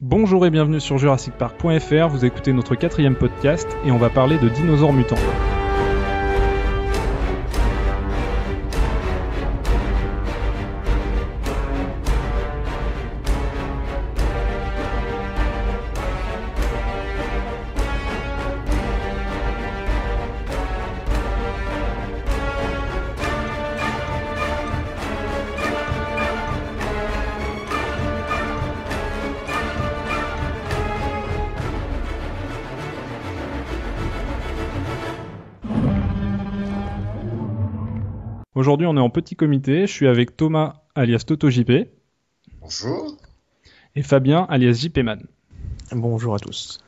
Bonjour et bienvenue sur JurassicPark.fr, vous écoutez notre quatrième podcast et on va parler de dinosaures mutants. Aujourd'hui, on est en petit comité. Je suis avec Thomas, alias TotoJP. Bonjour. Et Fabien, alias JPman. Bonjour à tous.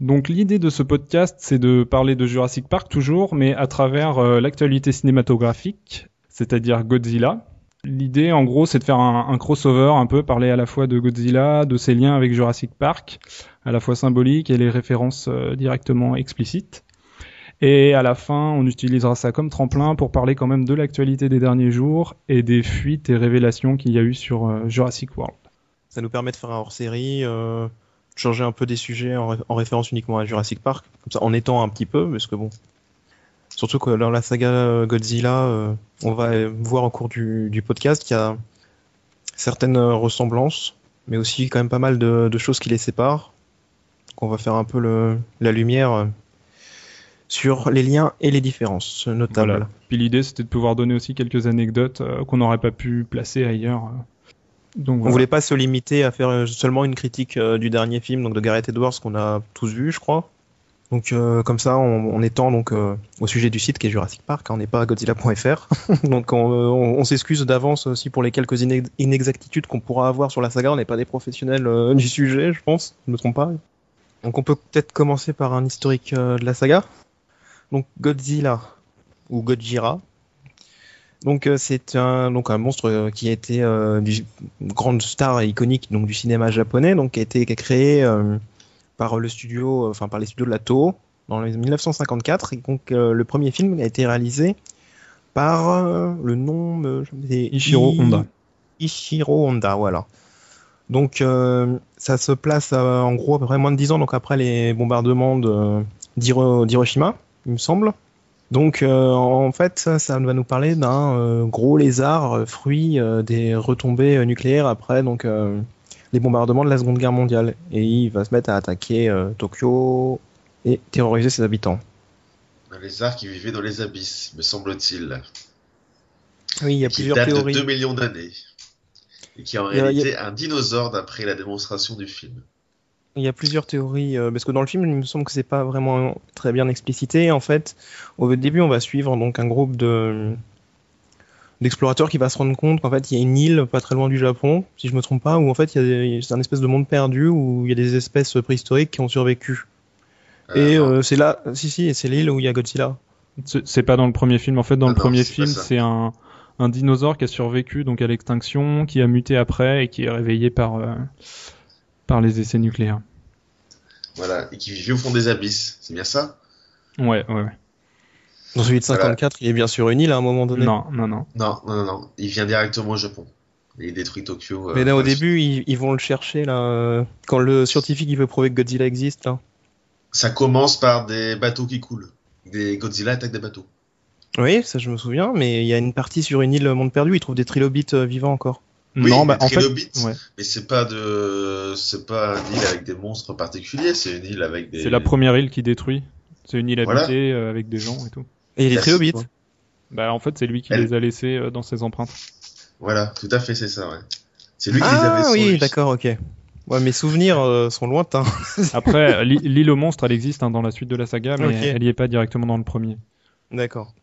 Donc l'idée de ce podcast, c'est de parler de Jurassic Park toujours, mais à travers euh, l'actualité cinématographique, c'est-à-dire Godzilla. L'idée, en gros, c'est de faire un, un, crossover, un peu parler à la fois de Godzilla, de ses liens avec Jurassic Park, à la fois symbolique et les références euh, directement explicites. Et à la fin, on utilisera ça comme tremplin pour parler quand même de l'actualité des derniers jours et des fuites et révélations qu'il y a eu sur euh, Jurassic World. Ça nous permet de faire un hors-série, euh, de changer un peu des sujets en, ré en, référence uniquement à Jurassic Park, comme ça en étant un petit peu, parce que bon. Surtout que dans la saga Godzilla, euh, on va voir au cours du, podcast qu'il y a certaines ressemblances, mais aussi quand même pas mal de, de choses qui les séparent. Donc on va faire un peu le, la lumière sur les liens et les différences notables. Voilà. Puis l'idée c'était de pouvoir donner aussi quelques anecdotes euh, qu'on n'aurait pas pu placer ailleurs. Donc, voilà. On voulait pas se limiter à faire seulement une critique euh, du dernier film, donc de Gareth Edwards qu'on a tous vu, je crois. Donc euh, comme ça, on, on étend donc euh, au sujet du site qui est Jurassic Park, hein, on n'est pas à Godzilla.fr, donc on, on, on s'excuse d'avance aussi pour les quelques inexactitudes qu'on pourra avoir sur la saga. On n'est pas des professionnels euh, du sujet, je pense, je me trompe pas. Donc on peut peut-être commencer par un historique de la saga. Donc Godzilla ou Godzilla. Donc euh, c'est un donc un monstre euh, qui a été euh, du grande star iconique donc du cinéma japonais donc qui a été créé euh, par le studio enfin par les studios de la Toho dans 1954 et donc le premier film a été réalisé par le nom Ishiro I... Honda. Ishiro Honda voilà. Donc ça se place en gros à peu près moins de 10 ans donc après les bombardements d'Hiroshima il me semble. Donc euh, en fait, ça, ça, va nous parler d'un euh, gros lézard, euh, fruit des retombées nucléaires après donc les bombardements de la Seconde Guerre mondiale. Et il va se mettre à attaquer Tokyo et terroriser ses habitants. Un lézard qui vivait dans les abysses, me semble-t-il. Oui, il y a qui plusieurs date théories. de 2 millions d'années. Et qui est en réalité a... un dinosaure d'après la démonstration du film. Il y a plusieurs théories, euh, parce que dans le film, il me semble que c'est pas vraiment très bien explicité. En fait, au début, on va suivre donc un groupe de d'explorateurs qui va se rendre compte qu'en fait, il y a une île pas très loin du Japon, si je me trompe pas, où en fait, c'est un espèce de monde perdu où il y a des espèces préhistoriques qui ont survécu. Euh, et euh, c'est là, si si, c'est l'île où il y a Godzilla. C'est pas dans le premier film. En fait, dans ah le non, premier film, c'est un un dinosaure qui a survécu donc à l'extinction, qui a muté après et qui est réveillé par euh, par les essais nucléaires. Voilà, et qui vit au fond des abysses, c'est bien ça? Ouais, ouais, ouais. Dans celui de 54, voilà. il est bien sur une île à un moment donné Non, non, non. Non, non, non, non. il vient directement au Japon. Il détruit Tokyo. Euh, Mais là, au début, ils, ils, vont le chercher, là, euh, quand le scientifique il veut prouver que Godzilla existe, là. Ça commence par des bateaux qui coulent. Des Godzilla attaquent des bateaux. Oui, ça je me souviens, mais il y a une partie sur une île monde perdu, ils trouvent des trilobites euh, vivants encore. Oui, non, bah, en fait, ouais. mais c'est pas de, c'est pas une île avec des monstres particuliers, c'est une île avec des. C'est la première île qui détruit. C'est une île habitée euh, avec des gens et tout. Et des trilobites. Bah en fait, c'est lui qui Elle... les a laissés euh, dans ses empreintes. Voilà, tout à fait, c'est ça, ouais. C'est lui qui ah, les avait. oui, d'accord, ok. Ouais, mes souvenirs euh, sont lointains. Après, l'île aux monstres, elle existe hein, dans la suite de la saga, mais okay. elle y est pas directement dans le premier. D'accord.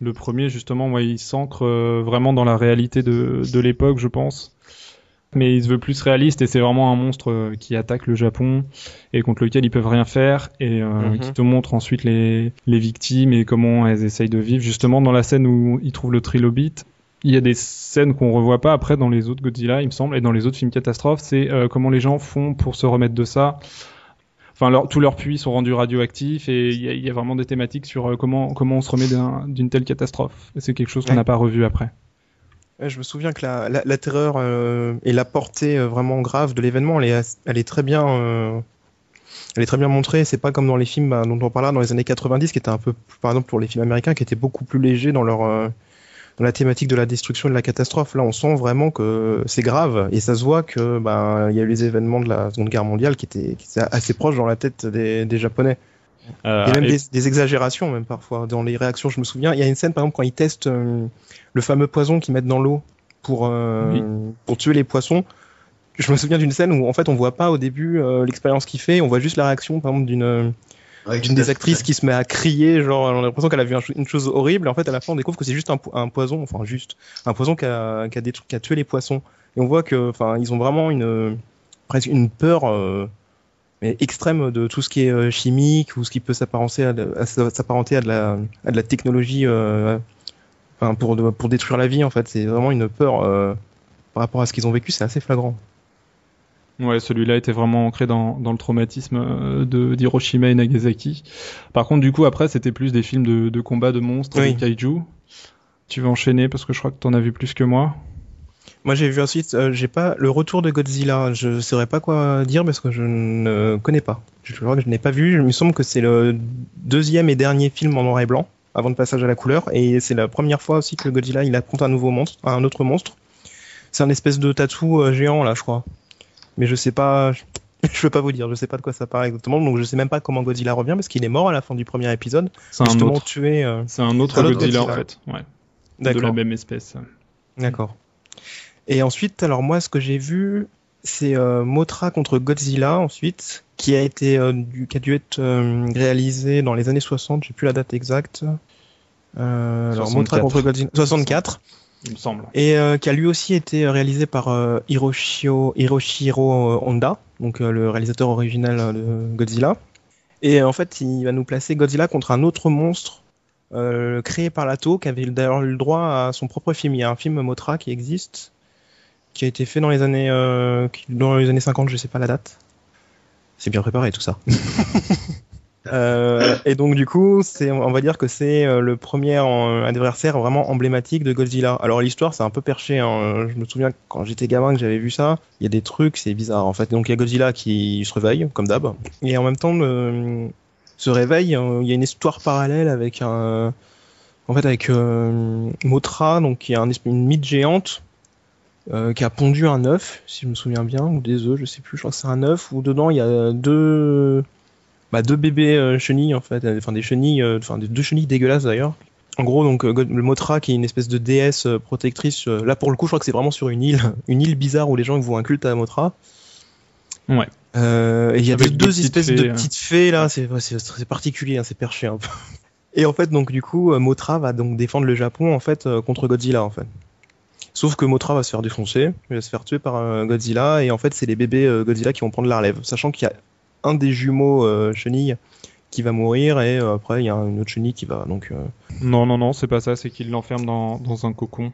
Le premier, justement, ouais, il s'ancre euh, vraiment dans la réalité de, de l'époque, je pense. Mais il se veut plus réaliste et c'est vraiment un monstre euh, qui attaque le Japon et contre lequel ils peuvent rien faire et euh, mm -hmm. qui te montre ensuite les, les victimes et comment elles essayent de vivre. Justement, dans la scène où ils trouvent le trilobite, il y a des scènes qu'on revoit pas après dans les autres Godzilla, il me semble, et dans les autres films catastrophes, c'est euh, comment les gens font pour se remettre de ça enfin leur, tous leurs puits sont rendus radioactifs et il y, y, a vraiment des thématiques sur euh, comment comment on se remet d'une telle catastrophe. C'est quelque chose qu'on n'a ouais. pas revu après. je me souviens que la, la, terreur euh, et la portée euh, vraiment grave de l'événement, elle est, elle est très bien, euh, elle est très bien montrée. C'est pas comme dans les films bah, dont on parlait dans les années 90, qui étaient un peu, par exemple pour les films américains, qui étaient beaucoup plus légers dans leur dans la thématique de la destruction et de la catastrophe. Là, on sent vraiment que c'est grave et ça se voit que bah, il y a eu les événements de la Seconde Guerre mondiale qui étaient, qui étaient assez proches dans la tête des, des Japonais. Euh, il y a même des, exagérations même parfois dans les réactions. Je me souviens, il y a une scène par exemple quand ils testent euh, le fameux poison qu'ils mettent dans l'eau pour euh, pour tuer les poissons. Je me souviens d'une scène où en fait on voit pas au début l'expérience qu'il fait, on voit juste la réaction par exemple d'une d'une des actrices qui se met à crier, genre on a l'impression qu'elle a vu une chose horrible. Et en fait à la fin on découvre que c'est juste un, un, poison, enfin juste un poison qui a, qui a, qui a tué les poissons. Et on voit que enfin ils ont vraiment une presque une peur mais extrême de tout ce qui est euh, chimique ou ce qui peut s'apparenter à, à s'apparenter à de la, à de la technologie euh, pour, pour détruire la vie en fait. C'est vraiment une peur euh, par rapport à ce qu'ils ont vécu, c'est assez flagrant. Ouais, celui-là était vraiment ancré dans, dans le traumatisme euh, de d'Hiroshima et Nagasaki. Par contre, du coup, après, c'était plus des films de, de combat de monstres, de kaiju. Tu veux enchaîner parce que je crois que t'en as vu plus que moi. Moi, j'ai vu ensuite, euh, j'ai pas le retour de Godzilla. Je saurais pas quoi dire parce que je ne connais pas. Je crois que je n'ai pas vu. Il me semble que c'est le deuxième et dernier film en noir et blanc avant le passage à la couleur, et c'est la première fois aussi que Godzilla il affronte un nouveau monstre, un autre monstre. C'est un espèce de tatou euh, géant là, je crois. Mais je sais pas. Je peux pas vous dire, je sais pas de quoi ça parle exactement, donc je sais même pas comment Godzilla revient parce qu'il est mort à la fin du premier épisode. C'est un autre. Tué, euh, C'est un autre Godzilla, en fait, ouais. De la même espèce. D'accord. Et ensuite, alors moi, ce que j'ai vu, c'est euh, Motra contre Godzilla ensuite, qui a été euh, du, qui a dû être euh, réalisé dans les années 60, j'ai plus la date exacte. alors Motra contre Godzilla 64. Il me semble. Et qui a lui aussi été réalisé par Hiroshio, Hiroshiro Honda, donc le réalisateur original de Godzilla. Et en fait, il va nous placer Godzilla contre un autre monstre créé par Lato, qui avait d'ailleurs eu le droit à son propre film. Il y a un film Motra qui existe, qui a été fait dans les années euh, dans les années 50, je sais pas la date. C'est bien préparé tout ça. euh, et donc du coup, c'est on va dire que c'est euh, le premier adversaire vraiment emblématique de Godzilla. Alors l'histoire, c'est un peu perché. Hein. Je me souviens quand j'étais gamin que j'avais vu ça. Il y a des trucs, c'est bizarre en fait. Donc il y a Godzilla qui se réveille comme d'hab, et en même temps euh, se réveille. Il y a une histoire parallèle avec un en fait avec Motra, donc a un, une mythe géante qui a pondu un œuf, si je me souviens bien, ou des œufs, je sais plus, je crois que c'est un œuf, où dedans il y a deux, bah, deux bébés euh, chenilles en fait, enfin des chenilles, euh, enfin des deux chenilles dégueulasses d'ailleurs. En gros, donc le Motra qui est une espèce de déesse protectrice. là pour le coup, je crois que c'est vraiment sur une île, une île bizarre où les gens vont un culte à Motra. Ouais. et il y a deux, espèces de hein. petites fées là, c'est c'est particulier, hein, c'est perché un peu. Et en fait, donc du coup, Motra va donc défendre le Japon en fait contre Godzilla en fait. Sauf que Motra va se faire défoncer, il va se faire tuer par Godzilla, et en fait, c'est les bébés euh, Godzilla qui vont prendre la relève. Sachant qu'il y a un des jumeaux euh, chenilles qui va mourir, et euh, après, il y a une autre chenille qui va. Donc, Non, non, non, c'est pas ça, c'est qu'il l'enferme dans, dans, un cocon.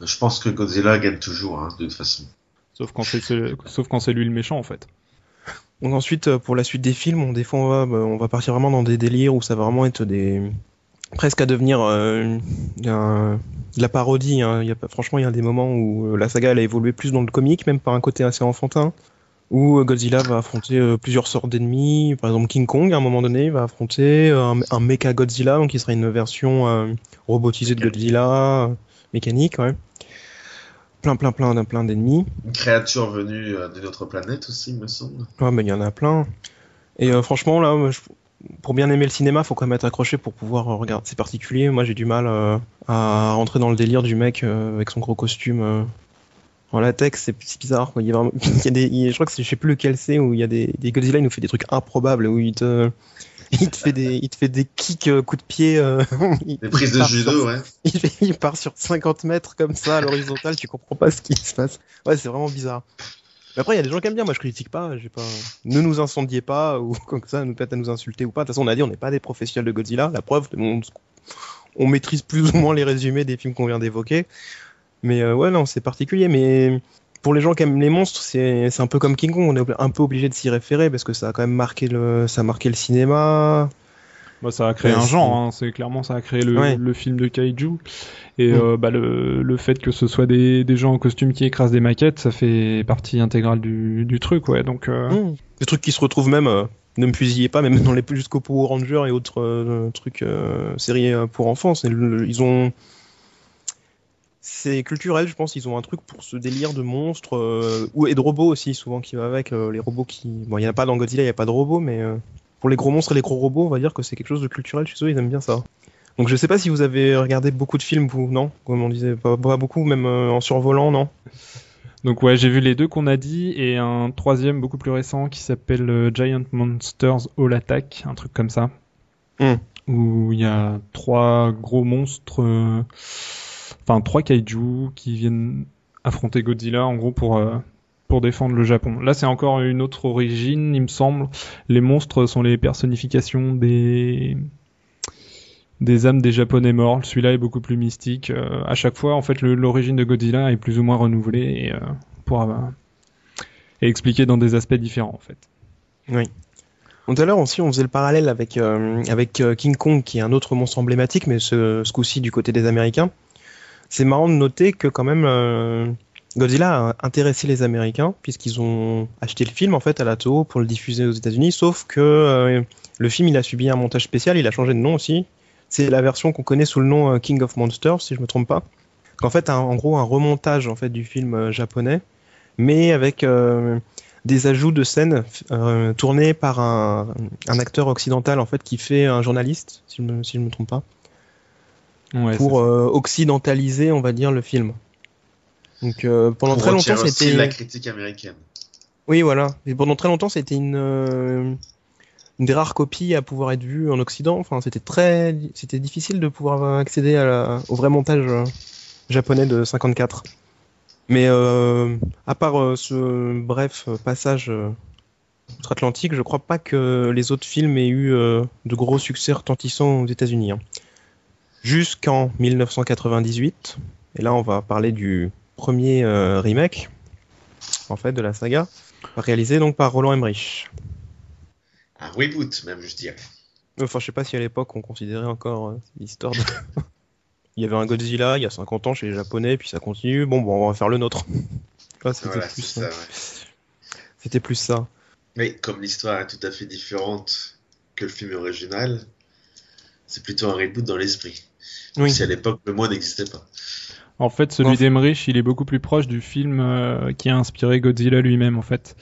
Je pense que Godzilla gagne toujours, hein, de toute façon. Sauf quand c'est, sauf quand c'est lui le méchant, en fait. Ensuite, pour la suite des films, on, des fois, on va, bah, on va partir vraiment dans des délires où ça va vraiment être des presque à devenir euh, de la parodie. Hein. Il y a, franchement, il y a des moments où euh, la saga elle a évolué plus dans le comique, même par un côté assez enfantin, où euh, Godzilla va affronter plusieurs sortes d'ennemis. Par exemple, King Kong, à un moment donné, va affronter un, un mecha Godzilla, donc qui sera une version robotisée de Godzilla, mécanique, ouais. Plein, plein, plein, plein d'ennemis. Une créature venue d'une autre planète aussi, me semble. Ouais, mais il y en a plein. Et franchement, là, je, pour bien aimer le cinéma, faut quand même être accroché pour pouvoir euh, regarder. C'est particulier. Moi, j'ai du mal euh, à rentrer dans le délire du mec euh, avec son gros costume en latex. C'est bizarre. Quoi. Il y a vraiment, il y a des, je crois que je sais plus lequel c'est où il y a des, des Godzilla, il nous fait des trucs improbables où il te, il te fait des, il te fait des kicks, coups de pied. des prises de judo, ouais. Il, part sur 50 mètres comme ça à l'horizontale. tu comprends pas ce qui se passe. Ouais, c'est vraiment bizarre. Mais après, il y a des gens qui aiment bien. Moi, je critique pas. J'ai pas. Ne nous incendiez pas ou comme ça, nous peut-être à nous insulter ou pas. De toute façon, on a dit, on n'est pas des professionnels de Godzilla. La preuve, on, on maîtrise plus ou moins les résumés des films qu'on vient d'évoquer. Mais euh, ouais, non, c'est particulier. Mais pour les gens qui aiment les monstres, c'est un peu comme King Kong. On est un peu obligé de s'y référer parce que ça a quand même marqué le, ça a marqué le cinéma. Bah, ça a créé un genre, hein. c'est clairement ça a créé le, le film de kaiju. Et mm. euh, bah, le, le, fait que ce soit des, des, gens en costume qui écrasent des maquettes, ça fait partie intégrale du, du truc, ouais. Donc, euh... Mm. Des trucs qui se retrouvent même, euh, ne me fusillez pas, même dans les jusqu'au Power Rangers et autres trucs séries pour enfants. Ils ont c'est culturel, je pense. Ils ont un truc pour ce délire de monstres ou et de robots aussi, souvent qui va avec les robots qui. Bon, il y en a pas dans Godzilla, il y a pas de robots, mais pour les gros monstres et les gros robots, on va dire que c'est quelque chose de culturel chez eux, ils aiment bien ça. Donc je sais pas si vous avez regardé beaucoup de films, vous, non? Comme on disait, pas, beaucoup, même euh, en survolant, non? Donc ouais, j'ai vu les deux qu'on a dit et un troisième beaucoup plus récent qui s'appelle euh, Giant Monsters All Attack, un truc comme ça, hmm. où il y a trois gros monstres, euh, enfin trois kaiju qui viennent affronter Godzilla en gros pour pour défendre le Japon. Là, c'est encore une autre origine, il me semble. Les monstres sont les personnifications des des âmes des Japonais morts. Celui-là est beaucoup plus mystique. Euh, à chaque fois, en fait, l'origine de Godzilla est plus ou moins renouvelée et euh, pour euh, expliquée dans des aspects différents, en fait. Oui. Tout à l'heure aussi, on faisait le parallèle avec avec King Kong, qui est un autre monstre emblématique, mais ce, ce coup-ci du côté des Américains. C'est marrant de noter que quand même Godzilla a intéressé les Américains puisqu'ils ont acheté le film en fait à la Toho pour le diffuser aux États-Unis. Sauf que euh, le film il a subi un montage spécial, il a changé de nom aussi. C'est la version qu'on connaît sous le nom euh, King of Monsters si je me trompe pas. En fait, en gros un remontage en fait du film euh, japonais, mais avec des ajouts de scènes tournés par un, acteur occidental en fait qui fait un journaliste si je me, si je me trompe pas. Pour occidentaliser on va dire le film. Donc euh, pendant très longtemps c'était la critique américaine. Oui voilà, mais pendant très longtemps c'était une euh, une des rares copies à pouvoir être vue en Occident. Enfin c'était très c'était difficile de pouvoir accéder à au vrai montage euh, japonais de 54. Mais à part ce bref passage outre-Atlantique, je crois pas que les autres films aient eu de gros succès retentissants aux États-Unis. Hein. Jusqu'en 1998, et là on va parler du premier euh, remake en fait de la saga, réalisé donc par Roland Emmerich. Un reboot même, je dirais. Enfin, je sais pas si à l'époque on considérait encore euh, l'histoire de... il y avait un Godzilla il y a 50 ans chez les Japonais, puis ça continue. Bon, bon, on va faire le nôtre. c'était plus ça. C'était plus ça. Mais comme l'histoire est tout à fait différente que le film original, c'est plutôt un reboot dans l'esprit. Oui. Si à l'époque le mot n'existait pas. En fait, celui d'Emmerich, il est beaucoup plus proche du film euh, qui a inspiré Godzilla lui-même, en fait.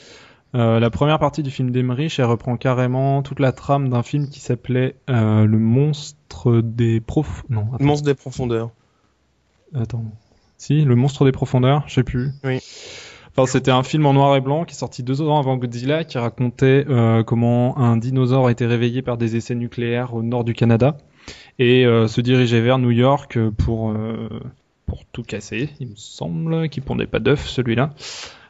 Euh, la première partie du film d'Emmerich, elle reprend carrément toute la trame d'un film qui s'appelait euh, Le monstre des prof... Non, Le monstre des profondeurs. Attends. Si, Le monstre des profondeurs, je sais plus. Oui. Enfin, c'était un film en noir et blanc qui est sorti deux ans avant Godzilla, qui racontait euh, comment un dinosaure était réveillé par des essais nucléaires au nord du Canada et euh, se dirigeait vers New York pour pour tout casser, il me semble, qui pondait pas d'œuf celui-là.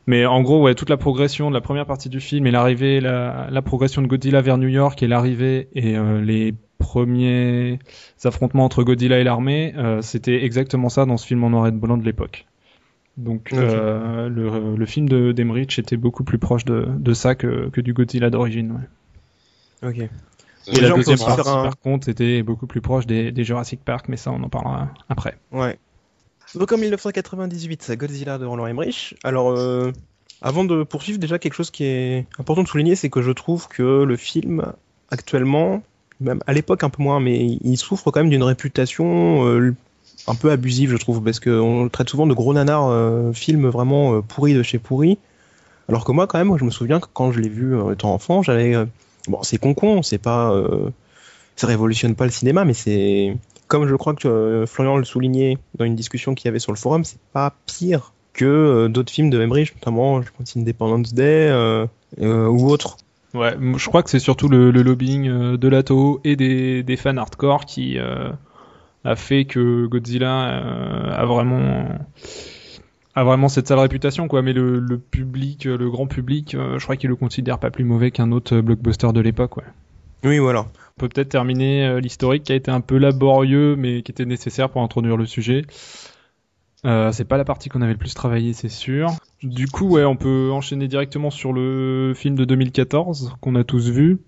Mais en gros, ouais, toute la progression de la première partie du film et l'arrivée, la, progression de Godzilla vers New York et l'arrivée et euh, les premiers affrontements entre Godzilla et l'armée, euh, c'était exactement ça dans ce film en noir et blanc de l'époque. Donc euh, le, film de d'Emmerich était beaucoup plus proche de, ça que, du Godzilla d'origine. Ouais. Ok. Et la deuxième partie, par contre, était beaucoup plus proche des, des Jurassic Park, mais ça, on en parlera après. Ouais. Donc en 1998, c'est Godzilla de Roland Emmerich. Alors, euh, avant de poursuivre, déjà quelque chose qui est important de souligner, c'est que je trouve que le film, actuellement, même à l'époque un peu moins, mais il souffre quand même d'une réputation euh, un peu abusive, je trouve, parce qu'on le traite souvent de gros nanar, euh, film vraiment pourri de chez pourri. Alors que moi, quand même, je me souviens que quand je l'ai vu étant enfant, j'avais... bon, c'est con con, c'est pas... ça révolutionne pas le cinéma, mais c'est comme je crois que euh, Florian le soulignait dans une discussion qu'il y avait sur le forum, c'est pas pire que euh, d'autres films de Emmerich, notamment je pense Independence Day euh, ou autres. Ouais, je crois que c'est surtout le, lobbying de la Toho et des, fans hardcore qui a fait que Godzilla a vraiment a vraiment cette sale réputation quoi mais le, public le grand public je crois qu'il le considère pas plus mauvais qu'un autre blockbuster de l'époque ouais. Oui voilà on peut peut-être terminer euh, l'historique qui a été un peu laborieux, mais qui était nécessaire pour introduire le sujet. Euh, c'est pas la partie qu'on avait le plus travaillé, c'est sûr. Du coup, ouais, on peut enchaîner directement sur le film de 2014 qu'on a tous vu.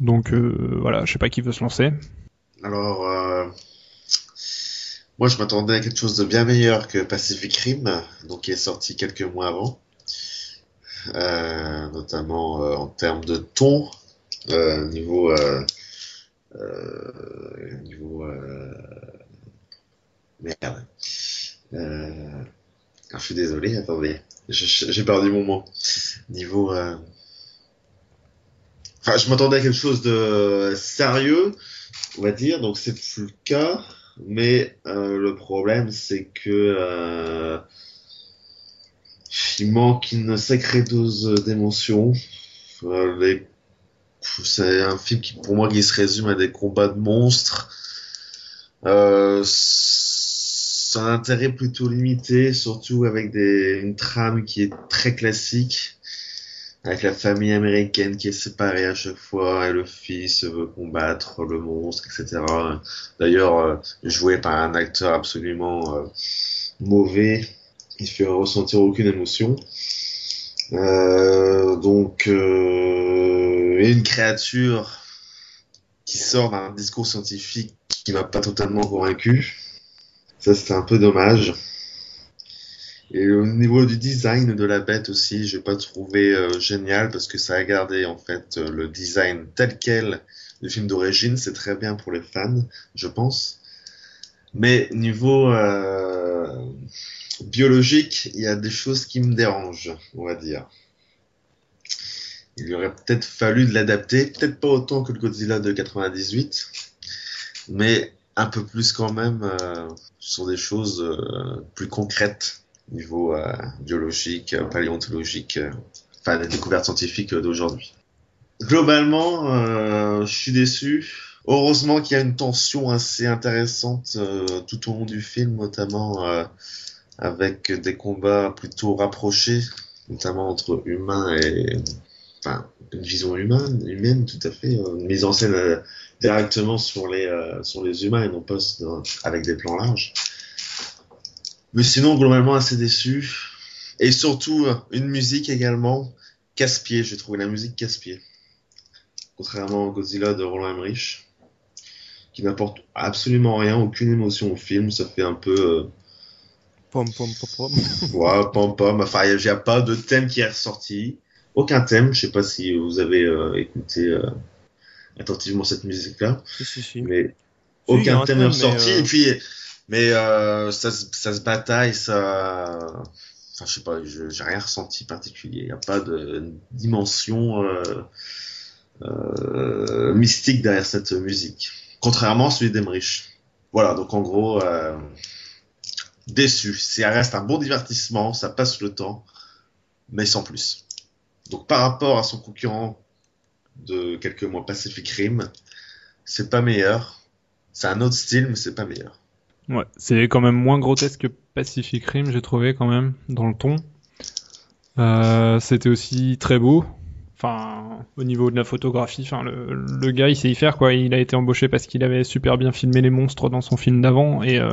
Donc voilà, je sais pas qui veut se lancer. Alors, moi je m'attendais à quelque chose de bien meilleur que Pacific Rim, donc qui est sorti quelques mois avant. notamment en termes de ton, niveau niveau merde euh... Ah, je suis désolé, attendez. J'ai perdu mon mot. Niveau. Euh... Enfin, je m'attendais à quelque chose de sérieux, on va dire, donc c'est plus le cas. Mais euh, le problème, c'est que euh, il manque une sacrée dose d'émotion. Euh. C'est un film qui, pour moi, qui se résume à des combats de monstres. Euh, un intérêt plutôt limité, surtout avec des, une trame qui est très classique, avec la famille américaine qui est séparée à chaque fois, et le fils veut combattre le monstre, etc. D'ailleurs, euh, joué par un acteur absolument euh, mauvais, il fait ressentir aucune émotion. Euh, donc, euh, une créature qui sort d'un discours scientifique qui m'a pas totalement convaincu. Ça, c'est un peu dommage. Et au niveau du design de la bête aussi, j'ai pas trouvé euh, génial parce que ça a gardé en fait euh, le design tel quel du film d'origine. C'est très bien pour les fans, je pense. Mais niveau euh, biologique, il y a des choses qui me dérangent, on va dire. Il aurait peut-être fallu de l'adapter, peut-être pas autant que le Godzilla de 98, mais un peu plus quand même sur des choses plus concrètes niveau euh, biologique, paléontologique, enfin les découvertes scientifiques d'aujourd'hui. Globalement, je suis déçu. Heureusement qu'il y a une tension assez intéressante tout au long du film, notamment avec des combats plutôt rapprochés, notamment entre humains et enfin une vision humaine, humaine tout à fait, une mise en scène directement sur les, euh, sur les humains et non pas avec des plans larges. Mais sinon, globalement, assez déçu. Et surtout, une musique également casse-pied. J'ai trouvé la musique casse-pied. Contrairement à Godzilla de Roland Emmerich, qui n'apporte absolument rien, aucune émotion au film. Ça fait un peu. Euh... Pom pom pom pom. ouais, pom pom. Enfin, il n'y a, pas de thème qui est ressorti. Aucun thème. Je sais pas si vous avez euh, écouté euh, attentivement cette musique-là. Mais aucun thème n'est ressorti. Et euh, puis, mais euh, ça, ça se bataille, ça. Enfin, je sais pas, j'ai rien ressenti particulier. Il n'y a pas de dimension euh, euh, mystique derrière cette musique. Contrairement à celui d'Emmerich. Voilà, donc en gros, déçu. Ça reste un bon divertissement, ça passe le temps, mais sans plus. Donc par rapport à son concurrent de quelques mois Pacific Rim. C'est pas meilleur. C'est un autre style, mais c'est pas meilleur. Ouais, c'est quand même moins grotesque que Pacific Rim, j'ai trouvé quand même, dans le ton. Euh, c'était aussi très beau. Enfin, au niveau de la photographie, enfin, le, gars, il sait y faire, quoi. Il a été embauché parce qu'il avait super bien filmé les monstres dans son film d'avant, et euh,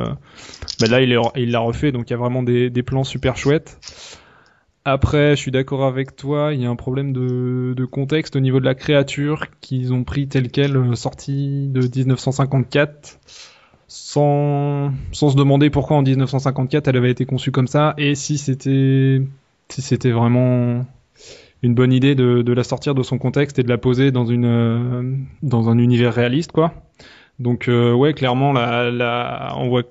bah là, il l'a refait, donc il y a vraiment des, des plans super chouettes. Après, je suis d'accord avec toi, il y a un problème de, de, contexte au niveau de la créature qu'ils ont pris telle quelle, euh, sortie de 1954, sans, sans se demander pourquoi en 1954 elle avait été conçue comme ça, et si c'était si c'était vraiment une bonne idée de, de, la sortir de son contexte et de la poser dans une euh, dans un univers réaliste, quoi. Donc euh, ouais, clairement, la, la, on voit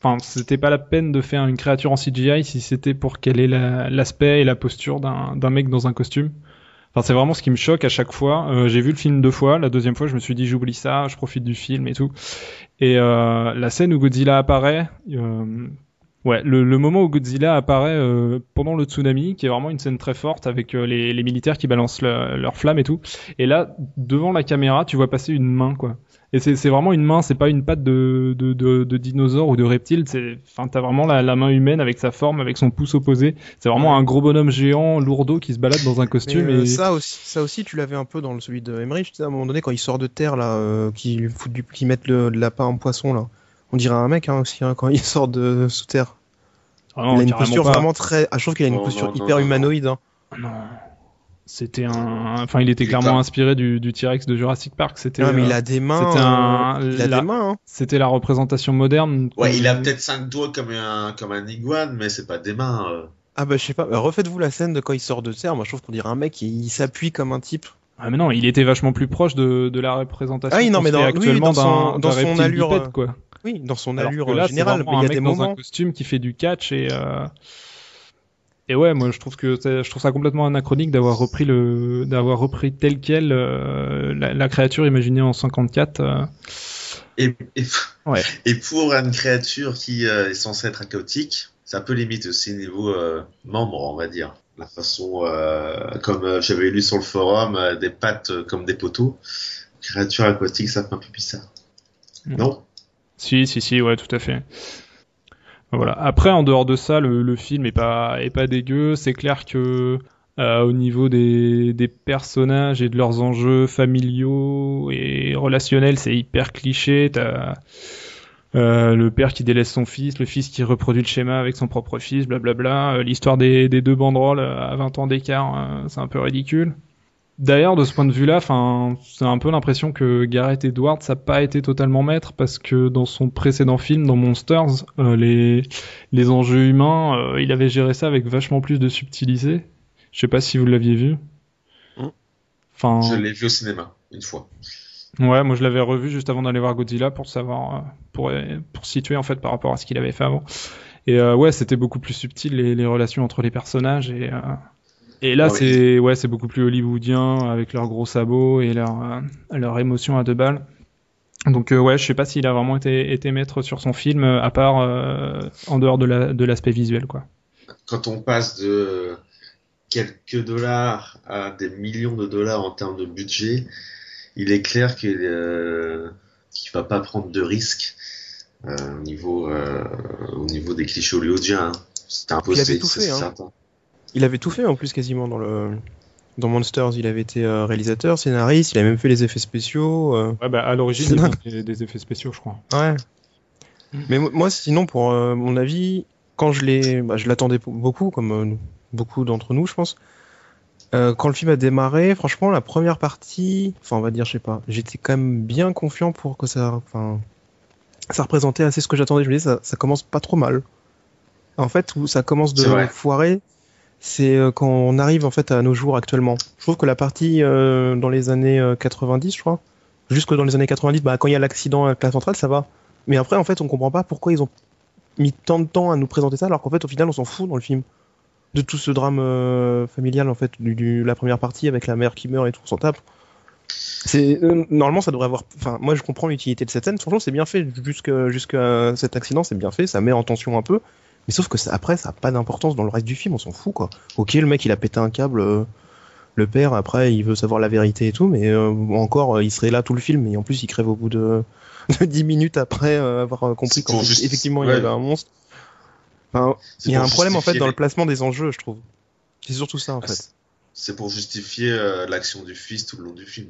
Enfin, c'était pas la peine de faire une créature en CGI si c'était pour qu'elle ait l'aspect et la posture d'un mec dans un costume. C'est vraiment ce qui me choque à chaque fois. Euh, j'ai vu le film deux fois. La deuxième fois, je me suis dit j'oublie ça, je profite du film et tout. Et euh, la scène où Godzilla apparaît, euh, ouais, le, le, moment où Godzilla apparaît pendant le tsunami, qui est vraiment une scène très forte avec les, militaires qui balancent leurs flammes et tout. Et là, devant la caméra, tu vois passer une main, quoi. Et c'est vraiment une main, c'est pas une patte de, de, de, de, dinosaure ou de reptile. C'est, enfin, t'as vraiment la, la, main humaine avec sa forme, avec son pouce opposé. C'est vraiment un gros bonhomme géant, lourdeau, qui se balade dans un costume. Euh, et... ça aussi, ça aussi, tu l'avais un peu dans le celui de Emmerich. Tu sais, à un moment donné, quand il sort de terre là, euh, qui fout du, qui mettent le, le, lapin en poisson là. On dirait un mec hein, aussi hein, quand il sort de sous terre. Ah non, il a une posture vraiment très. Ah, je trouve qu'il a une posture hyper humanoïde. Hein. Non. C'était un, enfin, il était clairement inspiré du, du T-Rex de Jurassic Park. C'était. Non, mais il a des mains. C'était un, il a des mains. Hein. C'était la représentation moderne. Ouais, il a peut-être cinq doigts comme un, comme un iguane, mais c'est pas des mains. Ah bah je sais pas. Bah, refaites-vous la scène de quand il sort de terre. Moi, je trouve qu'on dirait un mec, il s'appuie comme un type. Ah mais non, il était vachement plus proche de, de la représentation. Ah oui, non mais dans, actuellement dans dans son allure, bipède, quoi. Oui, dans son allure là, générale. Mais il y a des moments dans un costume qui fait du catch et euh... et ouais, moi je trouve que je trouve ça complètement anachronique d'avoir repris le d'avoir repris tel quel euh, la, la, créature imaginée en 54. Euh... Et, et, ouais. et pour une créature qui euh, est censée être chaotique, ça peut limite aussi niveau euh, membre, on va dire la façon, euh, comme euh, j'avais lu sur le forum, euh, des pattes comme des poteaux. Créatures aquatiques, ça fait un peu bizarre. Mm. Non? Si, si, si, ouais, tout à fait. Voilà. Après, en dehors de ça, le, film est pas, est pas dégueu. C'est clair que au niveau des, des, personnages et de leurs enjeux familiaux et relationnels, c'est hyper cliché. T'as euh, le père qui délaisse son fils, le fils qui reproduit le schéma avec son propre fils, blablabla. Euh, l'histoire des, des, deux banderoles euh, à 20 ans d'écart, c'est un peu ridicule. D'ailleurs, de ce point de vue-là, c'est un peu l'impression que Gareth Edwards n'a pas été totalement maître parce que dans son précédent film, dans Monsters, les, les enjeux humains, il avait géré ça avec vachement plus de subtilité. Je sais pas si vous l'aviez vu. Mmh. Enfin, je l'ai vu au cinéma une fois. Ouais, moi je l'avais revu juste avant d'aller voir Godzilla pour savoir, euh, pour, pour situer en fait par rapport à ce qu'il avait fait avant. Et euh, ouais, c'était beaucoup plus subtil les, les, relations entre les personnages et euh, et là c'est ouais c'est beaucoup plus hollywoodien avec leurs gros sabots et leur euh, leur émotion à deux balles. Donc euh, ouais, je sais pas s'il a vraiment été été maître sur son film à part en dehors de la de l'aspect visuel quoi. Quand on passe de quelques dollars à des millions de dollars en termes de budget, il est clair qu'il euh, va pas prendre de risques euh, au niveau euh, au niveau des clichés hollywoodiens. Hein. C'est impossible, c'est hein. Il avait tout fait en plus quasiment dans le dans Monsters, il avait été euh, réalisateur, scénariste, il a même fait les effets spéciaux. Euh. Ouais, bah à l'origine, il avait des effets spéciaux, je crois. Ouais. Mais moi, sinon, pour euh, mon avis, quand je l'ai, bah, je l'attendais beaucoup, comme beaucoup d'entre nous, je pense. Euh, quand le film a démarré, franchement, la première partie, enfin, on va dire, je sais pas, j'étais quand même bien confiant pour que ça, enfin, ça représentait assez ce que j'attendais. Je me disais, ça, ça, commence pas trop mal. En fait, où ça commence de foirer, c'est euh, quand on arrive en fait à nos jours actuellement. Je trouve que la partie euh, dans les années 90, je crois, jusque dans les années 90, bah, quand il y a l'accident avec la centrale, ça va. Mais après, en fait, on comprend pas pourquoi ils ont mis tant de temps à nous présenter ça, alors qu'en fait, au final, on s'en fout dans le film de tout ce drame euh, familial en fait du, la première partie avec la mère qui meurt et tout, on s'en tape. Euh, normalement ça devrait avoir. Enfin, moi je comprends l'utilité de cette scène. Franchement, c'est bien fait jusqu'à cet accident, c'est bien fait. Ça met en tension un peu, mais sauf que ça, après ça a pas d'importance dans le reste du film. On s'en fout quoi. Ok, le mec il a pété un câble. Euh, le père après il veut savoir la vérité et tout, mais encore il serait là tout le film et en plus il crève au bout de, de 10 minutes après avoir compris qu'effectivement il y avait un monstre il y a un problème en fait dans le placement des enjeux, je trouve. C'est surtout ça en ah, fait. C'est pour justifier euh, l'action du fils tout le long du film.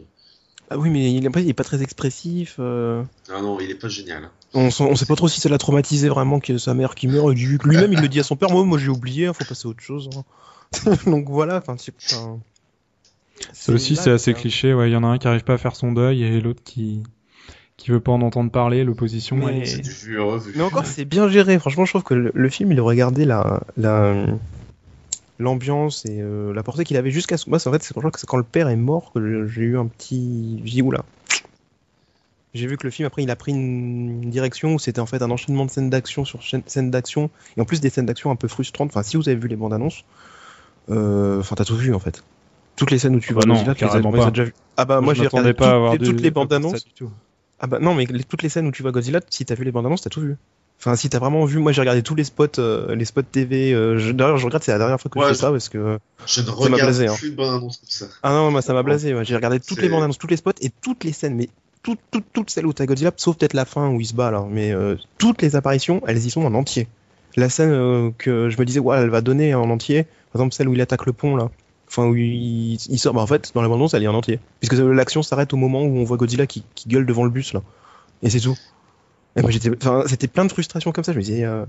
Ah oui, mais il est pas, il est pas très expressif. Euh... Ah non, il est pas génial. Hein. On, on sait pas trop si ça l'a traumatisé vraiment que sa mère qui meurt. Lui-même, il le dit à son père Moi, moi j'ai oublié, il hein, faut passer à autre chose. Hein. Donc voilà, enfin, c'est. Ça aussi, c'est assez cliché. Ouais, il y en a un qui arrive pas à faire son deuil et l'autre qui qui veut pas en entendre parler, l'opposition. Mais... mais encore, c'est bien géré. Franchement, je trouve que le, film, il aurait gardé la, la, l'ambiance et euh, la portée qu'il avait jusqu'à. Moi, en fait, c'est quand le père est mort que j'ai eu un petit. J'ai oula. J'ai vu que le film après il a pris une direction où c'était en fait un enchaînement de scènes d'action sur scènes d'action et en plus des scènes d'action un peu frustrantes. Enfin, si vous avez vu les bandes annonces, euh, enfin t'as tout vu en fait. Toutes les scènes où tu ah bah vois non, tu les as, déjà vu. Ah bah moi, j'ai regardé pas toutes, toutes les bandes annonces. Ah bah non, mais toutes les scènes où tu vois Godzilla, si t'as vu les bandes annonces, t'as tout vu. Enfin, si t'as vraiment vu, moi j'ai regardé tous les spots, euh, les spots TV. Euh, D'ailleurs, je regrette, c'est la dernière fois que je fais ça parce que je ne ça regarde blasé, hein. plus de comme ça. Ah non, moi ça m'a blasé. J'ai regardé toutes les bandes annonces, toutes les spots et toutes les scènes, mais toutes, toutes, toutes celles où t'as Godzilla, sauf peut-être la fin où il se bat là. Mais euh, toutes les apparitions, elles y sont en entier. La scène euh, que je me disais, ouais, elle va donner en entier. Par exemple, celle où il attaque le pont là. Enfin, où il, sort. Bah, en fait, dans la bande annonce, elle est en entier. Puisque l'action s'arrête au moment où on voit Godzilla qui, qui gueule devant le bus là et c'est tout. Et moi j'étais, enfin, c'était plein de frustrations comme ça. Je me disais, euh,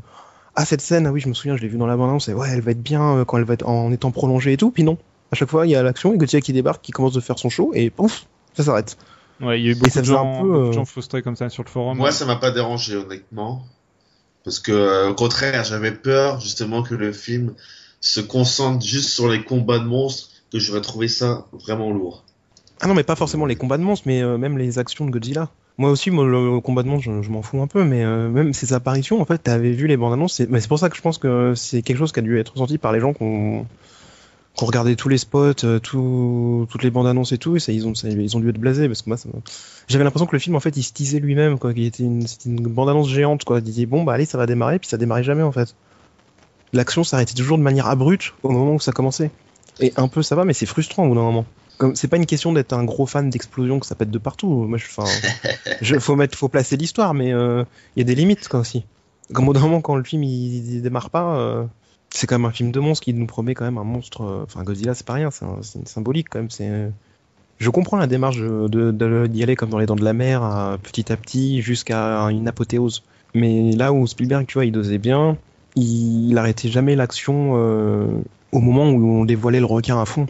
ah cette scène, ah oui, je me souviens, je l'ai vue dans l'abondance. Et ouais, elle va être bien euh, quand elle va être en étant prolongée et tout. Puis non, À chaque fois, il y a l'action et Godzilla qui débarque, qui commence de faire son show et pouf, ça s'arrête. Ouais, il y a eu beaucoup, de gens, peu, gens, frustrés comme ça sur le forum. Moi, ça m'a pas dérangé, honnêtement. Parce que, au contraire, j'avais peur, justement, que le film se concentre juste sur les combats de monstres, que j'aurais trouvé ça vraiment lourd. Ah non, mais pas forcément les combats de monstres, mais euh, même les actions de Godzilla. Moi aussi, moi, le, combat de monstres, je, m'en fous un peu, mais euh, même ses apparitions, en fait, t'avais vu les bandes annonces, c'est pour ça que je pense que c'est quelque chose qui a dû être ressenti par les gens qui ont, regardé tous les spots, euh, tout, toutes les bandes annonces et tout, et ils, ont, ils ont dû être blasés, parce que moi, j'avais l'impression que le film, en fait, il se teasait lui-même, quoi, qu'il était une, une bande annonce géante, quoi. Il disait, bon, bah allez, ça va démarrer, puis ça démarrait jamais, en fait. L'action s'arrêtait toujours de manière abrupte au moment où ça commençait. Et un peu ça va, mais c'est frustrant au bout d'un moment. C'est pas une question d'être un gros fan d'explosion que ça pète de partout. Moi, je, faut mettre, faut placer l'histoire, mais euh, il y a des limites quoi aussi. Comme au moment, quand le film il, démarre pas, euh, c'est quand même un film de monstre qui nous promet quand même un monstre. Euh, enfin, Godzilla, c'est pas rien, c'est symbolique quand même. C'est je comprends la démarche de, d'y aller comme dans les dents de la mer, petit à petit, jusqu'à une apothéose. Mais là où Spielberg, tu vois, il dosait bien, il, il arrêtait jamais l'action au moment où on dévoilait le requin à fond.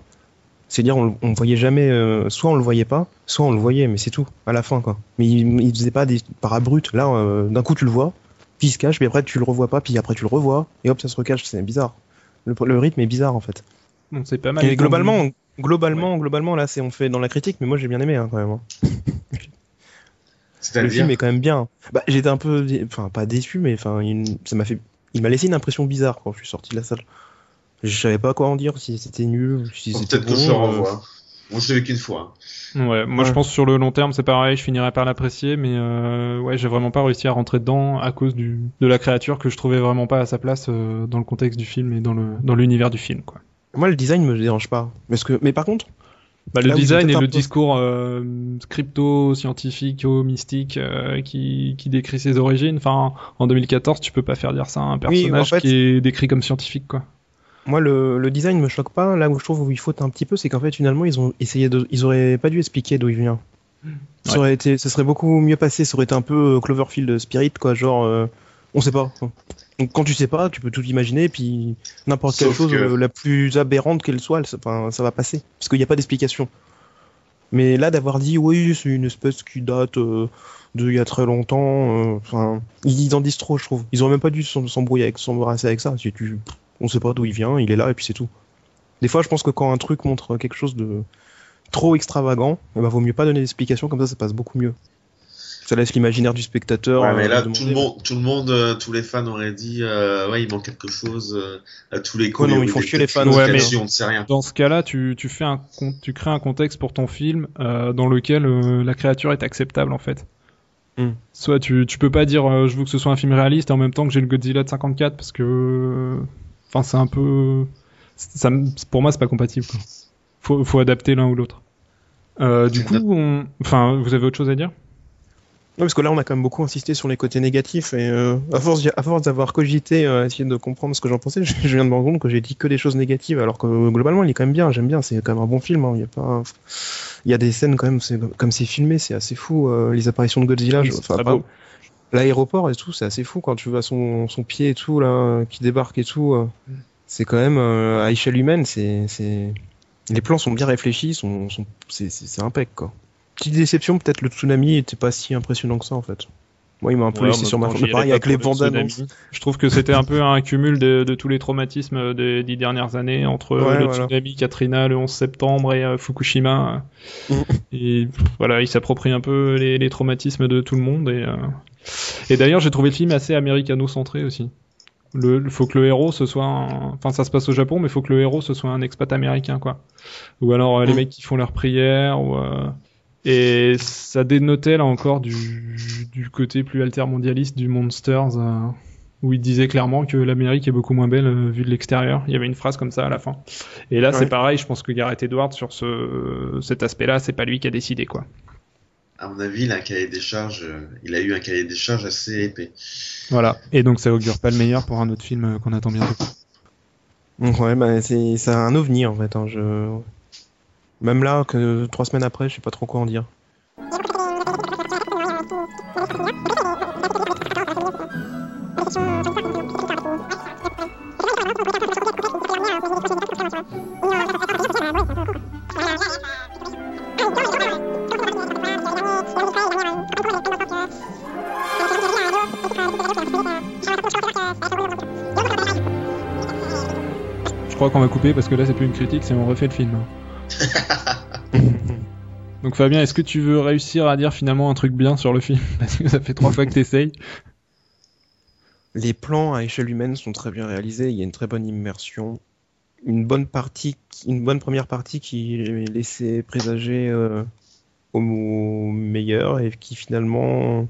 C'est-à-dire, on, on voyait jamais, euh, soit on le voyait pas, soit on le voyait, mais c'est tout, à la fin, quoi. Mais il, il faisait pas des parabrutes. Là, euh, d'un coup, tu le vois, puis il se cache, puis après, tu le revois pas, puis après, tu le revois, et hop, ça se recache, c'est bizarre. Le, rythme est bizarre, en fait. Donc, c'est pas mal. Et globalement, globalement, globalement, là, c'est on fait dans la critique, mais moi, j'ai bien aimé, hein, quand même. Hein. le film est quand même bien. Bah, j'étais un peu, enfin, pas déçu, mais enfin, ça m'a fait, il m'a laissé une impression bizarre quand je suis sorti de la salle. Je savais pas quoi en dire, si c'était nul, si c'était Peut-être que je le revois. Euh. Moi, je l'ai vu qu'une fois. Ouais, moi je pense sur le long terme c'est pareil, je finirai par l'apprécier, mais euh, ouais, j'ai vraiment pas réussi à rentrer dedans à cause du de la créature que je trouvais vraiment pas à sa place euh, dans le contexte du film et dans le dans l'univers du film quoi. Moi le design me dérange pas, parce que mais par contre. Bah, le design et le discours euh, crypto scientifique mystique euh, qui qui décrit ses origines. Enfin, en 2014, tu peux pas faire dire ça à un personnage qui est décrit comme scientifique quoi. Moi, le, le design me choque pas. Là où je trouve où il faut un petit peu, c'est qu'en fait, finalement, ils ont essayé de, ils auraient pas dû expliquer d'où il vient. Ça aurait été, ça serait beaucoup mieux passé. Ça aurait été un peu euh, Cloverfield Spirit, quoi. Genre, euh, on sait pas. Donc, quand tu sais pas, tu peux tout imaginer, puis n'importe quelle chose, euh, la plus aberrante qu'elle soit, ça, ça va passer. Parce qu'il n'y a pas d'explication. Mais là, d'avoir dit, oui, c'est une espèce qui date de il y a très longtemps, enfin, ils en disent trop, je trouve. Ils auraient même pas dû s'embrouiller avec, s'embrasser avec ça. Si tu, on sait pas d'où il vient, il est là et puis c'est tout. Des fois, je pense que quand un truc montre quelque chose de trop extravagant, il eh ben, vaut mieux pas donner d'explication, comme ça, ça passe beaucoup mieux. Ça laisse l'imaginaire du spectateur. Ouais, mais là, tout le monde, tout le monde, euh, tous les fans auraient dit, euh, ouais, il manque quelque chose euh, à tous les coups. non, ils font chier les fans. Ouais, mais on ne sait rien. Dans ce cas-là, tu, tu fais un, tu crées un contexte pour ton film dans lequel la créature est acceptable en fait. Hmm. Soit tu, tu peux pas dire, je veux que ce soit un film réaliste et en même temps que j'ai le Godzilla de 54 parce que Enfin, c'est un peu. Ça, pour moi, c'est pas compatible. Quoi. Faut, faut adapter l'un ou l'autre. Euh, du coup, on... enfin, vous avez autre chose à dire? Non, parce que là, on a quand même beaucoup insisté sur les côtés négatifs et euh, à force, à force d'avoir cogité, euh, essayer de comprendre ce que j'en pensais, je, viens de me rendre compte que j'ai dit que des choses négatives, alors que globalement, il est quand même bien. J'aime bien, c'est quand même un bon film. Hein. Il y a pas, il y a des scènes quand même, comme c'est filmé, c'est assez fou. Euh, les apparitions de Godzilla, enfin, l'aéroport et tout, c'est assez fou quand tu vois son, son pied et tout là qui débarque et tout. Euh, c'est quand même euh, à échelle humaine, c'est c'est les plans sont bien réfléchis, sont, sont c'est c'est quoi. Petite déception, peut-être le tsunami était pas si impressionnant que ça en fait. Moi, il m'a un peu laissé sur ma fin. Pareil avec les bandes Je trouve que c'était un peu un cumul de, de, tous les traumatismes des dix dernières années entre le tsunami, Katrina, le 11 septembre et euh, Fukushima. Et voilà, il s'approprie un peu les, les, traumatismes de tout le monde et et d'ailleurs, j'ai trouvé le film assez américano-centré aussi. Le, faut que le héros ce soit enfin ça se passe au Japon mais il faut que le héros ce soit un expat américain quoi ou alors euh, les mm. mecs qui font leurs prières ou euh, et ça dénotait là encore du, du côté plus altermondialiste du Monsters euh, où il disait clairement que l'Amérique est beaucoup moins belle vue de l'extérieur il y avait une phrase comme ça à la fin et là c'est pareil je pense que Gareth Edwards sur ce cet aspect là c'est pas lui qui a décidé quoi à mon avis, il a un cahier des charges, euh, il a eu un cahier des charges assez épais. Voilà. Et donc, ça augure pas le meilleur pour un autre film euh, qu'on attend bientôt. Ouais, bah, c'est, c'est un ovni, en fait, hein, je... Même là, que trois semaines après, je sais pas trop quoi en dire. Je crois qu'on va couper parce que là c'est plus une critique, c'est on refait le film. Donc Fabien, est-ce que tu veux réussir à dire finalement un truc bien sur le film? Parce que ça fait trois fois que t'essayes. Les plans à échelle humaine sont très bien réalisés, il y a une très bonne immersion, une bonne partie, une bonne première partie qui laissait présager euh, au meilleur et qui finalement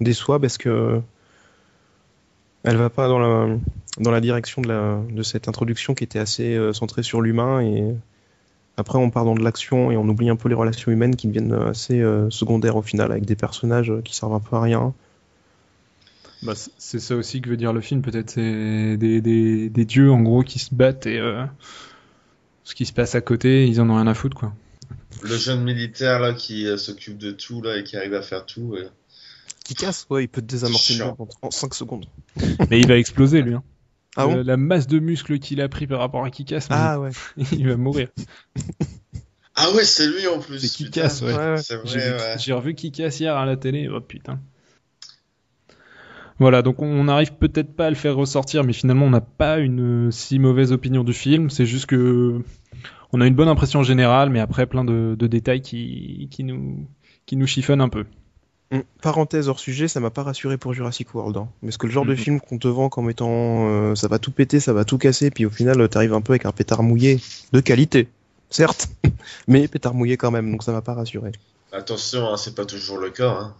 déçoit parce que elle va pas dans la, dans la direction de, cette introduction qui était assez euh, centrée sur l'humain et après on part dans de l'action et on oublie un peu les relations humaines qui deviennent assez euh, secondaires au final avec des personnages qui servent un peu à rien. Bah, c'est ça aussi que veut dire le film, peut-être c'est des, des, des, dieux en gros qui se battent et euh, ce qui se passe à côté, ils en ont rien à foutre quoi. Le jeune militaire là qui s'occupe de tout là et qui arrive à faire tout. Qui casse, ouais, il peut te désamorcer une en 5 secondes. Mais il va exploser lui. Hein. Ah la masse de muscles qu'il a pris par rapport à Kikas, ah, ouais. il va mourir. Ah ouais, c'est lui en plus. C'est Kikas, ouais. J'ai revu Kikas hier à la télé, oh putain. Voilà, donc on n'arrive peut-être pas à le faire ressortir, mais finalement on n'a pas une si mauvaise opinion du film. C'est juste que on a une bonne impression générale, mais après plein de, détails qui, qui, nous, qui nous chiffonnent un peu. Mm. Parenthèse hors sujet, ça m'a pas rassuré pour Jurassic World. Hein. Parce que le genre de film qu'on te vend comme étant euh, ça va tout péter, ça va tout casser, puis au final t'arrives un peu avec un pétard mouillé de qualité, certes, mais pétard mouillé quand même, donc ça m'a pas rassuré. Attention, hein, c'est pas toujours le cas.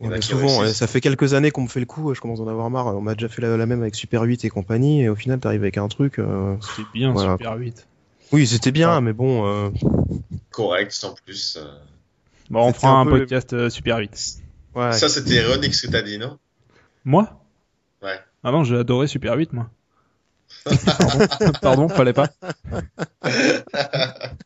Hein. souvent, ça fait quelques années qu'on me fait le coup, je commence à en avoir marre. On m'a déjà fait la, même avec Super 8 et compagnie, et au final t'arrives avec un truc. Euh, c'était bien Super 8. Oui, c'était bien, mais bon. Euh, Correct, sans plus. Bon, on prend un, podcast euh, Super 8. Ouais. Ça, c'était ironique ce que t'as dit, non? Moi? Ouais. Ah non, j'ai adoré Super 8, moi. Pardon, Pardon fallait pas.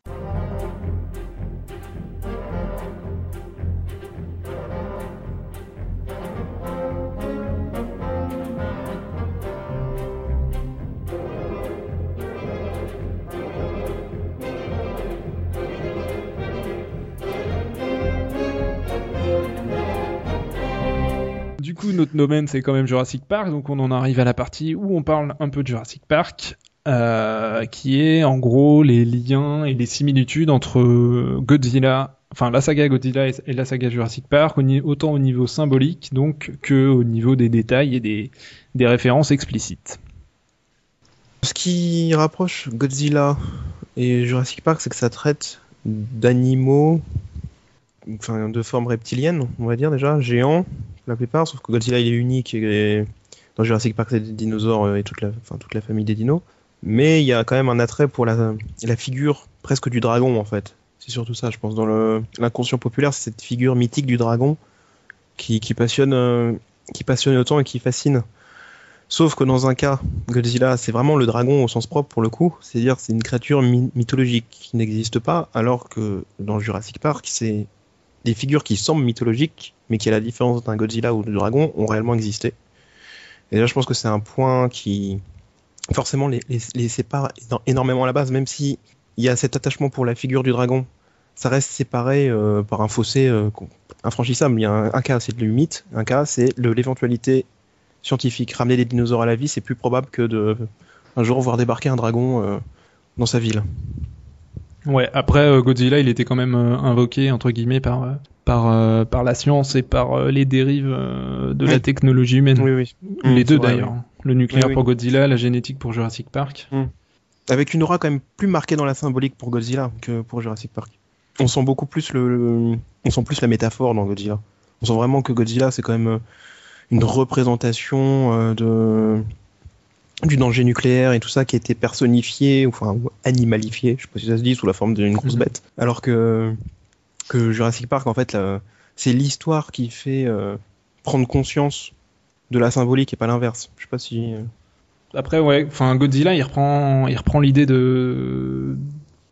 notre domaine, c'est quand même Jurassic Park, donc on en arrive à la partie où on parle un peu de Jurassic Park, euh, qui est en gros les liens et les similitudes entre Godzilla, enfin la saga Godzilla et la saga Jurassic Park, autant au niveau symbolique donc que au niveau des détails et des, des références explicites. Ce qui rapproche Godzilla et Jurassic Park, c'est que ça traite d'animaux, enfin de forme reptilienne, on va dire déjà, géants, la plupart, sauf que Godzilla il est unique et dans Jurassic Park c'est des dinosaures euh, et toute la, famille des dinos. Mais il y a quand même un attrait pour la, figure presque du dragon en fait. C'est surtout ça, je pense. Dans l'inconscient populaire, c'est cette figure mythique du dragon qui, qui passionne, euh, qui passionne autant et qui fascine. Sauf que dans un cas, Godzilla, c'est vraiment le dragon au sens propre pour le coup. C'est-à-dire, c'est une créature mythologique qui n'existe pas, alors que dans Jurassic Park, c'est des figures qui semblent mythologiques, mais qui, à la différence d'un Godzilla ou du dragon, ont réellement existé. Et là, je pense que c'est un point qui, forcément, les, sépare énormément à la base, même si il y a cet attachement pour la figure du dragon. Ça reste séparé euh, par un fossé euh, infranchissable. Il y a un, cas, c'est le mythe. Un cas, c'est l'éventualité scientifique. Ramener des dinosaures à la vie, c'est plus probable que de un jour voir débarquer un dragon euh, dans sa ville. Ouais, après euh, Godzilla, il était quand même euh, invoqué entre guillemets par euh, par par la science et par les dérives de la technologie humaine. Oui, oui. Les mmh, deux d'ailleurs. Le nucléaire pour Godzilla, la génétique pour Jurassic Park. Mmh. Avec une aura quand même plus marquée dans la symbolique pour Godzilla que pour Jurassic Park. On sent beaucoup plus le, on sent plus la métaphore dans Godzilla. On sent vraiment que Godzilla c'est quand même une représentation de du danger nucléaire et tout ça qui a été personnifié, enfin animalifié, je sais pas si ça se dit, sous la forme d'une grosse mhm. bête. Alors que, que Jurassic Park, en fait, c'est l'histoire qui fait euh, prendre conscience de la symbolique et pas l'inverse. Je sais pas si. Euh, Après, ouais, enfin Godzilla, il reprend, il reprend l'idée de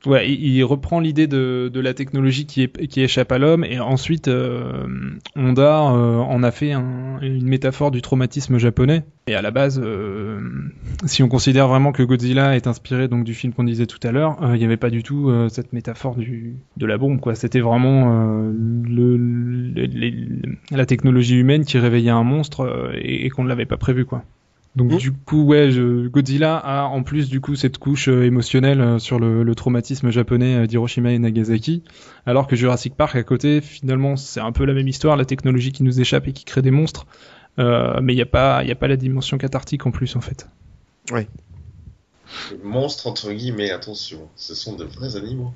Ouais, il, reprend l'idée de, la technologie qui, échappe à l'homme et ensuite euh, Honda euh, en a fait un, une métaphore du traumatisme japonais. Et à la base, euh, si on considère vraiment que Godzilla est inspiré donc du film qu'on disait tout à l'heure, il n'y avait pas du tout cette métaphore de la bombe. quoi. C'était vraiment la technologie humaine qui réveillait un monstre et, et qu'on ne l'avait pas prévu. quoi. Donc mmh. du coup, ouais, Godzilla a en plus du coup cette couche euh, émotionnelle euh, sur le, traumatisme japonais euh, d'Hiroshima et Nagasaki, alors que Jurassic Park à côté, finalement, c'est un peu la même histoire, la technologie qui nous échappe et qui crée des monstres, mais il n'y a pas, il a pas la dimension cathartique en plus en fait. Oui. Monstres entre guillemets, attention, ce sont de vrais animaux.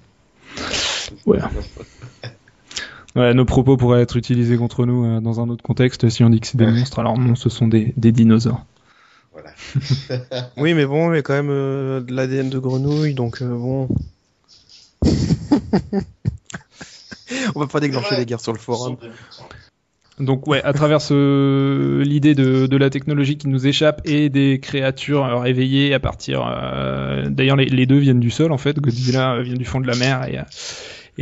Ouais. ouais. nos propos pourraient être utilisés contre nous dans un autre contexte si on dit que c'est des monstres. Alors non, ce sont des dinosaures. oui, mais bon, il y a quand même euh, de l'ADN de grenouille, donc euh, bon. On va pas déclencher les guerres sur le forum. Donc ouais, à travers ce... l'idée de, de, la technologie qui nous échappe et des créatures réveillées à partir... Euh, d'ailleurs, les, les, deux viennent du sol, en fait. Godzilla vient du fond de la mer et,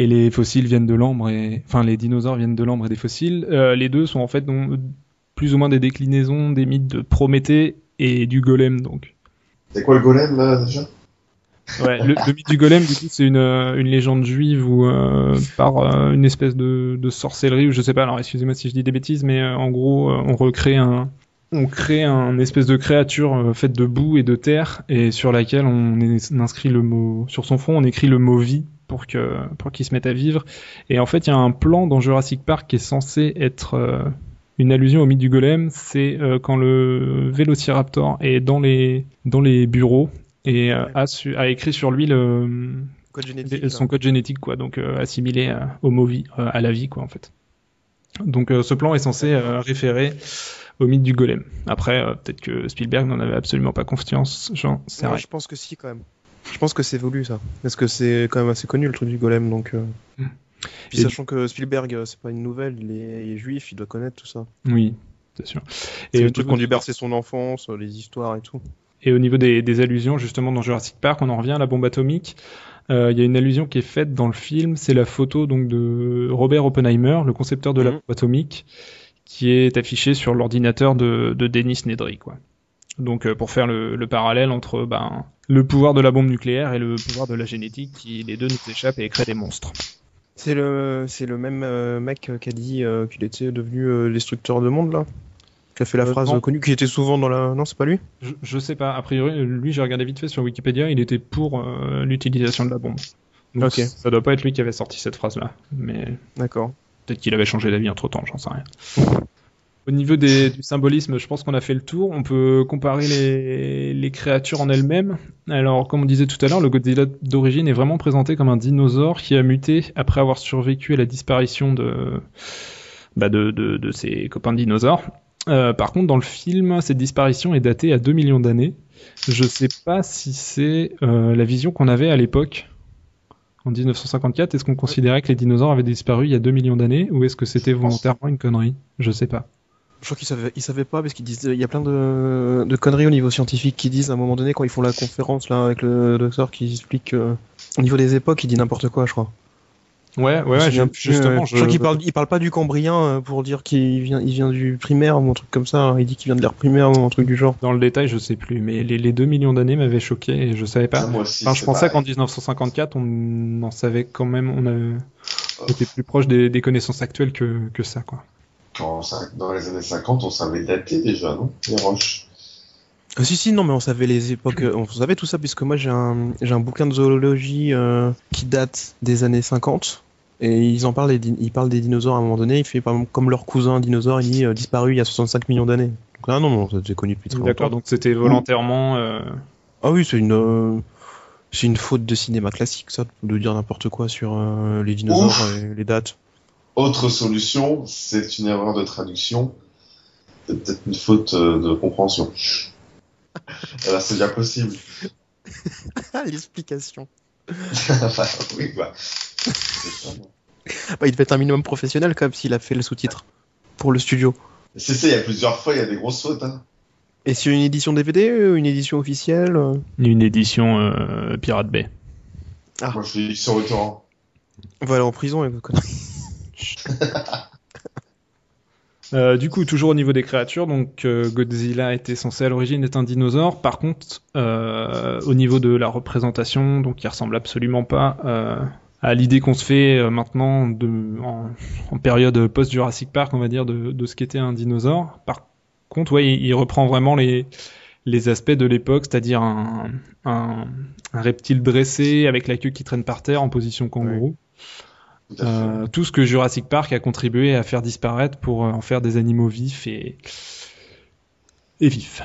et les fossiles viennent de l'ambre. Et... Enfin, les dinosaures viennent de l'ambre et des fossiles. les deux sont en fait donc, plus ou moins des déclinaisons des mythes de Prométhée et du golem donc. C'est quoi le golem là déjà? Ouais, le, mythe du golem, du coup, c'est une, euh, une légende juive ou euh, par euh, une espèce de, de sorcellerie ou je sais pas. Alors, excusez-moi si je dis des bêtises, mais en gros, on recrée un, on crée un espèce de créature faite de boue et de terre et sur laquelle on, inscrit le mot, sur son front, on écrit le mot vie pour que pour qu'il se mette à vivre. Et en fait, il y a un plan dans Jurassic Park qui est censé être une allusion au mythe du golem, c'est euh, quand le Vélociraptor est dans les, dans les bureaux et euh, a, a, écrit sur lui le, code génétique, son code génétique, quoi, donc euh, assimilé au à la vie, quoi, en fait. Donc ce plan est censé référer au mythe du golem. Après, peut-être que Spielberg n'en avait absolument pas confiance, Je pense que si, quand même. Je pense que c'est voulu, ça. Parce que c'est quand même assez connu, le truc du golem, donc... Mm sachant que Spielberg, euh, c'est pas une nouvelle, il est, juif, il doit connaître tout ça. Oui, c'est sûr. Et le truc qu'on lui bercer son enfance, euh, les histoires et tout. Et au niveau des, allusions, justement, dans Jurassic Park, on en revient à la bombe atomique. Euh, il y a une allusion qui est faite dans le film, c'est la photo donc de Robert Oppenheimer, le concepteur de la mhm. bombe atomique, qui est affichée sur l'ordinateur de, de Denis Nedry, quoi. Donc pour faire le, parallèle entre ben, le pouvoir de la bombe nucléaire et le pouvoir de la génétique, qui les deux nous échappent et créent des monstres. C'est le, c'est le même euh, mec qui a dit euh, qu'il était devenu euh, destructeur de monde là Qui a fait la phrase connue, qui était souvent dans la. Non, c'est pas lui? Je, sais pas. A priori, lui, j'ai regardé vite fait sur Wikipédia, il était pour l'utilisation de la bombe. Donc, ok. Ça doit pas être lui qui avait sorti cette phrase là. Mais. D'accord. Peut-être qu'il avait changé d'avis entre temps, j'en sais rien. Au niveau des, du symbolisme, je pense qu'on a fait le tour. On peut comparer les, les créatures en elles-mêmes. Alors, comme on disait tout à l'heure, le Godzilla d'origine est vraiment présenté comme un dinosaure qui a muté après avoir survécu à la disparition de, bah de, de, de, ses copains dinosaures. Euh, par contre, dans le film, cette disparition est datée à 2 millions d'années. Je sais pas si c'est euh, la vision qu'on avait à l'époque. En 1954, est-ce qu'on considérait que les dinosaures avaient disparu il y a 2 millions d'années ou est-ce que c'était volontairement une connerie? Je sais pas. Je crois qu'ils savaient, ils savaient pas parce qu'ils disent, il y a plein de, de, conneries au niveau scientifique qui disent à un moment donné quand ils font la conférence là avec le docteur qui explique euh, au niveau des époques, il dit n'importe quoi, je crois. Ouais, ouais, ouais justement. je, crois qu'il parle, il parle pas du Cambrien euh, pour dire qu'il vient, il vient du primaire ou un truc comme ça. Il dit qu'il vient de l'ère primaire ou un truc du genre. Dans le détail, je sais plus, mais les, les 2 millions d'années m'avaient choqué et je savais pas. enfin, je pensais qu'en 1954, on en savait quand même, on, avait, on était plus proche des, des connaissances actuelles que, que ça, quoi dans les années 50, on savait dater déjà, non? Les roches. Ah, si, si, non, mais on savait les époques, euh, on savait tout ça, puisque moi j'ai un, j'ai un bouquin de zoologie euh, qui date des années 50, et ils en parlent, ils parlent des dinosaures à un moment donné, il fait par exemple, comme leur cousin dinosaure, il dit euh, disparu il y a 65 millions d'années. Donc là, non, non, ça été connu depuis très longtemps. D'accord, donc c'était volontairement. Ah oui, c'est une, c'est une faute de cinéma classique, ça, de dire n'importe quoi sur les dinosaures et les dates. Autre solution, c'est une erreur de traduction, peut-être une faute euh, de compréhension. Alors c'est bien possible. L'explication. oui, bah. bah. Il devait être un minimum professionnel quand même s'il a fait le sous-titre pour le studio. C'est ça, il y a plusieurs fois, il y a des grosses fautes. Hein. Et c'est une édition DVD, euh, une édition officielle euh Une édition euh, Pirate Bay. Ah. Moi je suis sur le torrent. Voilà, en prison et vous connaissez. Euh, du coup, toujours au niveau des créatures, donc euh, Godzilla était censé à l'origine être un dinosaure. Par contre, euh, au niveau de la représentation, donc il ressemble absolument pas à l'idée qu'on se fait maintenant en, période post-Jurassic Park, on va dire, de, ce qu'était un dinosaure. Par contre, ouais, il, reprend vraiment les, aspects de l'époque, c'est-à-dire un, reptile dressé avec la queue qui traîne par terre en position kangourou. Euh, tout ce que Jurassic Park a contribué à faire disparaître pour en faire des animaux vifs et, et vifs.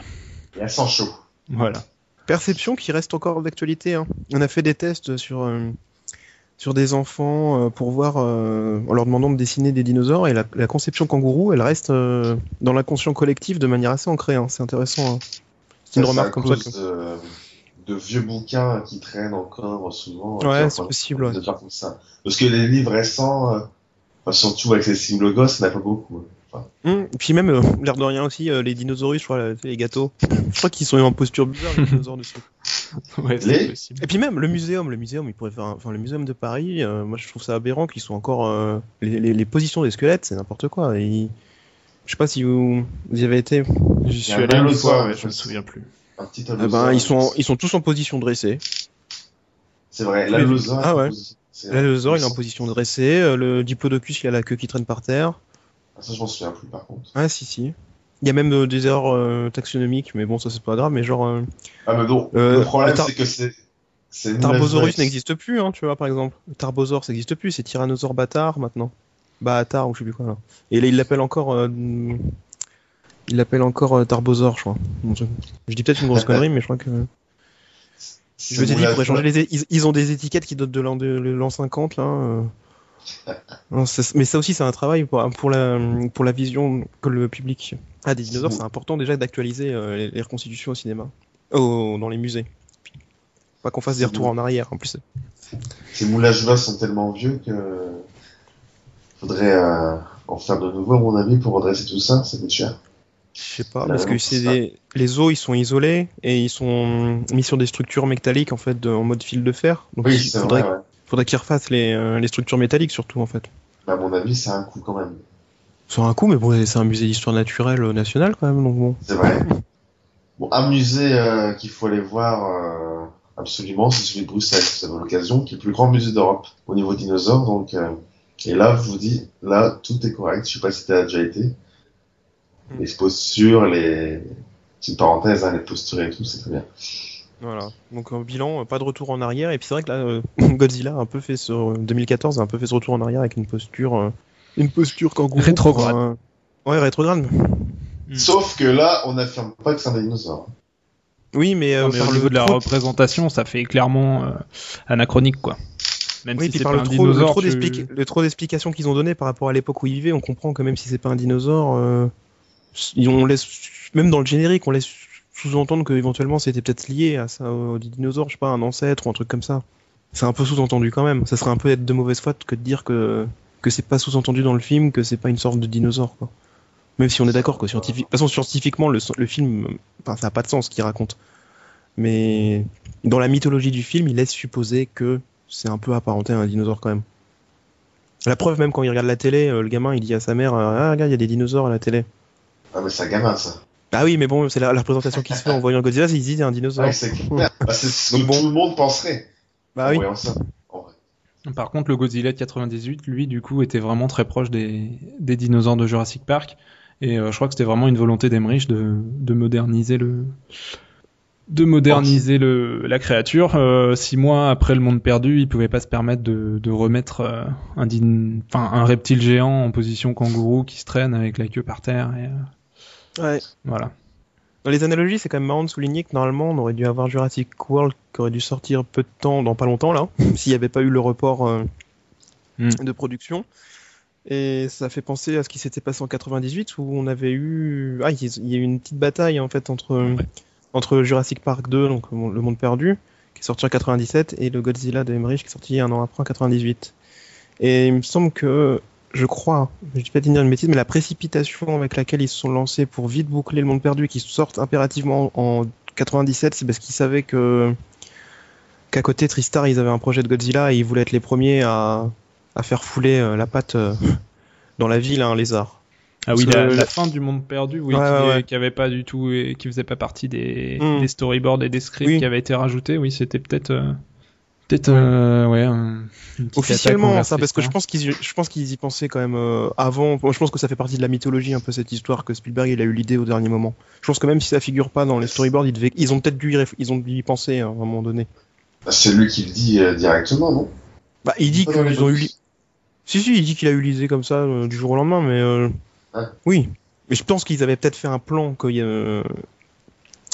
Et à sang chaud. Voilà. Perception qui reste encore d'actualité. Hein. On a fait des tests sur, euh, sur des enfants euh, pour voir, euh, en leur demandant de dessiner des dinosaures, et la, conception kangourou, elle reste dans l'inconscient collectif de manière assez ancrée. Hein. C'est intéressant. Hein. C'est une remarque comme ça. De, vieux bouquins qui traînent encore souvent. Ouais, c'est possible. Parce que les livres récents, surtout accessibles aux gosses, il n'y en a pas beaucoup. Et hum, puis même, euh, l'air de rien aussi, euh, les dinosaures, je crois, les gâteaux. Je crois qu'ils sont en posture bizarre, les dinosaures dessus. ouais. Et puis même, le muséum, le muséum, il pourrait faire enfin, le muséum de Paris, euh, moi je trouve ça aberrant qu'ils soient encore, les, les, positions des squelettes, c'est n'importe quoi. Et... Je sais pas si vous, vous y avez été. J'y suis allé une fois, mais je me souviens plus. Eh ben, ils sont, ils sont tous en position dressée. C'est vrai, l'allosaure. Ah ouais. Il est en position dressée, le diplodocus, il a la queue qui traîne par terre. Ah, ça, je m'en souviens plus, par contre. Ah, si, si. Il y a même euh, des erreurs euh, taxonomiques, mais bon, ça, c'est pas grave, mais genre. Euh, ah, mais non, le problème, c'est que c'est. Tarbosaurus n'existe plus, hein, tu vois, par exemple. Tarbosaurus ça n'existe plus, c'est Tyrannosaure bâtard maintenant. Bâtard, ou je sais plus quoi, là. Et là, il l'appelle encore. Il l'appelle encore Tarbosaur, je crois. je... dis peut-être une grosse connerie, mais je crois que. Je veux dire, changer les. Ils, ont des étiquettes qui datent de l'an 50, là mais ça aussi, c'est un travail pour, pour, la, pour la vision que le public a des dinosaures. C'est important déjà d'actualiser euh, les, reconstitutions au cinéma, dans les musées. Pas qu'on fasse des retours en arrière en plus. Ces moulages-là sont tellement vieux que faudrait euh, en faire de nouveau, à mon avis, pour redresser tout ça. Ça coûte cher. Je sais pas, parce que c'est les os ils sont isolés et ils sont mis sur des structures métalliques en fait en mode fil de fer. Donc oui, il faudrait, vrai, Faudrait qu'ils refassent les, euh, les, structures métalliques surtout en fait. À mon avis, c'est un coût quand même. C'est un coût, mais bon, c'est un musée d'histoire naturelle euh, nationale quand même, donc bon. C'est vrai. bon, un musée euh, qu'il faut aller voir absolument, c'est celui de Bruxelles, si vous avez l'occasion, qui est le plus grand musée d'Europe au niveau dinosaures. Donc, et là, je vous dis, là, tout est correct. Je sais pas si tu as déjà été. Les postures, les petites parenthèses, hein, les postures et tout, c'est très bien. Voilà. Donc en bilan, pas de retour en arrière. Et puis c'est vrai que là, euh, Godzilla a un peu fait ce 2014 a un peu fait ce retour en arrière avec une posture, euh, une posture kangourou. Rétrograde. Ouais, rétrograde. Hmm. Sauf que là, on n'affirme pas que c'est un dinosaure. Oui, mais, euh, au niveau de la représentation, ça fait clairement anachronique, quoi. Même oui, si c'est pas le, un trop, dinosaure, le trop d'explications qu'ils ont donné par rapport à l'époque où ils vivaient, on comprend que même si c'est pas un dinosaure, on laisse, même dans le générique, on laisse sous-entendre que éventuellement c'était peut-être lié à ça, au dinosaure, je sais pas, un ancêtre ou un truc comme ça. C'est un peu sous-entendu quand même. Ça serait un peu être de mauvaise foi que de dire que, que c'est pas sous-entendu dans le film, que c'est pas une sorte de dinosaure. Même si on est d'accord. Scientifique... De toute façon, scientifiquement, le, le film, enfin, ça n'a pas de sens ce qu'il raconte. Mais dans la mythologie du film, il laisse supposer que c'est un peu apparenté à un dinosaure quand même. La preuve, même quand il regarde la télé, euh, le gamin il dit à sa mère Ah, regarde, il y a des dinosaures à la télé. Ah, mais c'est un gamin ça. Ah oui, mais bon, c'est la, représentation qui se fait en voyant Godzilla, c'est dit un dinosaure. c'est bah, ce que tout le monde penserait. Bah oui. Par contre, le Godzilla de 98, lui, du coup, était vraiment très proche des, des dinosaures de Jurassic Park. Et euh, je crois que c'était vraiment une volonté d'Emmerich de, de moderniser le de moderniser le, la créature. Euh, six mois après le monde perdu, il pouvait pas se permettre de, de remettre euh, un, enfin, un reptile géant en position kangourou qui se traîne avec la queue par terre. Et, Ouais. Voilà. Dans les analogies, c'est quand même marrant de souligner que normalement, on aurait dû avoir Jurassic World qui aurait dû sortir peu de temps, dans pas longtemps là, s'il n'y avait pas eu le report euh, hmm. de production. Et ça fait penser à ce qui s'était passé en 98 où on avait eu, ah, il y a eu une petite bataille en fait entre entre Jurassic Park 2, donc Le Monde Perdu, qui est sorti en 97, et le Godzilla de Emmerich qui est sorti un an après en 98. Et il me semble que je crois, je dis pas dire une bêtise, mais la précipitation avec laquelle ils se sont lancés pour vite boucler le monde perdu et qu'ils sortent impérativement en 97, c'est parce qu'ils savaient que qu'à côté Tristar, ils avaient un projet de Godzilla et ils voulaient être les premiers à, à faire fouler euh, la patte euh, dans la ville à un lézard. Ah oui, la, fin du monde perdu, oui, qui, avait pas du tout, qui faisait pas partie des, hmm. des storyboards et des scripts qui avaient été rajoutés, oui, c'était peut-être. Euh, Peut-être, ouais. Officiellement, ça, parce que je pense qu'ils, je pense qu'ils y pensaient quand même avant. je pense que ça fait partie de la mythologie un peu cette histoire que Spielberg il a eu l'idée au dernier moment. Je pense que même si ça figure pas dans les storyboards, ils, ils ont peut-être dû, y ils ont dû y penser hein, à un moment donné. Bah, c'est lui qui le dit directement, non? Bah, il dit qu'ils ont eu. Si, si, il dit qu'il a eu l'idée comme ça du jour au lendemain, mais oui. Mais je pense qu'ils avaient peut-être fait un plan qu'il y a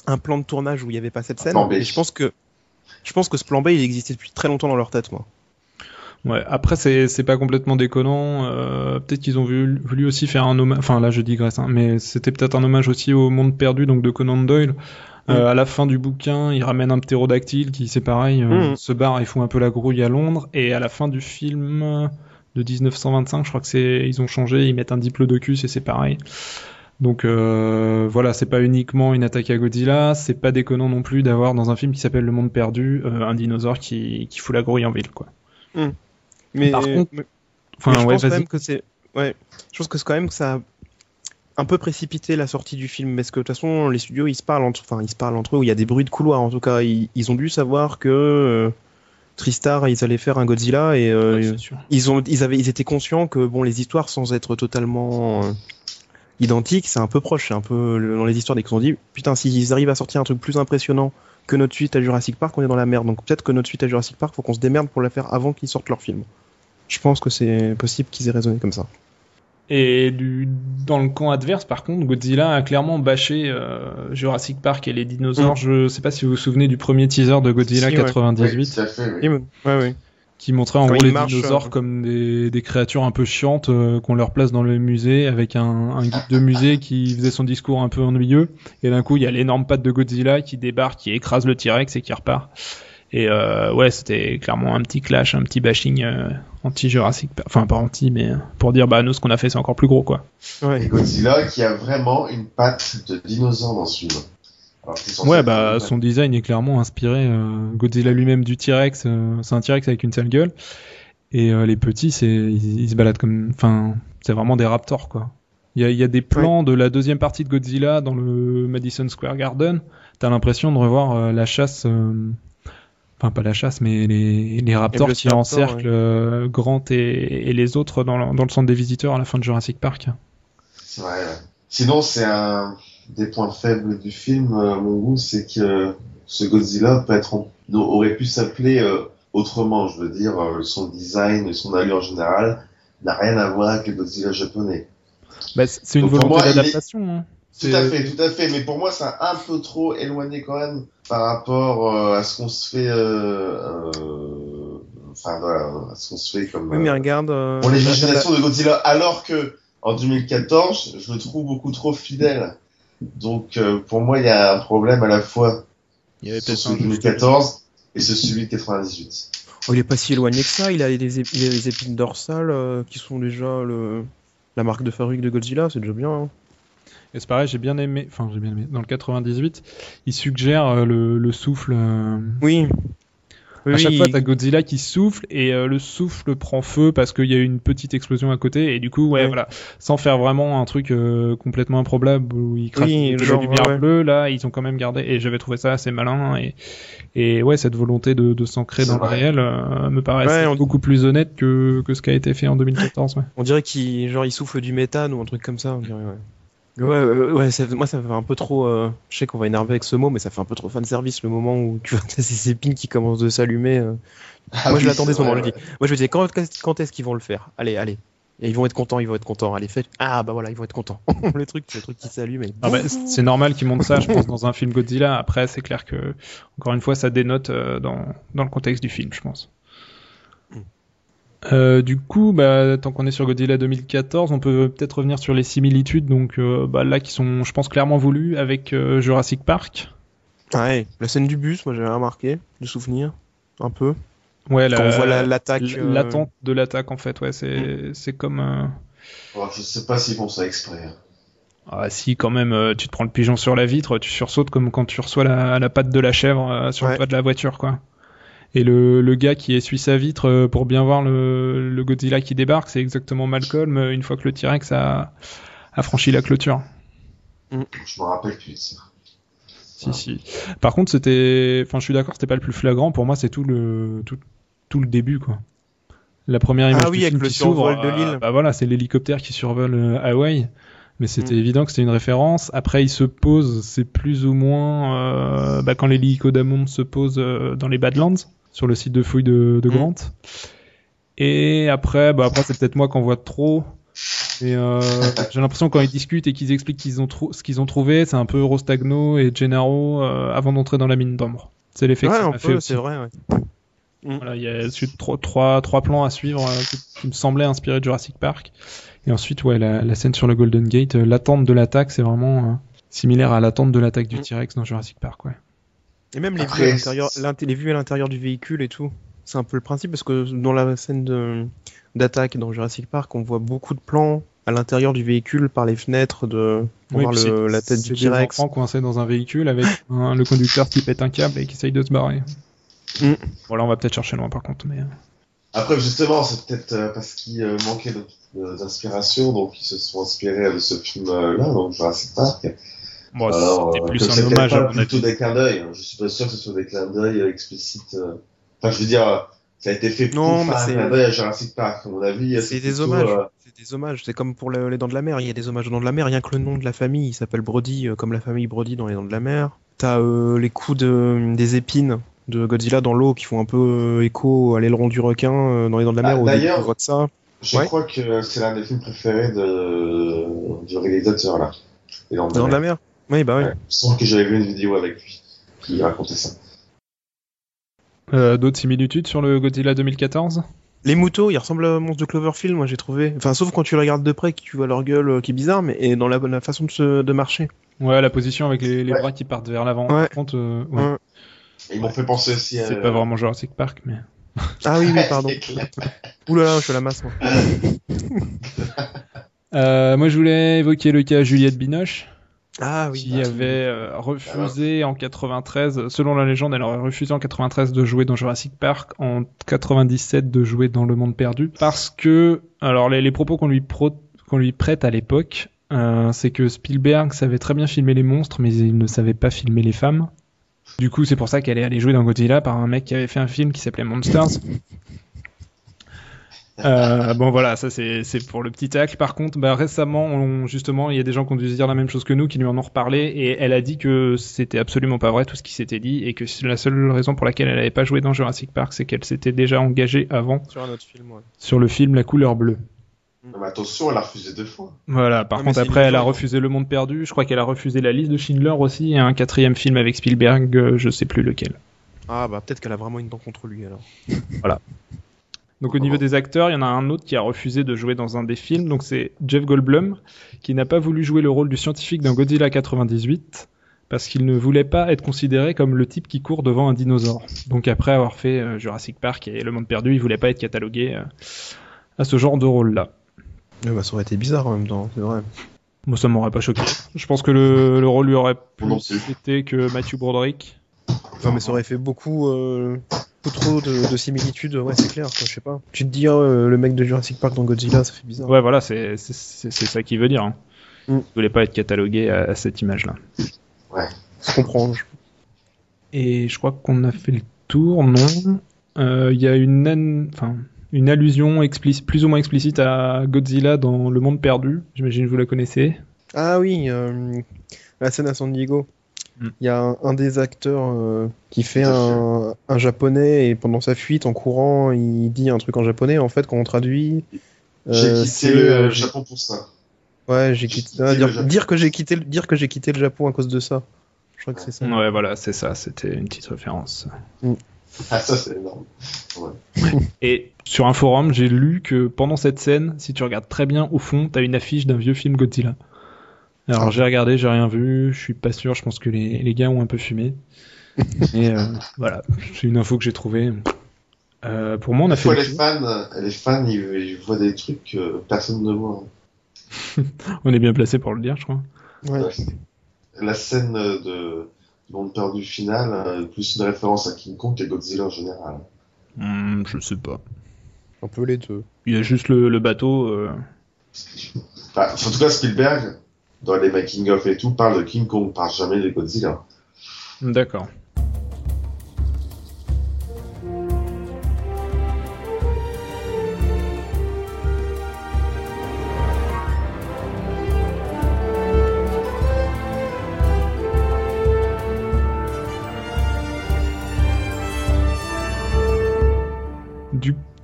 un plan de tournage où il n'y avait pas cette scène. Et je pense que je pense que ce plan B il existait depuis très longtemps dans leur tête, moi. Ouais, après c'est c'est pas complètement déconnant. Euh, peut-être qu'ils ont voulu, voulu, aussi faire un hommage. Enfin là je digresse, hein, mais c'était peut-être un hommage aussi au Monde perdu donc de Conan Doyle. Euh, mm. à la fin du bouquin, il ramène un ptérodactyle qui c'est pareil, euh, mm. se barre et font un peu la grouille à Londres. Et à la fin du film de 1925, je crois que c'est ils ont changé, ils mettent un diplodocus et c'est pareil. Donc euh, voilà, c'est pas uniquement une attaque à Godzilla, c'est pas déconnant non plus d'avoir dans un film qui s'appelle Le Monde Perdu euh, un dinosaure qui, qui fout la grouille en ville, quoi. Hmm. Mais par contre, enfin, je pense quand même que c'est, ouais, je pense que c'est quand même que ça a un peu précipité la sortie du film, parce que de toute façon les studios ils se parlent entre, enfin ils se parlent entre eux, il y a des bruits de couloir en tout cas, ils, ont dû savoir que euh, Tristar ils allaient faire un Godzilla et ils ont, ils avaient, ils étaient conscients que bon les histoires sans être totalement identique, c'est un peu proche, c'est un peu dans les histoires des qu'on dit putain s'ils arrivent à sortir un truc plus impressionnant que notre suite à Jurassic Park, on est dans la merde. Donc peut-être que notre suite à Jurassic Park, faut qu'on se démerde pour la faire avant qu'ils sortent leur film. Je pense que c'est possible qu'ils aient raisonné comme ça. Et du, dans le camp adverse, par contre, Godzilla a clairement bâché euh, Jurassic Park et les dinosaures. Mm. Je sais pas si vous vous souvenez du premier teaser de Godzilla 98. Ouais. Ouais, qui montrait en gros les dinosaures euh, comme des, des, créatures un peu chiantes euh, qu'on leur place dans le musée avec un, un, guide de musée qui faisait son discours un peu ennuyeux. Et d'un coup il y a l'énorme patte de Godzilla qui débarque qui écrase le T-Rex et qui repart. Et euh, ouais c'était clairement un petit clash un petit bashing euh, anti Jurassic enfin pas anti mais pour dire bah nous ce qu'on a fait c'est encore plus gros quoi. Ouais. et Godzilla qui a vraiment une patte de dinosaure dans ce film Ouais, bah son design est clairement inspiré. Euh, Godzilla lui-même du T-Rex, euh, c'est un T-Rex avec une seule gueule. Et euh, les petits, c'est ils, se baladent comme, enfin, c'est vraiment des raptors quoi. Il y a, y a, des plans de la deuxième partie de Godzilla dans le Madison Square Garden. T'as l'impression de revoir euh, la chasse, enfin pas la chasse, mais les, les raptors qui encerclent Grant et, et, les autres dans le, dans le centre des visiteurs à la fin de Jurassic Park. Ouais. Sinon, c'est un des points faibles du film, euh, à mon goût, c'est que ce Godzilla peut être aurait pu s'appeler euh, autrement. Je veux dire, euh, son design, son allure générale n'a rien à voir avec le Godzilla japonais. Bah, c'est une volonté d'adaptation. Hein. Tout à fait, tout à fait. Mais pour moi, c'est un peu trop éloigné quand même par rapport à ce qu'on se fait. Euh, enfin voilà, à ce qu'on se fait comme. Oui, mais regarde. pour les de Godzilla, alors que en 2014, je le trouve beaucoup trop fidèle donc euh, pour moi, il y a un problème à la fois il y avait sur celui de 2014 et ce celui de 98. Oh, il est pas si éloigné que ça. Il a des, épines dorsales euh, qui sont déjà le... la marque de fabrique de Godzilla. C'est déjà bien. Hein. Et c'est pareil, j'ai bien aimé. Enfin, j'ai bien aimé. Dans le 98, il suggère euh, le, le, souffle. Oui à chaque fois, t'as Godzilla qui souffle et euh, le souffle prend feu parce qu'il y a une petite explosion à côté et du coup, ouais, voilà, sans faire vraiment un truc euh, complètement improbable où il crache oui, de la lumière bleue, là, ils ont quand même gardé et j'avais trouvé ça assez malin et et ouais, cette volonté de, de s'ancrer dans le réel euh, me paraît beaucoup plus honnête que que ce qui a été fait en 2014. Ouais. On dirait qu'il genre il souffle du méthane ou un truc comme ça. On dirait, ouais. Ouais, ouais, ça, moi ça fait un peu trop. Euh, je sais qu'on va énerver avec ce mot, mais ça fait un peu trop fan service le moment où tu vois ces épines qui commencent de s'allumer. Euh. Ah moi je l'attendais ce moment, je dis. Moi je me disais quand, quand est-ce qu'ils vont le faire? Allez, allez. Et ils vont être contents, ils vont être contents. Allez, faites. Ah bah voilà, ils vont être contents. le truc, le truc qui s'allume. Ah bah, c'est normal qu'ils montrent ça, je pense, dans un film Godzilla. Après, c'est clair que encore une fois, ça dénote euh, dans dans le contexte du film, je pense. Euh, du coup, bah, tant qu'on est sur Godzilla 2014, on peut peut-être revenir sur les similitudes, donc euh, bah, là qui sont, je pense, clairement voulues avec euh, Jurassic Park. Ouais, la scène du bus, moi j'avais remarqué, de souvenir, un peu. Ouais, la, on voit l'attaque. L'attente de l'attaque, en fait, ouais, c'est, mm. c'est comme. je sais pas s'ils font ça exprès. Hein. Ah si, quand même, tu te prends le pigeon sur la vitre, tu sursautes comme quand tu reçois la, la patte de la chèvre sur le toit de la voiture, quoi. Et le, le gars qui essuie sa vitre euh, pour bien voir le, le Godzilla qui débarque, c'est exactement Malcolm euh, une fois que le T-Rex a, a franchi la clôture. Mm. Je me rappelle plus de ça. Si, si. Par contre, c'était. Enfin, je suis d'accord, c'était pas le plus flagrant. Pour moi, c'est tout le tout, tout le début, quoi. La première image ah oui, avec le survol de l'île. bah voilà, c'est l'hélicoptère qui survole Hawaï mais c'était mm. évident que c'était une référence. Après, il se pose, c'est plus ou moins euh, bah, quand l'hélico d'Amond se pose euh, dans les Badlands, sur le site de fouille de, de mm. Grant. Et après, bah après c'est peut-être moi qui en vois trop. Euh, j'ai l'impression quand ils discutent et qu'ils expliquent qu'ils ont ce qu'ils ont trouvé, c'est un peu Rostagno et Gennaro euh, avant d'entrer dans la mine d'ombre. C'est l'effet ouais, que ça m'a fait C'est vrai. Ouais. Voilà, il y a trois, trois, trois plans à suivre euh, qui me semblaient inspirés de Jurassic Park. Et ensuite, ouais, la, la scène sur le Golden Gate, l'attente de l'attaque, c'est vraiment similaire à l'attente de l'attaque du mm. T-Rex dans Jurassic Park, ouais. Et même les, vues à l'intérieur, les vues à l'intérieur du véhicule et tout. C'est un peu le principe parce que dans la scène d'attaque dans Jurassic Park, on voit beaucoup de plans à l'intérieur du véhicule par les fenêtres de pour voir le, la tête du T-Rex. coincé dans un véhicule avec le conducteur qui pète un câble et qui essaye de se barrer. Mm. Bon là on va peut-être chercher loin par contre, mais. Euh. Après justement c'est peut-être parce qu'il manquait de d'inspiration, donc ils se sont inspirés de ce film-là, donc Jurassic Park. Bon, c'était euh, plus un hommage à plutôt des clins d'œil. Hein. Je suis pas sûr que ce soit des clins d'œil explicites. Euh. Enfin, je veux dire, ça a été fait pour non, faire un clin d'œil à Jurassic Park. À mon avis, c'est des hommages. Euh, c'est des hommages. C'est comme pour les Dents de la Mer. Il y a des hommages aux Dents de la Mer. Rien que le nom de la famille, il s'appelle Brody, comme la famille Brody dans les Dents de la Mer. T'as les coups de, des épines de Godzilla dans l'eau qui font un peu écho à l'aileron du requin dans les Dents de la Mer. Ah, D'ailleurs, ça. Je crois que c'est l'un des films préférés de... du réalisateur, là. Et dans, dans la mer Oui, bah oui. Sens que j'avais vu une vidéo avec lui qui racontait ça. Euh, D'autres similitudes sur le Godzilla 2014 les moutons, ils ressemblent au monstre de Cloverfield, moi j'ai trouvé. Enfin, sauf quand tu les regardes de près, que tu vois leur gueule euh, qui est bizarre, mais et dans la, la façon de, se, de marcher. Ouais, la position avec les, les bras qui partent vers l'avant. Ouais. Euh, ouais. Ils m'ont fait penser aussi à. C'est pas vraiment Jurassic Park, mais. Ah oui, oui, pardon. Là, je suis la masse, moi. euh, moi, je voulais évoquer le cas Juliette Binoche. Ah oui. Qui avait euh, refusé en 93, selon la légende, elle aurait refusé en 93 de jouer dans Jurassic Park, en 97 de jouer dans Le Monde Perdu, parce que, alors les, les propos qu'on lui, qu'on lui prête à l'époque, euh, c'est que Spielberg savait très bien filmer les monstres, mais il ne savait pas filmer les femmes. Du coup, c'est pour ça qu'elle est allée jouer dans Godzilla par un mec qui avait fait un film qui s'appelait Monsters. Euh, bon voilà, ça c'est pour le petit tacle. Par contre, bah, récemment, on, justement, il y a des gens qui ont dû se dire la même chose que nous, qui lui en ont reparlé, et elle a dit que c'était absolument pas vrai tout ce qui s'était dit, et que la seule raison pour laquelle elle n'avait pas joué dans Jurassic Park, c'est qu'elle s'était déjà engagée avant sur un autre film, ouais. sur le film La couleur bleue. Mais attention, elle a refusé deux fois. Voilà, par contre après elle a refusé Le Monde Perdu, je crois qu'elle a refusé La Liste de Schindler aussi, et un quatrième film avec Spielberg, euh, je sais plus lequel. Ah bah peut-être qu'elle a vraiment une dent contre lui alors. voilà. Donc au niveau des acteurs, il y en a un autre qui a refusé de jouer dans un des films, donc c'est Jeff Goldblum, qui n'a pas voulu jouer le rôle du scientifique dans Godzilla 98, parce qu'il ne voulait pas être considéré comme le type qui court devant un dinosaure. Donc après avoir fait euh, Jurassic Park et Le Monde Perdu, il voulait pas être catalogué euh, à ce genre de rôle-là. bah, ça aurait été bizarre en même temps, c'est vrai. Moi, ça m'aurait pas choqué. Je pense que le, le rôle lui aurait plus été que Matthew Broderick. Non, mais ça aurait fait beaucoup, euh, trop de, similitudes. Ouais, c'est clair. je sais pas. Tu te dis, euh, le mec de Jurassic Park dans Godzilla, ça fait bizarre. Ouais, voilà, c'est ça qu'il veut dire. Hein. Mm. Il voulait pas être catalogué à, cette image-là. Ouais. Je comprends. Et je crois qu'on a fait le tour, non? Euh, Il y a une, enfin, une allusion plus ou moins explicite à Godzilla dans Le Monde Perdu. J'imagine que vous la connaissez. Ah oui, euh, la scène à San Diego. Mm. Il y a un, des acteurs euh, qui fait un, japonais et pendant sa fuite en courant, il dit un truc en japonais. En fait, quand on traduit, euh, j'ai quitté le Japon pour ça. Ouais, j'ai quitté. Ah, dire, que j'ai quitté, dire que j'ai quitté le Japon à cause de ça. Je crois que c'est ça. Ouais, voilà, c'est ça. C'était une petite référence. Mm. Ah, ça c'est énorme. Et sur un forum, j'ai lu que pendant cette scène, si tu regardes très bien au fond, t'as une affiche d'un vieux film Godzilla. Alors j'ai regardé, j'ai rien vu, je suis pas sûr, je pense que les, les gars ont un peu fumé. Et euh, voilà, c'est une info que j'ai trouvée. Euh, pour moi, on a fait. les fans, les fans, ils, voient des trucs que personne ne voit. on est bien placé pour le dire, je crois. Ouais. La scène de monde perdu final, euh, plus une référence à King Kong qu'à Godzilla en général. Hmm, je sais pas. Un peu les deux. Il y a juste le, le bateau. Euh... Enfin, en tout cas, Spielberg, dans les making-of et tout, parle de King Kong, parle jamais de Godzilla. D'accord.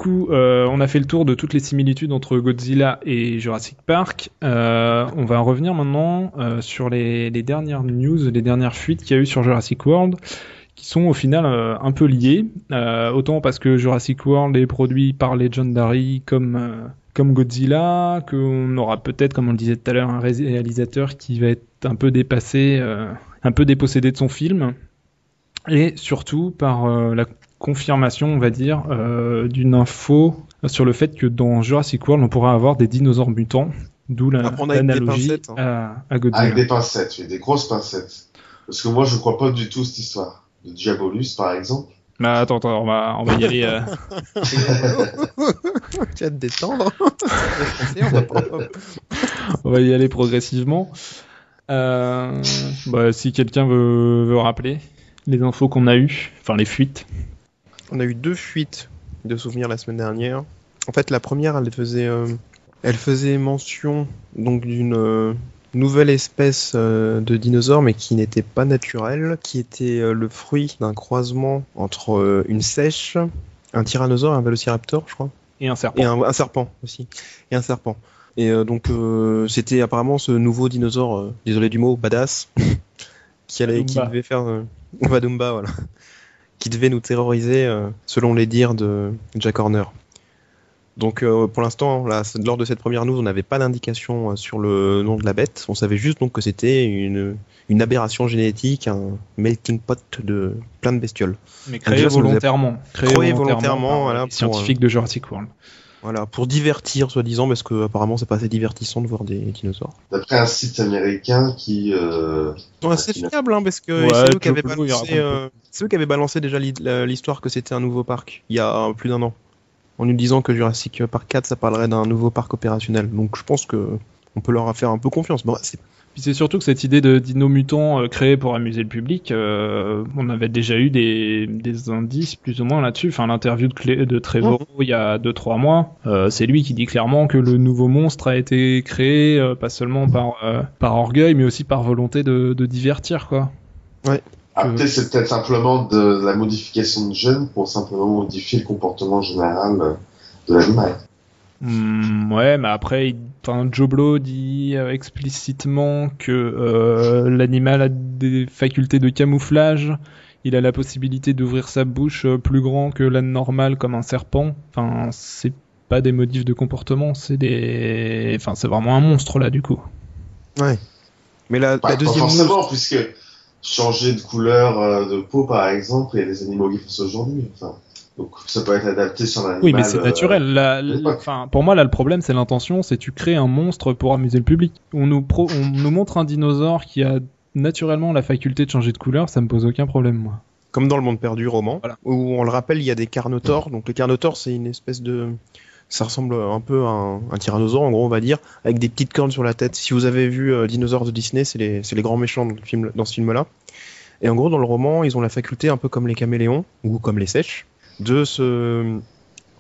Euh, on a fait le tour de toutes les similitudes entre Godzilla et Jurassic Park. Euh, on va revenir maintenant euh, sur les, dernières news, les dernières fuites qu'il y a eu sur Jurassic World, qui sont au final un peu liées. autant parce que Jurassic World est produit par Legendary comme comme Godzilla, qu'on aura peut-être, comme on le disait tout à l'heure, un réalisateur qui va être un peu dépassé, un peu dépossédé de son film, et surtout par la confirmation, on va dire, euh, d'une info sur le fait que dans Jurassic World, on pourra avoir des dinosaures mutants, d'où l'analogie hein. à, à Godzilla. Avec des pincettes, des grosses pincettes. Parce que moi, je crois pas du tout cette histoire. De Diabolus, par exemple. Bah, attends, attends, on va, on va y aller. Euh... tu vas te détendre. on va y aller progressivement. Euh, bah, si quelqu'un veut, veut rappeler les infos qu'on a eues, enfin les fuites. On a eu deux fuites de souvenirs la semaine dernière. En fait, la première, elle faisait, euh, elle faisait mention donc d'une euh, nouvelle espèce euh, de dinosaure, mais qui n'était pas naturelle, qui était le fruit d'un croisement entre une sèche, un tyrannosaure un vélociraptor, je crois. Et un serpent. Et un, serpent aussi. Et un serpent. Et donc, c'était apparemment ce nouveau dinosaure, désolé du mot, badass, qui, allait, qui devait faire. Vadumba, voilà qui devait nous terroriser euh, selon les dires de Jack Horner. Donc euh, pour l'instant, lors de cette première news, on n'avait pas d'indication euh, sur le nom de la bête. On savait juste donc que c'était une, une, aberration génétique, un melting pot de plein de bestioles. Mais créé volontairement. Créé, volontairement, voilà, pour, scientifiques de Jurassic World. Voilà, pour divertir, soi-disant, parce que apparemment c'est pas assez divertissant de voir des dinosaures. D'après un site américain qui. Euh... Sont assez fiables, hein, parce que c'est eux, qui avaient balancé, euh, eux qui avaient balancé déjà l'histoire que c'était un nouveau parc il y a plus d'un an, en nous disant que Jurassic Park 4 ça parlerait d'un nouveau parc opérationnel. Donc je pense que on peut leur faire un peu confiance. Bon, c'est puis c'est surtout que cette idée de dino mutant euh, créée pour amuser le public, euh, on avait déjà eu des, des indices plus ou moins là-dessus. Enfin, l'interview de, de Trevor il y a 2-3 mois, euh, c'est lui qui dit clairement que le nouveau monstre a été créé euh, pas seulement par, euh, par orgueil, mais aussi par volonté de, de divertir, quoi. Ouais. Après, c'est peut-être simplement de la modification de gènes pour simplement modifier le comportement général de l'animal. Hmm, ouais, mais après, enfin, Joe Blow dit euh, explicitement que euh, l'animal a des facultés de camouflage. Il a la possibilité d'ouvrir sa bouche euh, plus grand que la normale, comme un serpent. Enfin, c'est pas des modifs de comportement, c'est des, enfin, c'est vraiment un monstre là, du coup. Ouais. Mais la, la deuxième. Pas forcément, puisque changer de couleur de peau, par exemple, il y a des animaux qui font ça aujourd'hui. Enfin. Donc ça peut être adapté sur l'animal. Oui, mais c'est naturel. Euh, enfin, pour moi, là, le problème, c'est l'intention. C'est tu crées un monstre pour amuser le public. On nous, pro... on nous montre un dinosaure qui a naturellement la faculté de changer de couleur. Ça me pose aucun problème, moi. Comme dans le monde perdu roman, où on le rappelle, il y a des carnotors. Donc le carnotaure, c'est une espèce de ça ressemble un peu à un, tyrannosaure, en gros, on va dire, avec des petites cornes sur la tête. Si vous avez vu euh, Dinosaures de Disney, c'est les, les, grands méchants dans, le film, dans ce film-là. Et en gros, dans le roman, ils ont la faculté, un peu comme les caméléons, ou comme les sèches, de se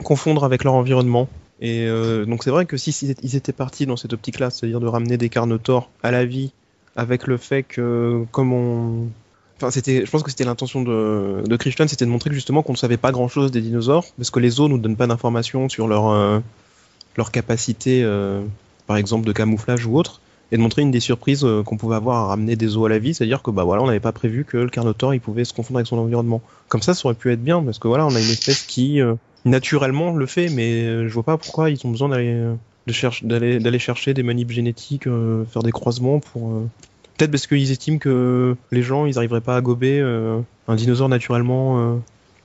confondre avec leur environnement. Et euh, donc c'est vrai que si ils étaient partis dans cette optique-là, c'est-à-dire de ramener des carnotors à la vie, avec le fait que comme on Enfin, c'était, je pense que c'était l'intention de, de Christian, c'était de montrer justement qu'on ne savait pas grand-chose des dinosaures, parce que les zoos nous donnent pas d'informations sur leur, euh, capacité, euh, par exemple, de camouflage ou autre et de montrer une des surprises euh, qu'on pouvait avoir à ramener des os à la vie, c'est-à-dire que bah voilà, on n'avait pas prévu que le Carnotaur il pouvait se confondre avec son environnement. Comme ça, ça aurait pu être bien parce que voilà, on a une espèce qui euh, naturellement le fait, mais euh, je vois pas pourquoi ils ont besoin d'aller de d'aller d'aller chercher des manips génétiques, faire des croisements pour peut-être parce qu'ils estiment que les gens ils arriveraient pas à gober un dinosaure naturellement.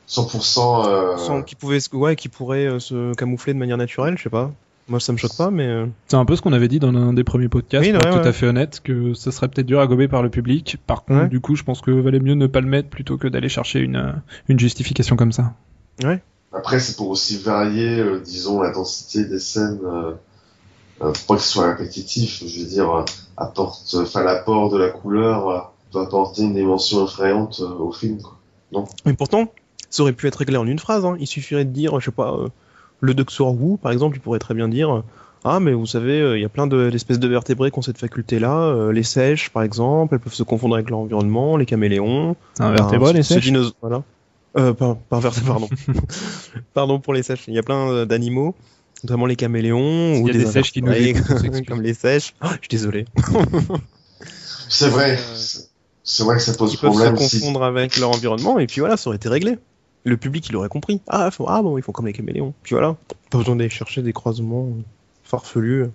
100% Sans, qui pouvait ouais qui pourrait se camoufler de manière naturelle je sais pas moi, ça me choque pas, mais. Euh, c'est un peu ce qu'on avait dit dans un des premiers podcasts, pour être tout à fait honnête, que ça serait peut-être dur à gober par le public. Par contre, du coup, je pense que valait mieux ne pas le mettre plutôt que d'aller chercher une, euh, une justification comme ça. Ouais. Après, c'est pour aussi varier, euh, disons, l'intensité des scènes, euh, pas que ce soit répétitif, je veux dire, apporte, enfin, l'apport de la couleur peut apporter une dimension effrayante au film, quoi. Non. Mais pourtant, ça aurait pu être réglé en une phrase. Hein. Il suffirait de dire, je sais pas, le Doctor Who, par exemple, il pourrait très bien dire ah, mais vous savez, euh, il y a plein d'espèces de, vertébrés qui ont cette faculté-là. Euh, les sèches, par exemple, elles peuvent se confondre avec l'environnement, les caméléons. Un vertébré, les sèches Voilà. Euh, pas, pas pardon. pardon pour les sèches. Il y a plein euh, d'animaux, notamment les caméléons. ou des, sèches qui nous comme les sèches. Oh, je suis désolé. C'est vrai. C'est vrai que ça pose problème. Ils peuvent se confondre avec leur environnement, et puis voilà, ça aurait été réglé. Le public, il aurait compris. Ah, ah bon, ils font comme les caméléons. Puis voilà. Pas besoin d'aller chercher des croisements farfelu.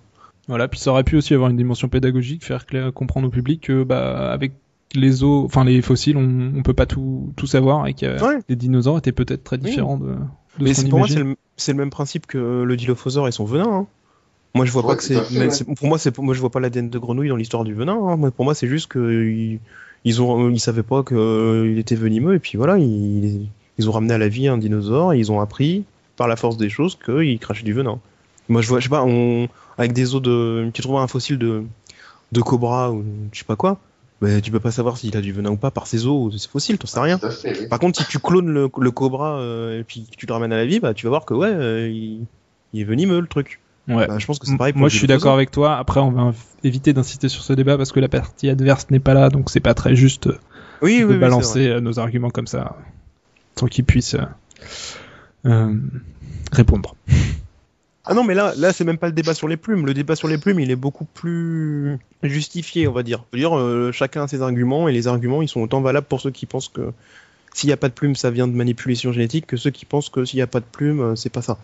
Voilà, puis ça aurait pu aussi avoir une dimension pédagogique, faire comprendre au public que bah avec les os, enfin les fossiles, on, on peut pas tout, tout savoir et que les dinosaures étaient peut-être très différents de, de. Mais pour moi, c'est le, même principe que le dilophosaure et son venin. Hein. Moi, je vois pas que c'est. Pour moi, c'est moi, je vois pas l'ADN de grenouille dans l'histoire du venin. Hein. Pour moi, c'est juste que ils, ils, ont, ils savaient pas qu'il était venimeux et puis voilà, ils, ils ont ramené à la vie un dinosaure et ils ont appris par la force des choses qu'il crachait du venin. Moi, je vois, je sais pas, on, avec des os de, tu trouves un fossile de, de cobra ou je sais pas quoi, mais tu peux pas savoir s'il a du venin ou pas par ses os ou ses fossiles, t'en sais rien. Par contre, si tu clones le, le cobra euh, et puis tu le ramènes à la vie, bah, tu vas voir que ouais, euh, il, est venimeux le truc. Ouais. Bah, je pense que c'est pareil. Pour Moi, je suis d'accord avec toi. Après, on va éviter d'insister sur ce débat parce que la partie adverse n'est pas là, donc c'est pas très juste oui, de oui, balancer euh, nos arguments comme ça sans qu'ils puissent répondre. Ah non, mais là, là, c'est même pas le débat sur les plumes. Le débat sur les plumes, il est beaucoup plus justifié, on va dire. Je dire, euh, chacun a ses arguments et les arguments, ils sont autant valables pour ceux qui pensent que s'il n'y a pas de plumes, ça vient de manipulation génétique, que ceux qui pensent que s'il n'y a pas de plumes, euh, c'est pas ça.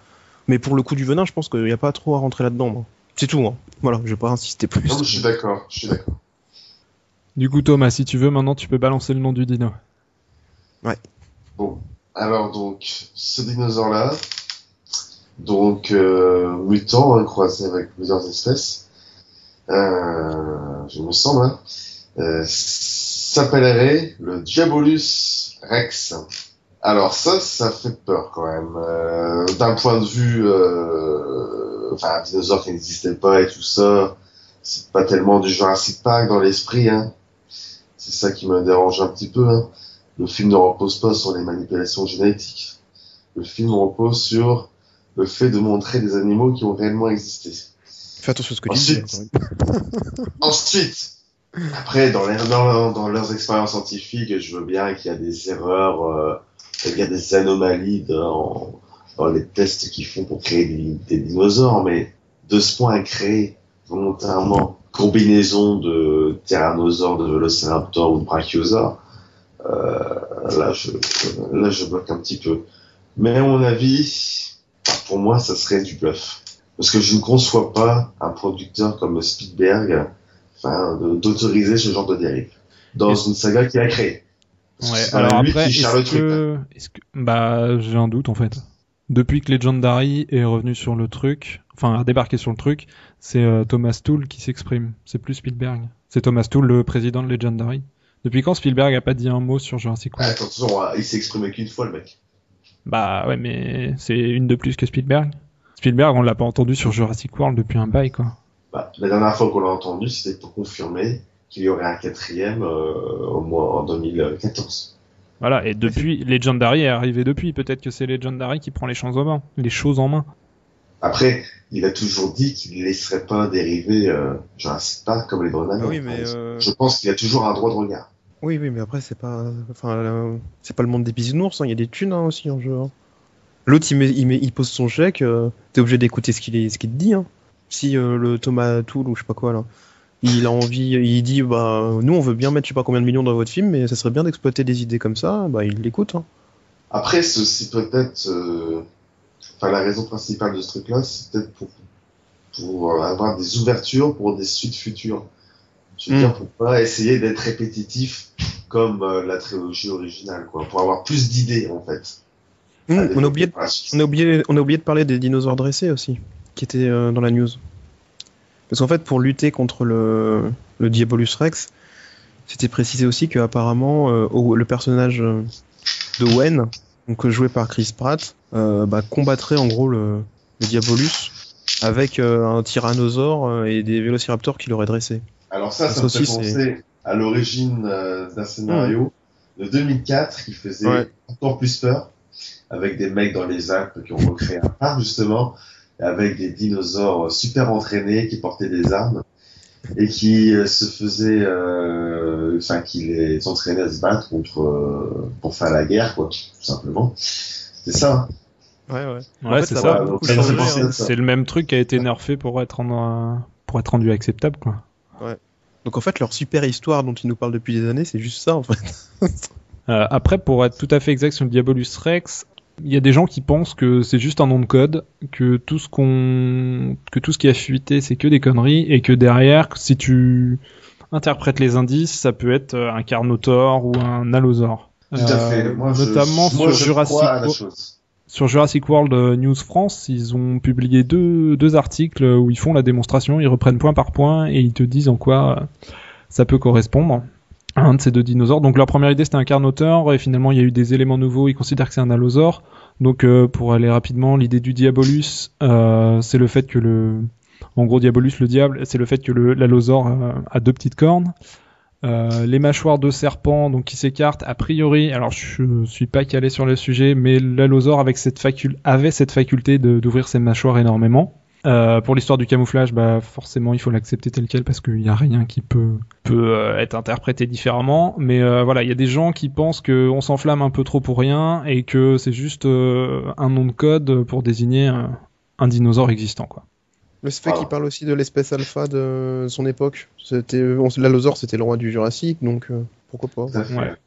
Mais pour le coup du venin, je pense qu'il n'y a pas trop à rentrer là-dedans. C'est tout. Hein. Voilà, je vais pas insister plus. Non, je suis d'accord. Je suis d'accord. Du coup, Thomas, si tu veux, maintenant, tu peux balancer le nom du dino. Ouais. Bon, alors donc, ce dinosaure-là, donc euh, mutant, hein, croisé avec plusieurs espèces, euh, je me semble, hein, euh, s'appellerait le Diabolus rex. Alors ça, ça fait peur quand même. Euh, D'un point de vue, euh, enfin, un dinosaure qui n'existait pas et tout ça, c'est pas tellement du Jurassic Park dans l'esprit. Hein. C'est ça qui me dérange un petit peu. Hein. Le film ne repose pas sur les manipulations génétiques. Le film repose sur le fait de montrer des animaux qui ont réellement existé. Fais attention à ce que tu dis. ensuite, après, dans, dans, dans, leurs expériences scientifiques, je veux bien qu'il y a des erreurs, euh, qu'il y a des anomalies dans, dans les tests qu'ils font pour créer des, dinosaures, mais de ce point à créer volontairement combinaison de tyrannosaures, de vélociraptor ou de brachiosaures, là, je, là, je bloque un petit peu. Mais à mon avis, pour moi, ça serait du bluff. Parce que je ne conçois pas un producteur comme Spielberg enfin, d'autoriser ce genre de dérive dans une saga qu'il a créée. Ouais, alors après, est-ce que, hein. est que, bah, j'ai un doute en fait. Depuis que Legendary est revenu sur le truc, enfin a débarqué sur le truc, c'est euh, Thomas Toole qui s'exprime. C'est plus Spielberg. C'est Thomas Toole, le président de Legendary. Depuis quand Spielberg a pas dit un mot sur Jurassic World Attention, il s'est exprimé qu'une fois le mec. Bah ouais, mais c'est une de plus que Spielberg. Spielberg, on l'a pas entendu sur Jurassic World depuis un bail, quoi. Bah, la dernière fois qu'on l'a entendu, c'était pour confirmer qu'il y aurait un quatrième euh, au mois en 2014. Voilà, et depuis, Legendary est arrivé depuis. Peut-être que c'est Legendary qui prend les choses en main. Les choses en main. Après, il a toujours dit qu'il ne laisserait pas dériver euh, Jurassic Park comme les Drones oui, mais euh, Je pense qu'il a toujours un droit de regard. Oui, oui, mais après, c'est pas, enfin, euh, c'est pas le monde des bisounours, hein. il y a des thunes hein, aussi en jeu. Hein. L'autre, il, met, il, met, il pose son chèque, euh, t'es obligé d'écouter ce qu'il te dit. Hein. Si euh, le Thomas Tool ou je sais pas quoi, là, il a envie, il dit, bah, nous, on veut bien mettre je sais pas combien de millions dans votre film, mais ça serait bien d'exploiter des idées comme ça, bah, il l'écoute. Hein. Après, ceci peut-être, enfin, la raison principale de ce truc-là, c'est peut-être pour, pour avoir des ouvertures pour des suites futures. Je veux mm. dire, pour pas essayer d'être répétitif comme euh, la trilogie originale, quoi, pour avoir plus d'idées, en fait. Mm, on, a oublié de, on, a oublié, on a oublié de parler des dinosaures dressés aussi, qui étaient euh, dans la news. Parce qu'en fait, pour lutter contre le, le Diabolus Rex, c'était précisé aussi qu'apparemment, euh, le personnage de Wen, donc joué par Chris Pratt, bah, combattrait en gros le, le Diabolus avec un tyrannosaure et des vélociraptors qui l'auraient dressé. Alors ça, ça, me fait penser, à l'origine euh, d'un scénario de 2004 qui faisait encore plus peur, avec des mecs dans les Alpes qui ont recréé un parc justement, avec des dinosaures super entraînés qui portaient des armes et qui euh, se faisaient, euh, enfin qui les entraînaient à se battre contre pour faire la guerre quoi, tout simplement. C'est ça. Ouais ouais. Ouais c'est ça. Hein. C'est le même truc qui a été nerfé pour être en, pour être rendu acceptable quoi. Ouais. Donc en fait, leur super histoire dont ils nous parlent depuis des années, c'est juste ça en fait. euh, après, pour être tout à fait exact sur le Diabolus Rex, il y a des gens qui pensent que c'est juste un nom de code, que tout ce qu'on, que tout ce qui a fuité, c'est que des conneries, et que derrière, si tu interprètes les indices, ça peut être un Carnotaur ou un Allosaur. Tout à fait. Euh, moi, notamment je, moi, sur Jurassic World sur Jurassic World euh, News France, ils ont publié deux, deux articles où ils font la démonstration, ils reprennent point par point et ils te disent en quoi euh, ça peut correspondre à un de ces deux dinosaures. Donc leur première idée c'était un carnotaure et finalement il y a eu des éléments nouveaux, ils considèrent que c'est un allosaure. Donc euh, pour aller rapidement, l'idée du diabolus, c'est le fait que le... En gros, diabolus, le diable, c'est le fait que l'allosaure a deux petites cornes. Euh, les mâchoires de serpent donc qui s'écartent a priori alors je suis pas calé sur le sujet mais l'allosaure avait cette faculté d'ouvrir ses mâchoires énormément. Euh, pour l'histoire du camouflage bah forcément il faut l'accepter tel quel parce qu'il n'y a rien qui peut euh, être interprété différemment. Mais voilà il y a des gens qui pensent qu'on s'enflamme un peu trop pour rien et que c'est juste un nom de code pour désigner un, un dinosaure existant quoi le fait qu'il parle aussi de l'espèce alpha de son époque. C'était l'allosaure, c'était le roi du Jurassique, donc euh, pourquoi pas.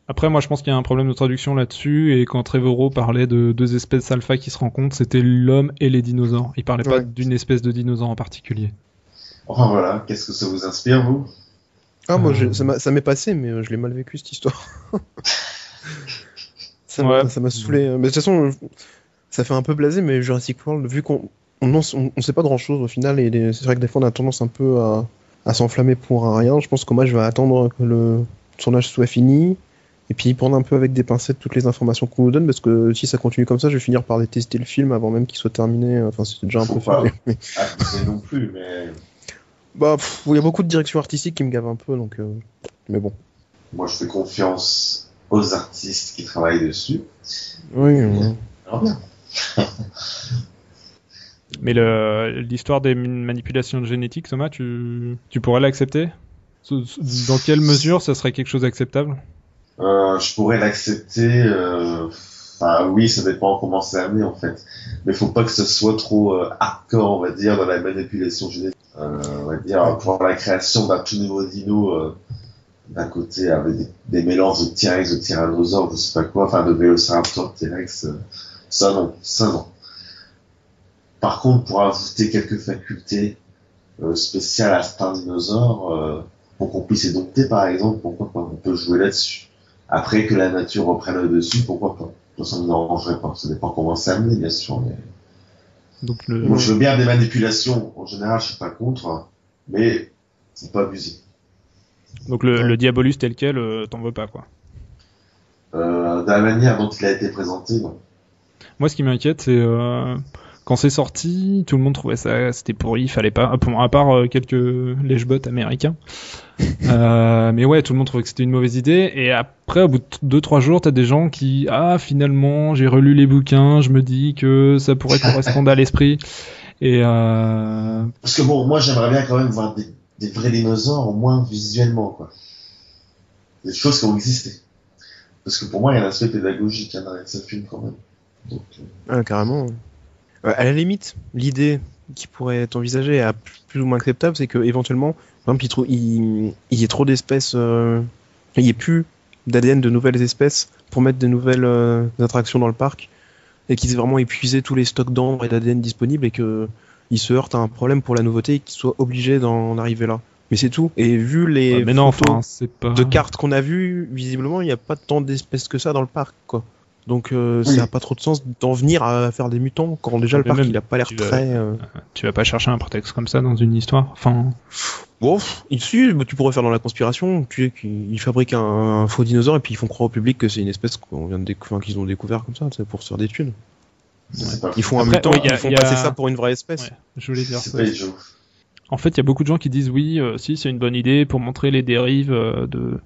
Après, moi, je pense qu'il y a un problème de traduction là-dessus. Et quand Trevorrow parlait de deux espèces alpha qui se rencontrent, c'était l'homme et les dinosaures. Il parlait pas d'une espèce de dinosaure en particulier. Enfin voilà, qu'est-ce que ça vous inspire, vous? Ah, moi, euh. ça m'est passé, mais euh, je l'ai mal vécu cette histoire. ça m'a saoulé. Mais de toute façon, ça fait un peu blasé, mais Jurassic World, vu qu'on on ne sait pas grand chose au final et c'est vrai que des fois on a tendance un peu à, s'enflammer pour un rien. Je pense que moi je vais attendre que le tournage soit fini et puis prendre un peu avec des pincettes toutes les informations qu'on nous donne parce que si ça continue comme ça, je vais finir par détester le film avant même qu'il soit terminé. Enfin, c'est déjà un peu fait. Mais... Ah, non plus, mais. Bah, il y a beaucoup de direction artistique qui me gave un peu, donc. Euh, mais bon. Moi, je fais confiance aux artistes qui travaillent dessus. Oui. oui. Alors bien. Mais l'histoire des manipulations génétiques, Thomas, tu, tu pourrais l'accepter? Dans quelle mesure ça serait quelque chose d'acceptable? Euh, Je pourrais l'accepter. Euh... Enfin, oui, ça dépend comment c'est amené en fait. Mais il faut pas que ce soit trop euh, hardcore, on va dire, dans la manipulation génétique. On va dire pour la création d'un tout nouveau dino d'un côté avec des, des, mélanges de T-Rex, de Tyrannosaure, je sais pas quoi, enfin de Velociraptor, T-Rex. Ça non, ça non. Par contre, pour ajouter quelques facultés euh, spéciales à certains dinosaures, euh, pour qu'on puisse édompter par exemple, pourquoi pas On peut jouer là-dessus. Après que la nature reprenne le dessus, pourquoi pas Ça ne nous arrangerait pas. Ça dépend comment c'est amené, bien sûr. Mais... Donc le... je veux bien des manipulations. En général, je suis pas contre, mais c'est pas abusé. Donc le, le Diabolus tel quel, euh, t'en veux pas quoi euh, De la manière dont il a été présenté, non. Moi, ce qui m'inquiète, c'est euh, quand c'est sorti, tout le monde trouvait ça, c'était pourri, fallait pas, à part euh, quelques lèche-bottes américains. euh, mais ouais, tout le monde trouvait que c'était une mauvaise idée. Et après, au bout de 2-3 jours, t'as des gens qui, ah, finalement, j'ai relu les bouquins, je me dis que ça pourrait correspondre à l'esprit. Et euh... Parce que bon, moi, j'aimerais bien quand même voir des, des, vrais dinosaures, au moins visuellement, quoi. Des choses qui ont existé. Parce que pour moi, il y a un aspect pédagogique hein, dans ce film quand même. Donc, euh... ah, carrément. Euh, à la limite, l'idée qui pourrait être envisagée à plus ou moins acceptable, c'est que éventuellement, par exemple, il, y ait trop d'espèces, euh, il n'y ait plus d'ADN de nouvelles espèces pour mettre de nouvelles euh, attractions dans le parc, et qu'ils aient vraiment épuisé tous les stocks d'ambre et d'ADN disponibles et qu'ils se heurtent à un problème pour la nouveauté et qu'ils soient obligés d'en arriver là. Mais c'est tout. Et vu les photos de cartes qu'on a vues, visiblement, il n'y a pas tant d'espèces que ça dans le parc, quoi. Donc euh, ça n'a pas trop de sens d'en venir à faire des mutants quand déjà le parc il a pas l'air très. Euh, tu vas pas chercher un prétexte comme ça dans une histoire. Enfin. Bon, ici tu pourrais faire dans la conspiration, tu sais qu'ils fabriquent un, faux dinosaure et puis ils font croire au public que c'est une espèce qu'on vient de qu'ils ont découvert comme ça, c'est pour se faire des thunes. Ils font un mutant, ils font passer ça pour une vraie espèce. je voulais dire ça. En fait, il y a beaucoup de gens qui disent oui, si c'est une bonne idée pour montrer les dérives de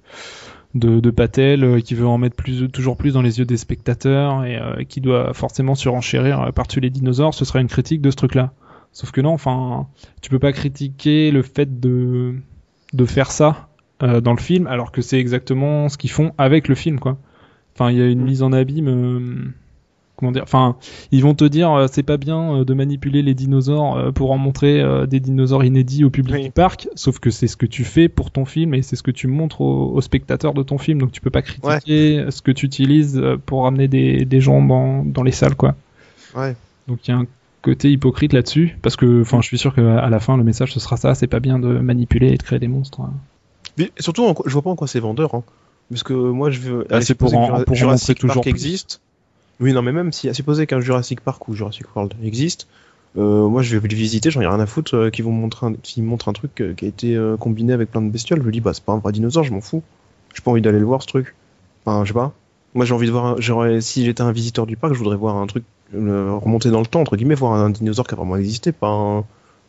de, de Patel qui veut en mettre plus, toujours plus dans les yeux des spectateurs et qui doit forcément surenchérir par-dessus les dinosaures, ce serait une critique de ce truc-là. Sauf que non, enfin, tu peux pas critiquer le fait de de faire ça euh, dans le film, alors que c'est exactement ce qu'ils font avec le film, quoi. Enfin, il y a une mm. mise en abîme. Euh, comment dire Enfin, ils vont te dire euh, c'est pas bien de manipuler les dinosaures pour en montrer des dinosaures inédits au public du parc, sauf que c'est ce que tu fais pour ton film et c'est ce que tu montres aux, spectateurs de ton film, donc tu peux pas critiquer ce que tu utilises pour ramener des, des gens dans, dans les salles, quoi. Ouais. Donc il y a un côté hypocrite là-dessus parce que enfin je suis sûr qu'à la fin le message ce sera ça c'est pas bien de manipuler et de créer des monstres mais surtout je vois pas en quoi c'est vendeur hein. parce que moi je veux ah, c'est pour, en, pour Jurassic Park existe oui non mais même si à supposer qu'un Jurassic Park ou Jurassic World existe euh, moi je vais le visiter j'en ai rien à foutre euh, qu'ils vont montrer un, montrent un truc euh, qui a été combiné avec plein de bestioles je me dis bah c'est pas un vrai dinosaure je m'en fous j'ai pas envie d'aller le voir ce truc enfin je sais pas moi j'ai envie de voir j'aurais si j'étais un visiteur du parc je voudrais voir un truc remonter dans le temps, entre guillemets, voir un dinosaure qui a vraiment existé, pas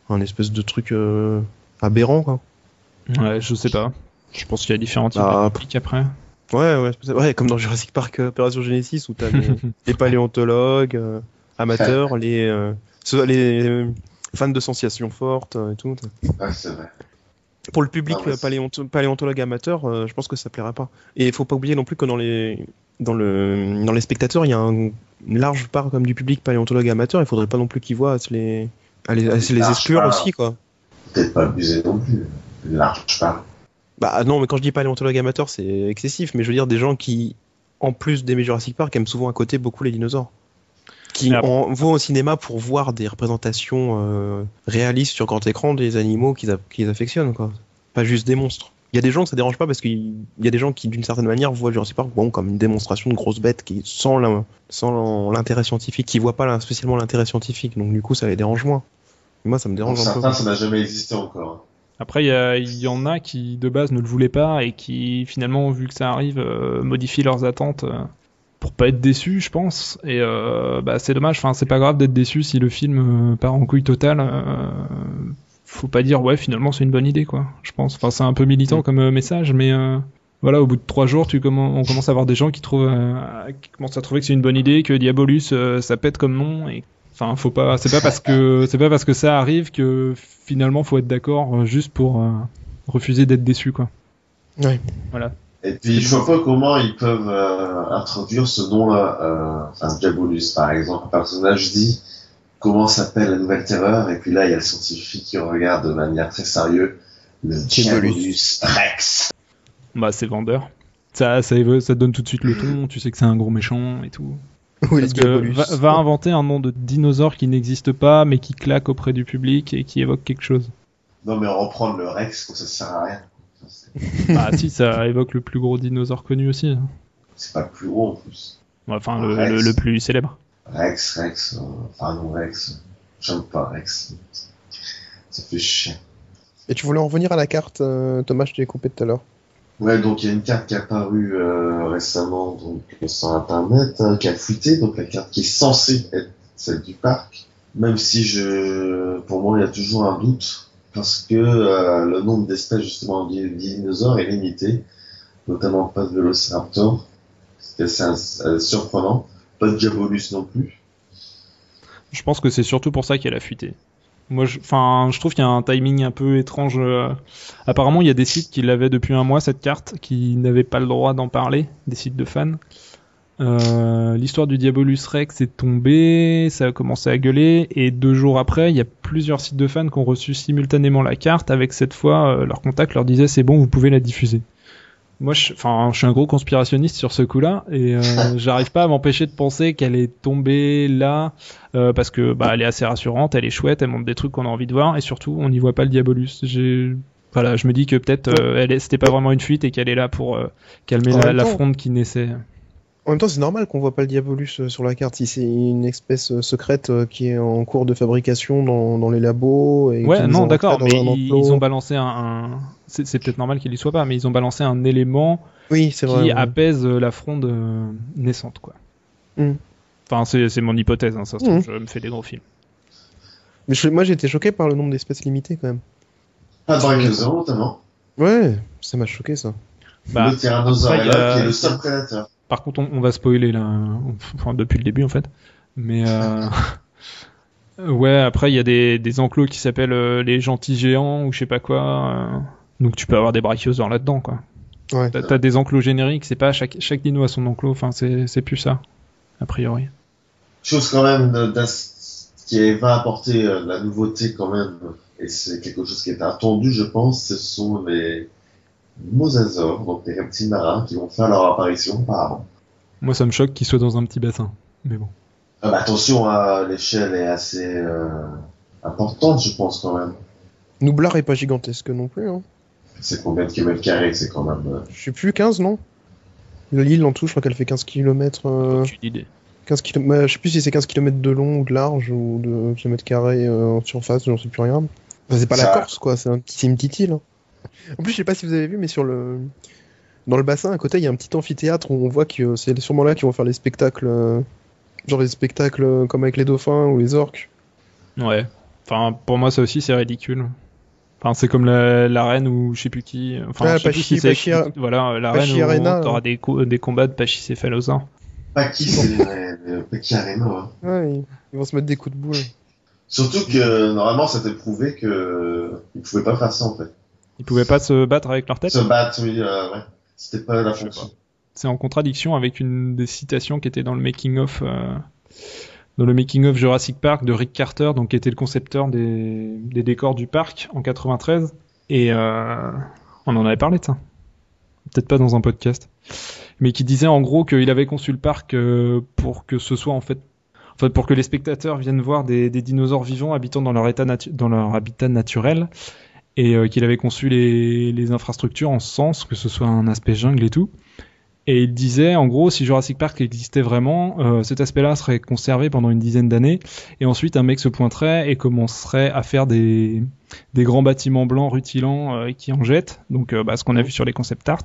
un, espèce de truc euh, aberrant, quoi. Ouais, je sais pas. Je pense qu'il y a différents types bah, après. Ouais, ouais, ouais, comme dans Jurassic Park euh, Opération Genesis, où t'as les, les paléontologues, euh, amateurs, les, les fans de sensations fortes et tout. Ah, c'est vrai. Pour le public ah, paléontologue amateur, je pense que ça plaira pas. Et il faut pas oublier non plus que dans les dans le dans les spectateurs, il y a un, une large part comme du public paléontologue amateur. Il faudrait pas non plus qu'ils voient à se les à les, exclure aussi quoi. Peut-être pas abuser non plus. Une large part. Bah non, mais quand je dis paléontologue amateur, c'est excessif. Mais je veux dire des gens qui, en plus d'aimer Jurassic Park, aiment souvent à côté beaucoup les dinosaures. Qui vont au cinéma pour voir des représentations euh, réalistes sur grand écran des animaux qu'ils affectionnent, quoi. Pas juste des monstres. Il y a des gens que ça dérange pas parce qu'il y a des gens qui, d'une certaine manière, voient Jurassic Park bon, comme une démonstration de grosses bêtes qui, sans l'intérêt scientifique, qui voient pas spécialement l'intérêt scientifique. Donc, du coup, ça les dérange moins. moi, ça me dérange un certains, ça n'a jamais existé encore. Après, il y, en a qui, de base, ne le voulaient pas et qui, finalement, vu que ça arrive, euh, modifient leurs attentes. Euh, pour pas être déçus, je pense. Et euh, bah, c'est dommage. Enfin, c'est pas grave d'être déçu si le film part en couille totale faut pas dire ouais finalement c'est une bonne idée quoi je pense enfin c'est un peu militant mm. comme message mais voilà au bout de trois jours tu on commence à avoir des gens qui trouvent qui commencent à trouver que c'est une bonne idée que Diabolus ça pète comme nom et enfin faut pas c'est pas parce que c'est pas parce que ça arrive que finalement faut être d'accord juste pour refuser d'être déçu quoi ouais voilà et puis je vois pas comment ils peuvent introduire ce nom là enfin Diabolus par exemple un personnage dit comment s'appelle la nouvelle terreur? Et puis là il y a le scientifique qui regarde de manière très sérieuse le Diabolus Rex. Bah c'est vendeur. Ça, ça, ça donne tout de suite le ton, tu sais que c'est un gros méchant et tout. Oui, Parce que va, inventer un nom de dinosaure qui n'existe pas mais qui claque auprès du public et qui évoque quelque chose. Non mais reprendre le Rex, ça sert à rien. bah si, ça évoque le plus gros dinosaure connu aussi. Hein. C'est pas le plus gros en plus. Enfin, le, plus célèbre. Rex, Rex, euh, enfin non Rex, j'aime pas Rex. Ça fait chier. Et tu voulais en revenir à la carte, euh, Thomas, je t'ai coupé tout à l'heure. Ouais, donc il y a une carte qui est apparue euh, récemment donc, sur Internet, hein, qui a fuité, donc la carte qui est censée être celle du parc. Même si je, pour moi, il y a toujours un doute, parce que le nombre d'espèces justement de dinosaures est limité, notamment pas de Velociraptor. C'est assez surprenant. Pas de Diabolus non plus. Je pense que c'est surtout pour ça qu'elle a fuité. Moi, enfin, je trouve qu'il y a un timing un peu étrange. Euh. Apparemment, il y a des sites qui l'avaient depuis un mois cette carte, qui n'avaient pas le droit d'en parler, des sites de fans. Euh, l'histoire du Diabolus Rex est tombée, ça a commencé à gueuler, et deux jours après, il y a plusieurs sites de fans qui ont reçu simultanément la carte, avec cette fois euh, leur contact leur disait c'est bon, vous pouvez la diffuser. Moi, je, enfin, je suis un gros conspirationniste sur ce coup-là et euh, j'arrive pas à m'empêcher de penser qu'elle est tombée là euh, parce que bah, elle est assez rassurante, elle est chouette, elle montre des trucs qu'on a envie de voir et surtout on n'y voit pas le Diabolus. J'ai voilà, je me dis que peut-être euh, elle c'était pas vraiment une fuite et qu'elle est là pour euh, calmer la, la, fronde qui naissait. En même temps, c'est normal qu'on voit pas le Diabolus euh, sur la carte. Si c'est une espèce euh, secrète euh, qui est en cours de fabrication dans, dans les labos. Et ouais, non, d'accord, mais ils, ont balancé un. C'est peut-être normal qu'il y soit pas, mais ils ont balancé un élément oui, qui vrai, apaise la fronde naissante, quoi. Hmm. Enfin, c'est mon hypothèse, hein, ça se trouve, hmm. je me fais des gros films. Mais moi, j'ai été choqué par le nombre d'espèces limitées, quand même. Pas de Brachiosaure notamment. Ouais, ça m'a choqué ça. Bah, le Tyrannosaure qui est le seul prédateur. Par contre, on, va spoiler là, enfin depuis le début en fait. Mais euh... ouais, après il y a des, des enclos qui s'appellent euh, les gentils géants ou je sais pas quoi. Euh. Donc tu peux avoir des brachiosaures là-dedans quoi. Ouais. T'as des enclos génériques, c'est pas chaque chaque dino a son enclos. Enfin c'est plus ça a priori. Chose quand même qui va apporter euh, la nouveauté quand même et c'est quelque chose qui est attendu je pense. Ce sont les mosasaures, donc des reptiles marins qui vont faire leur apparition apparemment. Moi, ça me choque qu'ils soient dans un petit bassin, mais bon. Ah bah, attention, hein, l'échelle est assez euh, importante, je pense quand même. Noublar est pas gigantesque non plus. Hein. C'est combien de kilomètres carrés C'est quand même. Euh, je sais plus, 15 non? L'île en tout, je crois qu'elle fait 15 km. Euh... idée. 15 km... Je sais plus si c'est 15 km de long ou de large ou de kilomètres carrés euh, en surface, j'en sais plus rien. c'est pas la Corse quoi, c'est un... une petite île. Hein. En plus, je sais pas si vous avez vu, mais sur le dans le bassin à côté, il y a un petit amphithéâtre où on voit que c'est sûrement là qu'ils vont faire les spectacles, euh, genre les spectacles comme avec les dauphins ou les orques. Ouais. Enfin, pour moi, ça aussi, c'est ridicule. Enfin, c'est comme la, la, reine ou je sais plus qui. Enfin, je sais plus qui c'est. Voilà, la reine où t'auras des, des combats de pachycéphalosaures. Pachy, c'est Pachy Arena. Ouais, ils vont se mettre des coups de boule. Surtout que normalement, ça t'est prouvé que ils pouvaient pas faire ça en fait. Ils pouvaient pas se battre avec leur tête. Se battre, oui, euh, ouais. C'était pas la fonction. C'est en contradiction avec une des citations qui était dans le making of euh, dans le making of Jurassic Park de Rick Carter, donc qui était le concepteur des, des décors du parc en 93. Et euh, on en avait parlé de ça. Peut-être pas dans un podcast, mais qui disait en gros qu'il avait conçu le parc euh, pour que ce soit en fait en fait, pour que les spectateurs viennent voir des, des dinosaures vivants habitant dans leur état dans leur habitat naturel et euh, qu'il avait conçu les, les, infrastructures en ce sens, que ce soit un aspect jungle et tout. Et il disait, en gros, si Jurassic Park existait vraiment, euh, cet aspect-là serait conservé pendant une dizaine d'années, et ensuite un mec se pointerait et commencerait à faire des, des grands bâtiments blancs rutilants euh, qui en jettent, donc bah, ce qu'on a vu sur les concept art,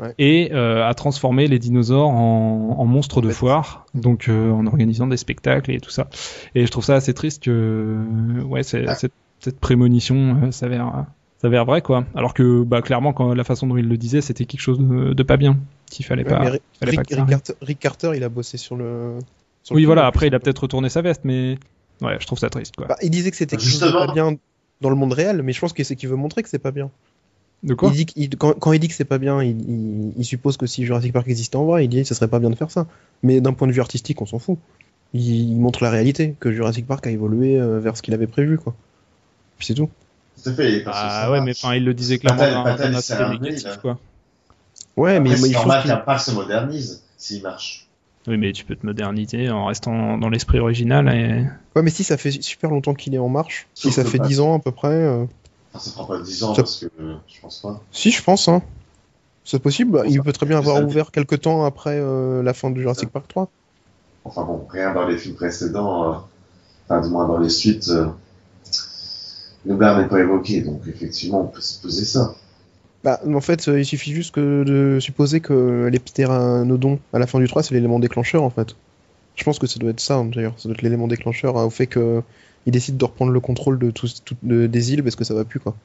ouais. et à transformer les dinosaures en, en monstres de foire, donc en organisant des spectacles et tout ça. Et je trouve ça assez triste que, ouais, c'est ah cette prémonition euh, s'avère s'avère vrai quoi. Alors que bah clairement quand la façon dont il le disait c'était quelque chose de, pas bien qu'il fallait pas. Rick, Carter, il a bossé sur le. oui voilà après il a peut-être retourné sa veste mais ouais je trouve ça triste quoi. Bah, il disait que c'était quelque chose de pas bien dans le monde réel mais je pense que c'est qu'il veut montrer que c'est pas bien. De quoi il dit quand, il dit que c'est pas bien, il, il, suppose que si Jurassic Park existait en vrai, il dit que ça serait pas bien de faire ça. Mais d'un point de vue artistique, on s'en fout. Il, montre la réalité, que Jurassic Park a évolué euh, vers ce qu'il avait prévu, quoi. Puis c'est tout. Tout à fait. Ah ouais, mais enfin, il le disait clairement dans un aspect négatif, quoi. Ouais, mais c'est normal qu'un parc se modernise s'il marche. Oui, mais tu peux te moderniser en restant dans l'esprit original. Et... Ouais, mais si ça fait super longtemps qu'il est en marche, si ça fait 10 ans à peu près. Euh... Ah, ça fera pas 10 ans parce que euh, je pense pas. Si, je pense. Hein. C'est possible. il peut très bien avoir ouvert quelques temps après euh, la fin de Jurassic Park 3. Enfin bon, rien dans les films précédents, euh, enfin du moins dans les suites, euh, le bar n'est pas évoqué, donc effectivement, on peut supposer ça. Bah, en fait, euh, il suffit juste que de supposer que les ptéranodons à la fin du 3, c'est l'élément déclencheur, en fait. Je pense que ça doit être ça, hein, d'ailleurs. Ça doit être l'élément déclencheur au fait qu'ils décident de reprendre le contrôle de, tout, des îles parce que ça va plus, quoi.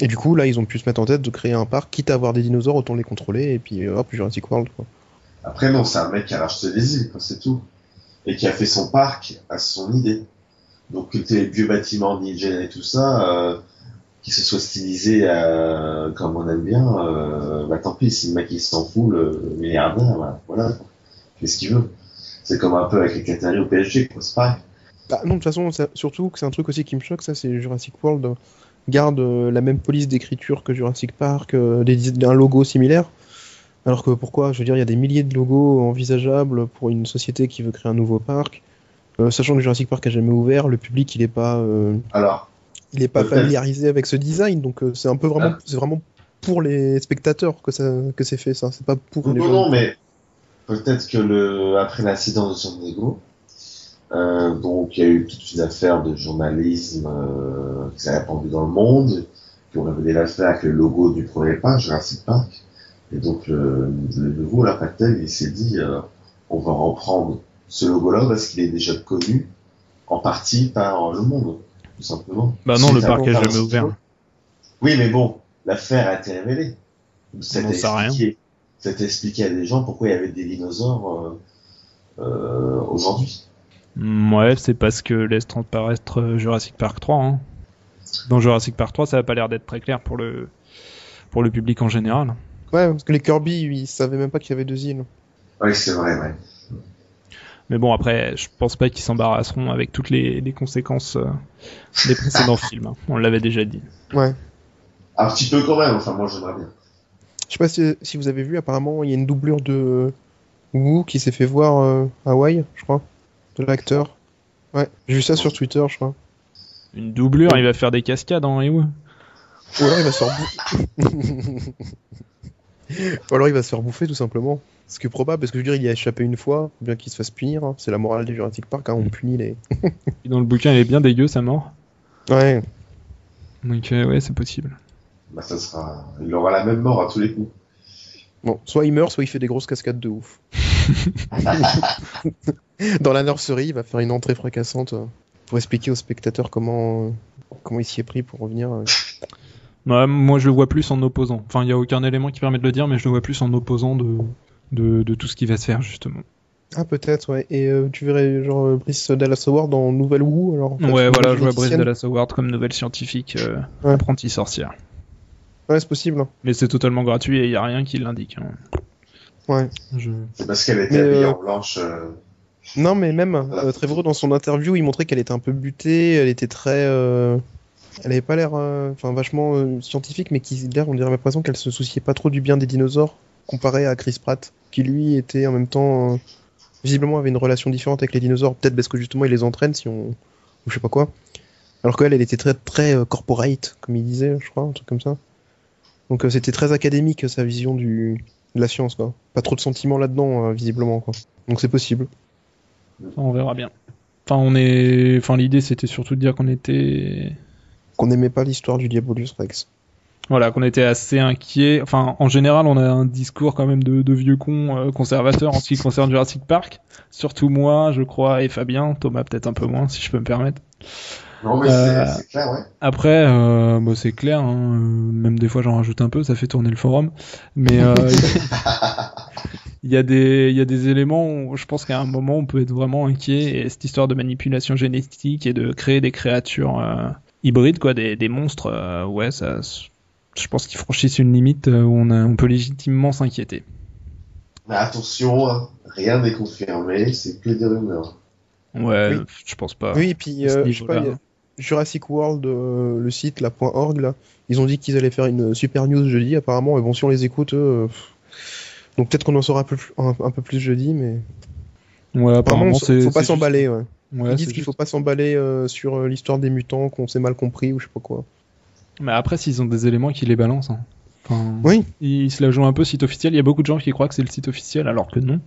Et du coup, là, ils ont pu se mettre en tête de créer un parc, quitte à avoir des dinosaures, autant les contrôler, et puis hop, Jurassic World, quoi. Après, non, c'est un mec qui a racheté les îles, c'est tout. Et qui a fait son parc à son idée. Donc que tes vieux bâtiments d'hygiène et tout ça, euh, qui se soient stylisés euh, comme on aime bien, euh, bah tant pis, si le mec il s'en fout, le, milliardaire, bah, voilà, qu'est-ce qu'il veut. C'est comme un peu avec les Qataris au PSG, c'est pareil. Bah, non, de toute façon, surtout que c'est un truc aussi qui me choque, ça, c'est Jurassic World garde la même police d'écriture que Jurassic Park, des, un logo similaire. Alors que pourquoi? Je veux dire, il y a des milliers de logos envisageables pour une société qui veut créer un nouveau parc. Euh, sachant que Jurassic Park a jamais ouvert, le public il est pas. Euh, Alors. Il est pas familiarisé avec ce design, donc euh, c'est un peu vraiment, ah. c'est vraiment pour les spectateurs que ça, que c'est fait ça. C'est pas pour non, les gens. Non, mais peut-être que le après l'incident de San Diego, donc il y a eu toute une affaire de journalisme qui s'est répandue dans le monde, qui ont révélé l'affaire que le logo du premier pas, Jurassic Park. Et donc le, nouveau, la Patel, il s'est dit, on va reprendre ce logo-là parce qu'il est déjà connu en partie par le monde, tout simplement. Bah non, le parc a jamais ouvert. Oui, mais bon, l'affaire a été révélée. Ça t'a expliqué, expliqué à des gens pourquoi il y avait des dinosaures euh, euh, aujourd'hui. Mm, ouais, c'est parce que laisse transparaître Jurassic Park 3. Hein. Dans Jurassic Park 3, ça n'a pas l'air d'être très clair pour le, pour le public en général. Ouais, parce que les Kirby, ils savaient même pas qu'il y avait deux îles. Oui, c'est vrai, ouais. Mais bon, après, je pense pas qu'ils s'embarrasseront avec toutes les, conséquences euh, des précédents films. Hein. On l'avait déjà dit. Ouais. Un petit peu quand même, enfin, moi j'aimerais bien. Je sais pas si, vous avez vu, apparemment, il y a une doublure de Wu qui s'est fait voir euh, à Hawaï, je crois, de l'acteur. Ouais, j'ai vu ça sur Twitter, je crois. Une doublure, il va faire des cascades en Wu. Ou alors il va se faire bouffer. Ou alors il va se faire bouffer tout simplement. Ce qui est probable, parce que je veux dire, il y a échappé une fois, bien qu'il se fasse punir. Hein. C'est la morale des Jurassic Park, hein, on punit les. Dans le bouquin, il est bien dégueu sa mort. Ouais. Donc euh, ouais, c'est possible. Bah ça sera, il aura la même mort à tous les coups. Bon, soit il meurt, soit il fait des grosses cascades de ouf. Dans la nurserie, il va faire une entrée fracassante euh, pour expliquer aux spectateurs comment euh, comment il s'y est pris pour revenir. moi, je le vois plus en opposant. Enfin, il n'y a aucun élément qui permet de le dire, mais je le vois plus en opposant de, de, tout ce qui va se faire, justement. Ah, peut-être, ouais. Et euh, tu verrais, genre, euh, Brice Dallas Howard dans Nouvelle Who, alors Ouais, voilà, je vois Brice Dallas Howard comme nouvelle scientifique euh, apprenti sorcière. Ouais, c'est possible. Hein. Mais c'est totalement gratuit et il n'y a rien qui l'indique. Hein. Ouais. C'est parce qu'elle était habillée en blanche. Non, mais même, Trevor, dans son interview, il montrait qu'elle était un peu butée, elle était très elle avait pas l'air, euh, enfin vachement euh, scientifique, mais qui l'air, on dirait l'impression qu'elle se souciait pas trop du bien des dinosaures comparé à Chris Pratt, qui lui était en même temps euh, visiblement avait une relation différente avec les dinosaures, peut-être parce que justement il les entraîne, si on, ou je sais pas quoi. Alors qu'elle, elle était très très corporate, comme il disait, je crois, un truc comme ça. Donc c'était très académique sa vision du de la science, quoi. Pas trop de sentiments là-dedans, visiblement, quoi. Donc c'est possible. On verra bien. Enfin, on est, enfin l'idée c'était surtout de dire qu'on était qu'on n'aimait pas l'histoire du Diabolus Rex. Voilà, qu'on était assez inquiet. Enfin, en général, on a un discours quand même de, vieux cons euh, conservateurs en ce qui concerne Jurassic Park. Surtout moi, je crois, et Fabien. Thomas peut-être un peu moins, si je peux me permettre. Non, mais euh, c'est clair, ouais. Après, euh, bah, c'est clair. Hein, même des fois, j'en rajoute un peu, ça fait tourner le forum. Mais il y a des il y a des éléments où je pense qu'à un moment on peut être vraiment inquiet. Et cette histoire de manipulation génétique et de créer des créatures hybrides, quoi, des, des monstres, euh, ouais, ça, je pense qu'ils franchissent une limite euh, où on, a, on peut légitimement s'inquiéter. Mais attention, hein, rien n'est confirmé, c'est que des rumeurs. Ouais, je pense pas. Oui, et puis euh, je sais pas, Jurassic World, le site, la .org, là, ils ont dit qu'ils allaient faire une super news jeudi, apparemment, et bon, si on les écoute, donc peut-être qu'on en saura un peu, plus, un, peu plus jeudi, mais. Ouais, apparemment, c'est. Faut pas s'emballer, ouais. Ils disent qu'il faut pas s'emballer euh, sur euh, l'histoire des mutants, qu'on s'est mal compris ou je sais pas quoi. Mais après, s'ils ont des éléments qui les balancent. Hein. Enfin, oui. Ils se la jouent un peu site officiel. Il y a beaucoup de gens qui croient que c'est le site officiel alors que non.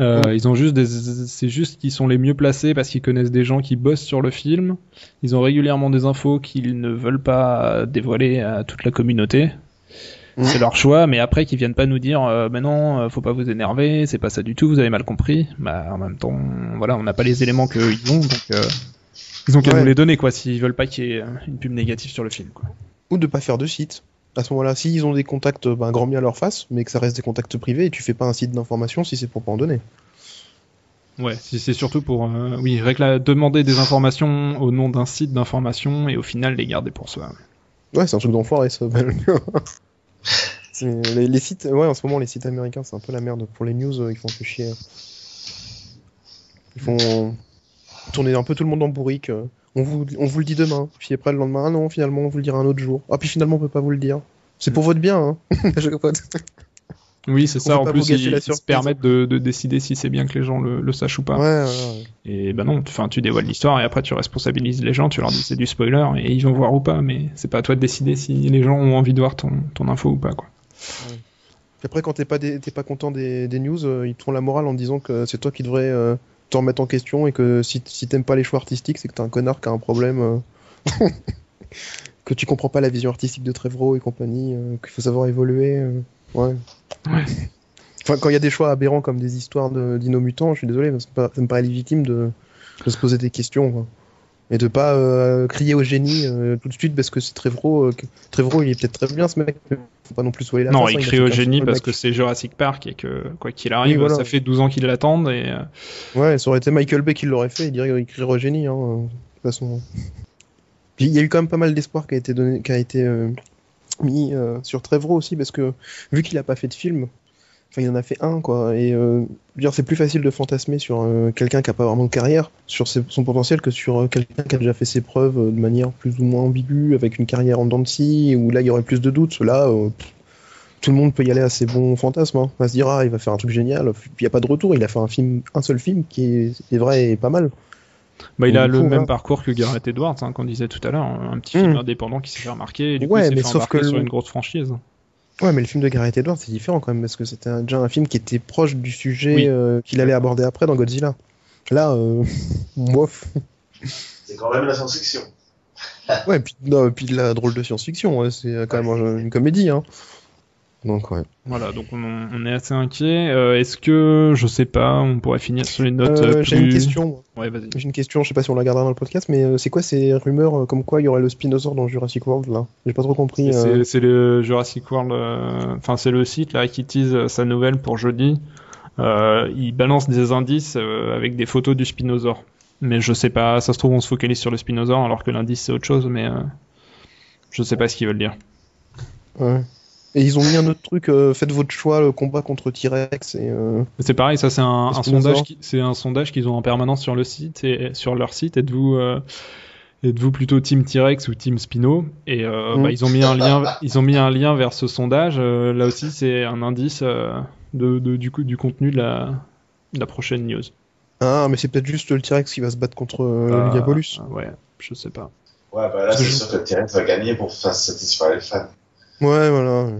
Euh, Ils ont juste des, c'est juste qu'ils sont les mieux placés parce qu'ils connaissent des gens qui bossent sur le film. Ils ont régulièrement des infos qu'ils ne veulent pas dévoiler à toute la communauté. C'est leur choix, mais après qu'ils viennent pas nous dire, euh, mais non, euh, faut pas vous énerver, c'est pas ça du tout, vous avez mal compris. Bah en même temps, voilà, on n'a pas les éléments qu'ils ont, donc euh, ils ont qu'à nous les donner quoi, s'ils veulent pas qu'il y ait euh, une pub négative sur le film quoi. Ou de pas faire de site. À ce moment-là, s'ils ont des contacts, ben, grand bien à leur face, mais que ça reste des contacts privés, et tu fais pas un site d'information si c'est pour pas en donner. Ouais, si c'est surtout pour, euh, oui, demander des informations au nom d'un site d'information et au final les garder pour soi. Ouais, c'est un truc d'enfoiré ça. les, les, sites, ouais, en ce moment, les sites américains, c'est un peu la merde. Pour les news, euh, ils font un peu chier. Ils font tourner un peu tout le monde en bourrique. Euh. On vous, on vous le dit demain. Puis après, le lendemain, ah non, finalement, on vous le dira un autre jour. Ah, puis finalement, on peut pas vous le dire. C'est pour votre bien, hein. Oui, c'est ça. En plus, ils, se permettent de, de, décider si c'est bien que les gens le, le sachent ou pas. Ouais, ouais, Et ben non, enfin, tu dévoiles l'histoire et après tu responsabilises les gens, tu leur dis c'est du spoiler et ils vont voir ou pas, mais c'est pas à toi de décider si les gens ont envie de voir ton, ton info ou pas, quoi. Après, quand t'es pas, pas content des, des news, euh, ils te font la morale en disant que c'est toi qui devrais euh, t'en remettre en question et que si, si t'aimes pas les choix artistiques, c'est que t'es un connard qui a un problème. Euh, que tu comprends pas la vision artistique de Trevor et compagnie, qu'il faut savoir évoluer. Ouais. Enfin, quand il y a des choix aberrants comme des histoires de mutants, je suis désolé, mais ça me paraît légitime de, se poser des questions. Et de pas euh, crier au génie euh, tout de suite parce que c'est Trevro. Euh, Trevro, il est peut-être très bien ce mec, mais faut pas non plus la Non, il crie au génie parce que c'est Jurassic Park et que quoi qu'il arrive, ça fait 12 ans qu'ils l'attendent et. Ouais, ça aurait été Michael Bay qui l'aurait fait, il dirait qu'il crierait au génie, hein, de toute façon. Puis il y a eu quand même pas mal d'espoir qui a été donné, qui a été mis sur Trevro aussi parce que vu qu'il a pas fait de film, Enfin, il en a fait un, quoi. Et euh, c'est plus facile de fantasmer sur euh, quelqu'un qui a pas vraiment de carrière, sur son potentiel, que sur euh, quelqu'un qui a déjà fait ses preuves de manière plus ou moins ambiguë, avec une carrière en dents de scie, où là, il y aurait plus de doutes. Là, tout le monde peut y aller à ses bons fantasmes. Hein. On va se dire, ah, il va faire un truc génial. Puis il n'y a pas de retour. Il a fait un film, un seul film qui est, vrai et pas mal. Bah, il a le même parcours que Gareth Edwards, hein, qu'on disait tout à l'heure, un petit film hmm. indépendant qui s'est fait remarquer, et du coup, il s'est fait sauf que sur une grosse franchise. Ouais, mais le film de Gareth Edwards, c'est différent quand même, parce que c'était déjà un film qui était proche du sujet euh, qu'il allait aborder après dans Godzilla. Là, euh, bof. C'est quand même la science-fiction. ouais, puis, non, puis de la drôle de science-fiction, c'est quand même une comédie. Hein. Donc ouais. Voilà, donc on, est assez inquiet. Euh, est-ce que, je sais pas, on pourrait finir sur les notes euh, J'ai une question. Ouais. J'ai une question, je sais pas si on la gardera dans le podcast, mais euh, c'est quoi ces rumeurs comme quoi il y aurait le Spinosaur dans Jurassic World là? J'ai pas trop compris. C'est le Jurassic World, enfin c'est le site là qui tease sa nouvelle pour jeudi. il balance des indices avec des photos du Spinosaur. Mais je sais pas, ça se trouve on se focalise sur le Spinosaur alors que l'indice c'est autre chose, mais je sais pas ce qu'ils veulent dire. Ouais. Et ils ont mis un autre truc, euh, faites votre choix, le combat contre T-Rex. Et, euh, c'est pareil, ça c'est un, sondage, c'est un sondage qu'ils ont en permanence sur le site et sur leur site. Êtes-vous euh, êtes-vous plutôt Team T-Rex ou Team Spino? Et bah, ils ont mis un lien, ils ont mis un lien vers ce sondage. là aussi, c'est un indice de, du, coup, du contenu de la, la prochaine news. Ah, mais c'est peut-être juste le T-Rex qui va se battre contre le Diabolus. Ouais, je sais pas. Ouais, bah là, c'est sûr que le T-Rex va gagner pour faire satisfaire les fans. Ouais, voilà.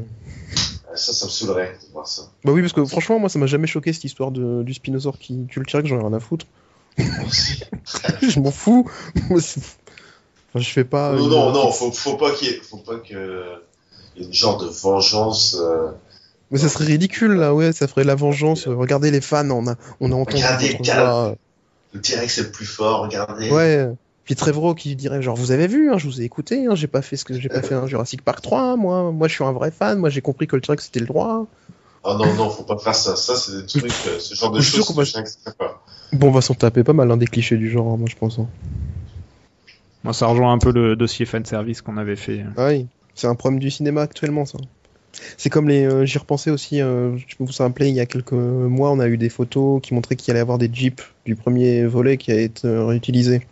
Ça, ça me saoulerait de voir ça. Bah oui, parce que franchement, moi, ça m'a jamais choqué cette histoire de, du Spinosaur qui tue le T-Rex, j'en ai rien à foutre. je m'en fous. enfin, je fais pas. Non, non, non, faut, faut pas qu'il y ait, faut pas que y ait une genre de vengeance. Euh, Mais ça serait ridicule là, ouais, ça ferait la vengeance. Regardez les fans, on a, on a entendu. Regardez, le T-Rex est le plus fort, regardez. Ouais. Puis Trevro qui dirait genre vous avez vu, hein, je vous ai écouté, hein, j'ai pas fait ce que j'ai pas fait un Jurassic Park 3, moi, moi je suis un vrai fan, moi j'ai compris que le truc c'était le droit. Ah non non, faut pas faire ça, ça c'est des trucs, euh, ce genre de choses. pas. Bon, on va s'en taper pas mal hein, des clichés du genre, moi je pense. Moi ça rejoint un peu le dossier fan service qu'on avait fait. Ah oui, c'est un problème du cinéma actuellement ça. C'est comme les. Euh, j'y repensais aussi, euh, je peux vous rappeler, il y a quelques mois, on a eu des photos qui montraient qu'il allait y avoir des jeeps du premier volet qui a été réutilisé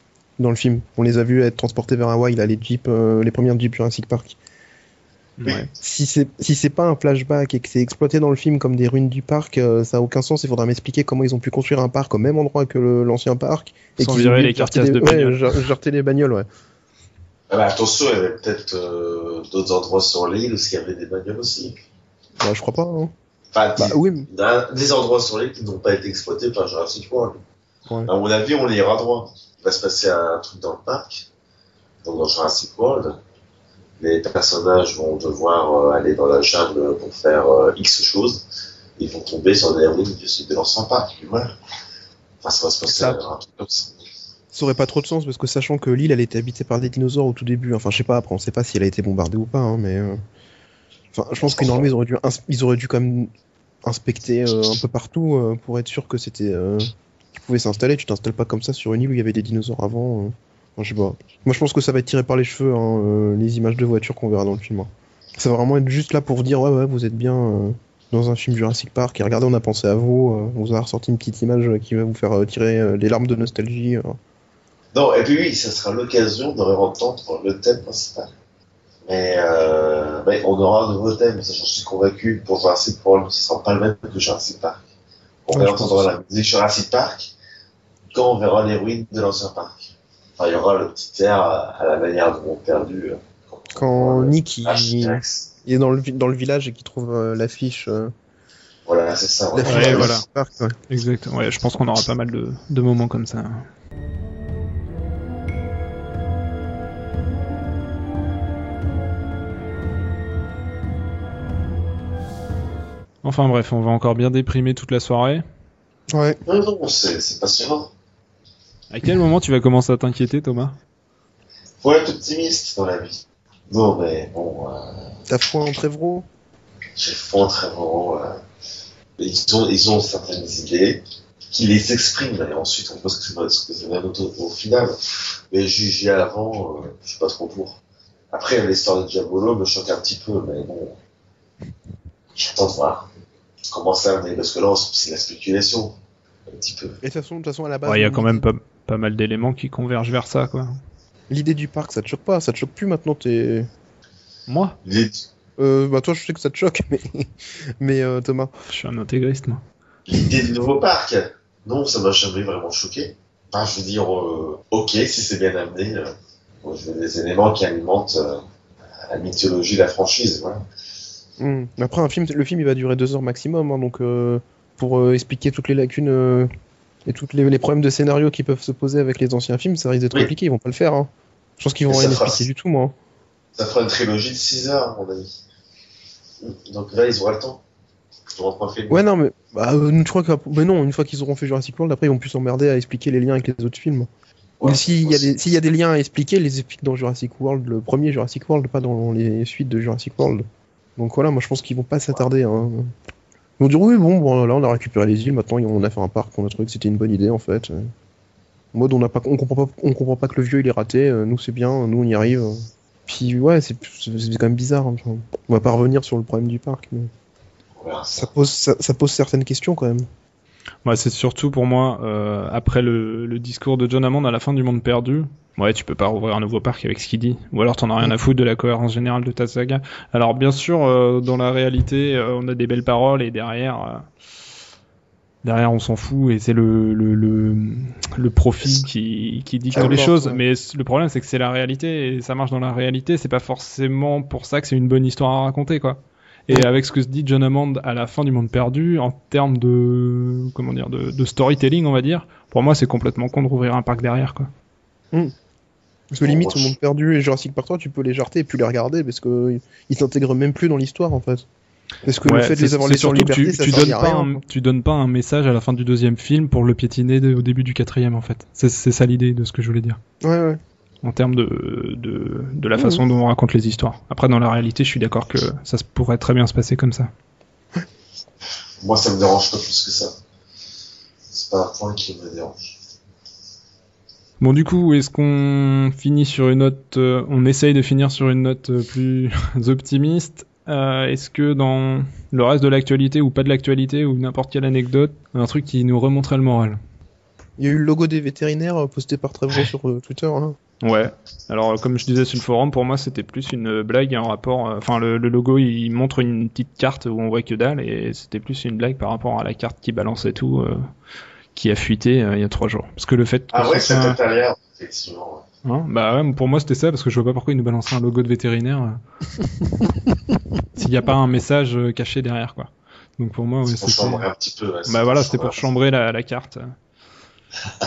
dans le film. On les a vus être transportés vers Hawaï, là, les jeeps, euh, les premières jeeps Jurassic Park. Si c'est si c'est pas un flashback et que c'est exploité dans le film comme des ruines du parc, euh, ça a aucun sens. Il faudra m'expliquer comment ils ont pu construire un parc au même endroit que l'ancien parc et qu'ils virer les carcasses de bagnoles. Ouais, les bagnoles, ouais. Ah bah, attention, il y avait peut-être euh, d'autres endroits sur l'île où il y avait des bagnoles aussi. Bah, je crois pas. Hein. Enfin, bah, oui. des endroits sur l'île qui n'ont pas été exploités par Jurassic World. Ouais. À mon avis, on les ira droit va se passer un truc dans le parc, donc dans Jurassic World. Les personnages vont devoir euh, aller dans la jungle pour faire euh, X choses. Ils vont tomber sur des ruines de l'ancien parc. voilà. Enfin, ça va se passer un truc comme ça. Ça aurait pas trop de sens parce que sachant que l'île elle était habitée par des dinosaures au tout début, enfin je sais pas après on sait pas si elle a été bombardée ou pas, hein, mais euh, enfin je pense que normalement ils auraient dû ils auraient dû quand même inspecter un peu partout pour être sûr que c'était pouvais s'installer. Tu t'installes pas comme ça sur une île où il y avait des dinosaures avant. Euh. je sais pas. Moi, je pense que ça va être tiré par les cheveux, hein, euh, les images de voitures qu'on verra dans le film. Hein. Ça va vraiment être juste là pour dire, ouais, ouais, vous êtes bien euh, dans un film Jurassic Park. Et regardez, on a pensé à vous. on vous a ressorti une petite image qui va vous faire tirer les larmes de nostalgie. Non, et puis oui, ça sera l'occasion de entendre le thème principal. Mais, on aura un nouveau thème, ça j'en suis convaincu. Pour Jurassic World, ce sera pas le même que Jurassic Park. On va entendre la musique Jurassic Park quand on verra les ruines de l'ancien parc. Enfin, il y aura le petit air à la manière de mon perdu. Euh, quand, Nick il, est dans le, dans le village et qu'il trouve euh, l'affiche. Euh, voilà, c'est ça. Ouais, voilà. Parc, ouais. Exactement. Ouais, je pense qu'on aura pas mal de, de moments comme ça. Enfin bref, on va encore bien déprimer toute la soirée. Ouais. Non, non, c'est passionnant. À quel moment tu vas commencer à t'inquiéter, Thomas? Faut être optimiste dans la vie. Non, mais bon. Euh... T'as foi en Trévreau J'ai foi en Trévreau. Euh... Ils, ont, ils ont certaines idées qui les expriment, et ensuite on peut ce que c'est autre au final. Mais juger avant, euh, je suis pas trop pour. Après, l'histoire de Diabolo me choque un petit peu, mais bon. J'attends de voir comment ça mais parce que là, c'est la spéculation. Un petit peu. Et de toute façon, de toute façon à la base. Il y a quand même pas, pas mal d'éléments qui convergent vers ça, quoi. L'idée du parc, ça te choque pas? Ça te choque plus maintenant, t'es. Moi? Euh, Bah, toi, je sais que ça te choque, mais. mais euh, Thomas. Je suis un intégriste, moi. L'idée du nouveau parc? Non, ça m'a jamais vraiment choqué. Enfin, je veux dire, euh, ok, si c'est bien amené. Euh, je veux des éléments qui alimentent euh, la mythologie de la franchise, voilà. Hmm. Après, un film, le film, il va durer deux heures maximum, hein, donc euh, pour euh, expliquer toutes les lacunes euh, et tous les, les, problèmes de scénario qui peuvent se poser avec les anciens films, ça risque d'être oui. compliqué. Ils vont pas le faire. Hein. Je pense qu'ils vont rien expliquer du tout, moi. Ça fera une trilogie de 6 heures, mon avis. Donc là, ils auront le temps. Ouais, non, mais bah, je crois que mais non, une fois qu'ils auront fait Jurassic World, après ils vont plus s'emmerder à expliquer les liens avec les autres films. Ouais, s'il y, a des, y a des liens à expliquer, les expliquent dans Jurassic World, le premier Jurassic World, pas dans les suites de Jurassic World. Donc voilà, moi je pense qu'ils vont pas s'attarder. Hein. Ils vont dire oui, bon, bon, là on a récupéré les îles, maintenant on a fait un parc, on a trouvé que c'était une bonne idée en fait. En mode on, a pas, on, comprend pas, on comprend pas que le vieux il est raté, nous c'est bien, nous on y arrive. Puis ouais, c'est quand même bizarre. Hein. On va pas revenir sur le problème du parc, mais ça pose, ça, ça pose certaines questions quand même. Ouais, c'est surtout pour moi, euh, après le, le, discours de John Hammond à la fin du Monde Perdu, ouais, tu peux pas rouvrir un nouveau parc avec ce qu'il dit. Ou alors t'en as rien à foutre de la cohérence générale de ta saga. Alors bien sûr, euh, dans la réalité, euh, on a des belles paroles et derrière, derrière on s'en fout et c'est le, le, le, le, profit qui, qui dicte les choses. Ouais. Mais le problème c'est que c'est la réalité et ça marche dans la réalité. C'est pas forcément pour ça que c'est une bonne histoire à raconter, quoi. Et avec ce que se dit John Hammond à la fin du Monde Perdu, en termes de comment dire de, de storytelling, on va dire, pour moi c'est complètement con de rouvrir un parc derrière quoi. Mmh. Parce que limite, au Monde Perdu et Jurassic Park 3, tu peux les jarter et plus les regarder parce que ils s'intègrent même plus dans l'histoire en fait. Parce que ouais, le fait de les avoir laissés en liberté, tu, ça tu donnes pas un, tu donnes pas un message à la fin du deuxième film pour le piétiner de, au début du quatrième en fait. C'est ça l'idée de ce que je voulais dire. Ouais ouais en termes de, de, de la façon mmh. dont on raconte les histoires. Après, dans la réalité, je suis d'accord que ça pourrait très bien se passer comme ça. Moi, ça me dérange pas plus que ça. C'est pas un point qui me dérange. Bon, du coup, est-ce qu'on finit sur une note, euh, on essaye de finir sur une note plus optimiste? Euh, Est-ce que dans le reste de l'actualité ou pas de l'actualité ou n'importe quelle anecdote, un truc qui nous remonterait le moral? Il y a eu le logo des vétérinaires posté par Trevor sur euh, Twitter. Hein. Ouais. Alors comme je disais sur le forum, pour moi c'était plus une blague en rapport. Enfin le, le, logo il montre une petite carte où on voit que dalle et c'était plus une blague par rapport à la carte qui balançait tout, euh, qui a fuité euh, il y a trois jours. Parce que le fait. Ah ouais, c'est un... derrière, effectivement. Hein? Bah ouais, pour moi c'était ça parce que je vois pas pourquoi ils nous balançaient un logo de vétérinaire s'il n'y a pas un message caché derrière quoi. Donc pour moi, ouais, pour chambrer un petit peu. Ouais, bah voilà, c'était pour chambrer la, la carte.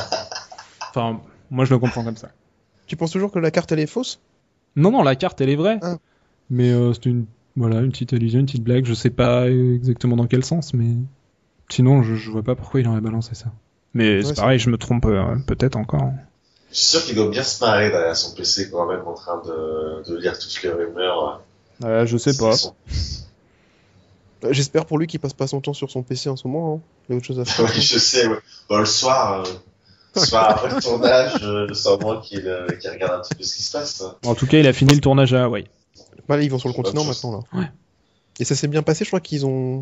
enfin, moi je le comprends comme ça. Tu penses toujours que la carte elle est fausse? Non, non, la carte elle est vraie. Ah. Mais euh, c'est une, voilà, une petite allusion, une petite blague. Je sais pas exactement dans quel sens, mais sinon je, je vois pas pourquoi il aurait balancé ça. Mais ouais, c'est pareil, je me trompe euh, peut-être encore. Je suis sûr qu'il doit bien se marrer derrière son PC quand même en train de, de lire toutes les rumeurs. Euh, je sais pas. J'espère pour lui qu'il passe pas son temps sur son PC en ce moment. Hein. Il y a autre chose à faire. oui, je sais. Ouais. Bon, le soir, soit après le tournage, euh, sans moi qui, euh, qui regarde un petit peu ce qui se passe. En tout cas, il a fini le tournage à Hawaï. Bah, ils vont sur le continent maintenant, là. Ouais. Et ça s'est bien passé, je crois qu'ils ont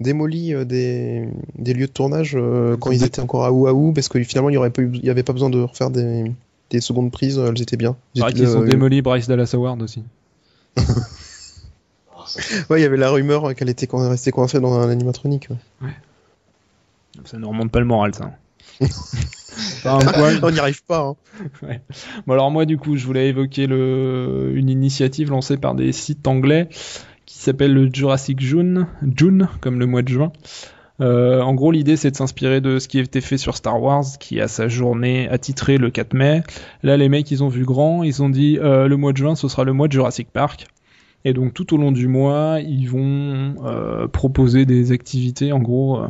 démoli euh, des, des lieux de tournage euh, quand ils étaient encore à Oahu, parce que finalement, il n'y avait pas besoin de refaire des, des secondes prises, elles étaient bien. C'est vrai qu'ils ont démoli Bryce Dallas Howard aussi. ouais, il y avait la rumeur qu'elle était restée coincée dans un animatronique. Ouais. ouais. Ça ne remonte pas le moral, ça. on n'y arrive pas. Hein. Ouais. Bon alors moi du coup je voulais évoquer le... une initiative lancée par des sites anglais qui s'appelle le Jurassic June, June comme le mois de juin. Euh, en gros l'idée c'est de s'inspirer de ce qui a été fait sur Star Wars qui a sa journée attitrée le 4 mai. Là les mecs ils ont vu grand, ils ont dit euh, le mois de juin ce sera le mois de Jurassic Park. Et donc tout au long du mois ils vont euh, proposer des activités en gros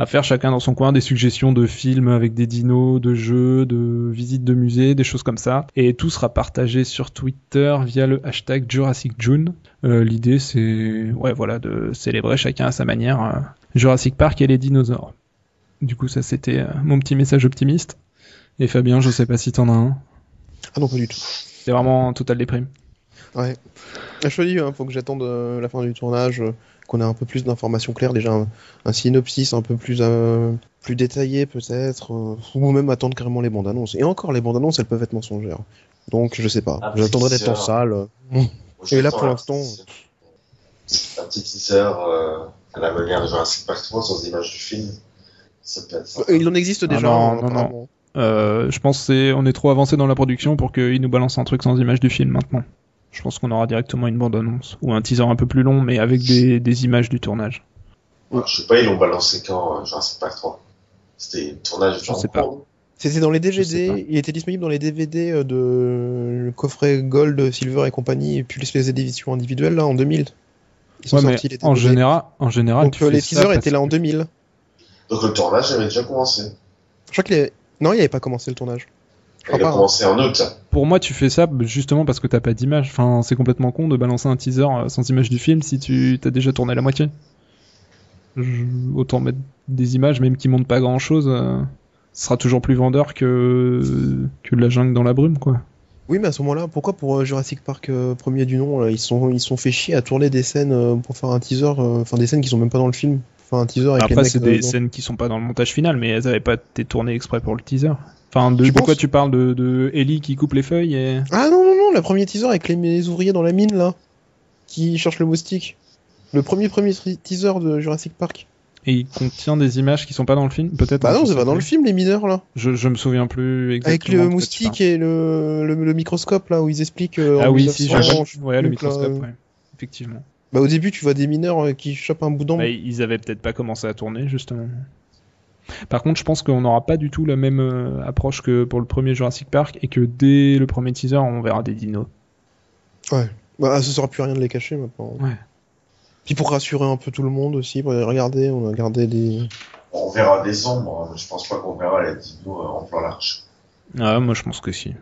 à faire chacun dans son coin des suggestions de films avec des dinos, de jeux, de visites de musées, des choses comme ça. Et tout sera partagé sur Twitter via le hashtag Jurassic June. Euh, L'idée c'est ouais voilà de célébrer chacun à sa manière euh, Jurassic Park et les dinosaures. Du coup ça c'était euh, mon petit message optimiste. Et Fabien, je sais pas si t'en as un. Ah non pas du tout. C'est vraiment total déprime. Ouais. Je te dis, hein, faut que j'attende la fin du tournage, qu'on ait un peu plus d'informations claires, déjà un, synopsis un peu plus, euh, plus détaillé peut-être, ou même attendre carrément les bandes annonces. Et encore, les bandes annonces, elles peuvent être mensongères. Donc je sais pas. J'attendrai d'être en salle. Et là pour l'instant. Un petit teaser à la manière de Jurassic Park 3 sans images du film. Ça peut être Il en existe déjà. Ah non, non, non. je pense qu'on on est trop avancé dans la production pour qu'ils nous balancent un truc sans images du film maintenant. Je pense qu'on aura directement une bande-annonce ou un teaser un peu plus long, mais avec des, des images du tournage. je sais pas, ils l'ont balancé quand Jurassic Park 3 C'était le tournage Je sais pas. C'était dans les DVD, il était disponible dans les DVD euh, de le coffret Gold, Silver et compagnie, et puis l'espèce d'édition individuelle là en 2000. Ils sont sortis, les en général, en général, Donc les teasers étaient là en 2000. Donc le tournage avait déjà commencé. Je crois que les... non, il avait pas commencé le tournage. Il a commencé en août. Pour moi, tu fais ça justement parce que t'as pas d'image. Enfin, c'est complètement con de balancer un teaser euh, sans image du film si tu t'as déjà tourné la moitié. Autant mettre des images, même qui montrent pas grand chose, euh, ce sera toujours plus vendeur que que de la jungle dans la brume, quoi. Oui, mais à ce moment-là, pourquoi pour euh, Jurassic Park premier du nom, ils sont ils sont fait chier à tourner des scènes pour faire un teaser, enfin des scènes qui sont même pas dans le film. Enfin, un teaser avec Après, c'est des scènes qui sont pas dans le montage final, mais elles avaient pas été tournées exprès pour le teaser. Enfin, de, quoi tu parles de, de Ellie qui coupe les feuilles et... Ah non, non, non, le premier teaser avec les, ouvriers dans la mine, là, qui cherchent le moustique. Le premier premier teaser de Jurassic Park. Et il contient des images qui sont pas dans le film, peut-être Bah non, c'est pas dans le film, les mineurs, là. Je, je me souviens plus exactement. Avec le moustique et le, le, microscope, là, où ils expliquent... Euh, ah oui, si, je... Ouais, le microscope, ouais. Effectivement. Bah au début, tu vois des mineurs euh, qui chopent un boudin. Bah, ils avaient peut-être pas commencé à tourner, justement. Par contre, je pense qu'on n'aura pas du tout la même euh, approche que pour le premier Jurassic Park et que dès le premier teaser, on verra des dinos. Ouais. Bah, ça sera plus rien de les cacher maintenant. Ouais. Puis pour rassurer un peu tout le monde aussi, regardez, on a gardé des. On verra des ombres, hein, je pense pas qu'on verra les dinos euh, en plein large. Ah, moi je pense que si.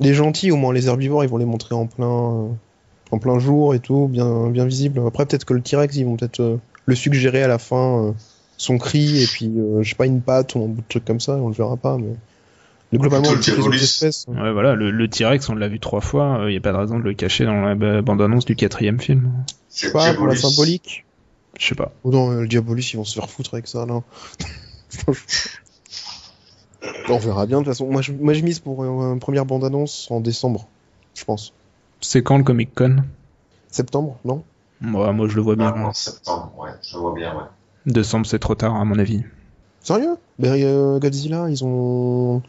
Les gentils, au moins les herbivores, ils vont les montrer en plein, euh, en plein jour et tout, bien, bien visible. Après, peut-être que le T-Rex, ils vont peut-être le suggérer à la fin son cri et puis euh, je sais pas une patte ou un bout de truc comme ça, on le verra pas mais globalement les autres espèces. Ouais voilà, le, T-Rex on l'a vu trois fois, il euh, y a pas de raison de le cacher dans la bande-annonce du quatrième film. Je sais pas pour la symbolique. Je sais pas. Ou non, le Diabolus ils vont se faire foutre avec ça là. on verra bien de toute façon. Moi je, moi, je mise pour une première bande-annonce en décembre, je pense. C'est quand le Comic Con? Septembre, non? Moi, moi je le vois bien. en septembre, ouais, je le vois bien, ouais. Décembre, c'est trop tard, à mon avis. Sérieux? Ben, euh, Godzilla, ils ont.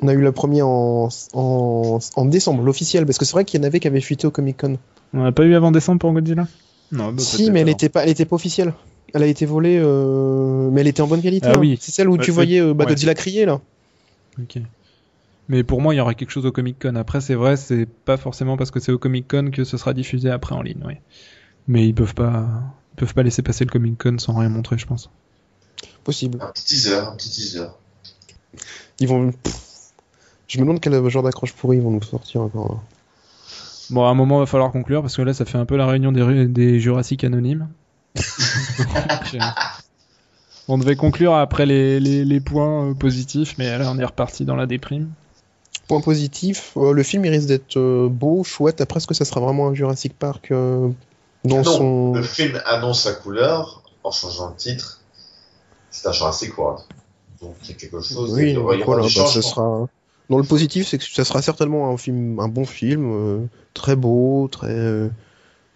On a eu la première en, en, décembre, l'officiel, parce que c'est vrai qu'il y en avait qui avaient fuité au Comic Con. On n'a pas eu avant décembre pour Godzilla? Non, bah, Si, mais elle n'était pas, elle était pas officielle. Elle a été volée, euh, mais elle était en bonne qualité. Ah, oui. C'est celle où tu voyais euh, bah, Godzilla crier là. Ok. Mais pour moi, il y aura quelque chose au Comic Con. Après, c'est vrai, c'est pas forcément parce que c'est au Comic Con que ce sera diffusé après en ligne, oui. Mais ils peuvent pas. Ils peuvent pas laisser passer le Comic Con sans rien montrer, je pense. Possible. Un petit teaser, un petit teaser. Ils vont. Je me demande quel genre d'accroche pourri ils vont nous sortir encore. Bon, à un moment, il va falloir conclure parce que là, ça fait un peu la réunion des, des Jurassic anonymes. on devait conclure après les, les, points euh, positifs, mais là, on est reparti dans la déprime. Point positif, euh, le film il risque d'être euh, beau, chouette. Après, est-ce que ça sera vraiment un Jurassic Park non, le film annonce sa couleur en changeant le titre. C'est un Jurassic World. Donc il y a quelque chose. Oui, voilà, bah, ça sera. Dans le positif, c'est que ça sera certainement un film, un bon film, euh, très beau, très euh,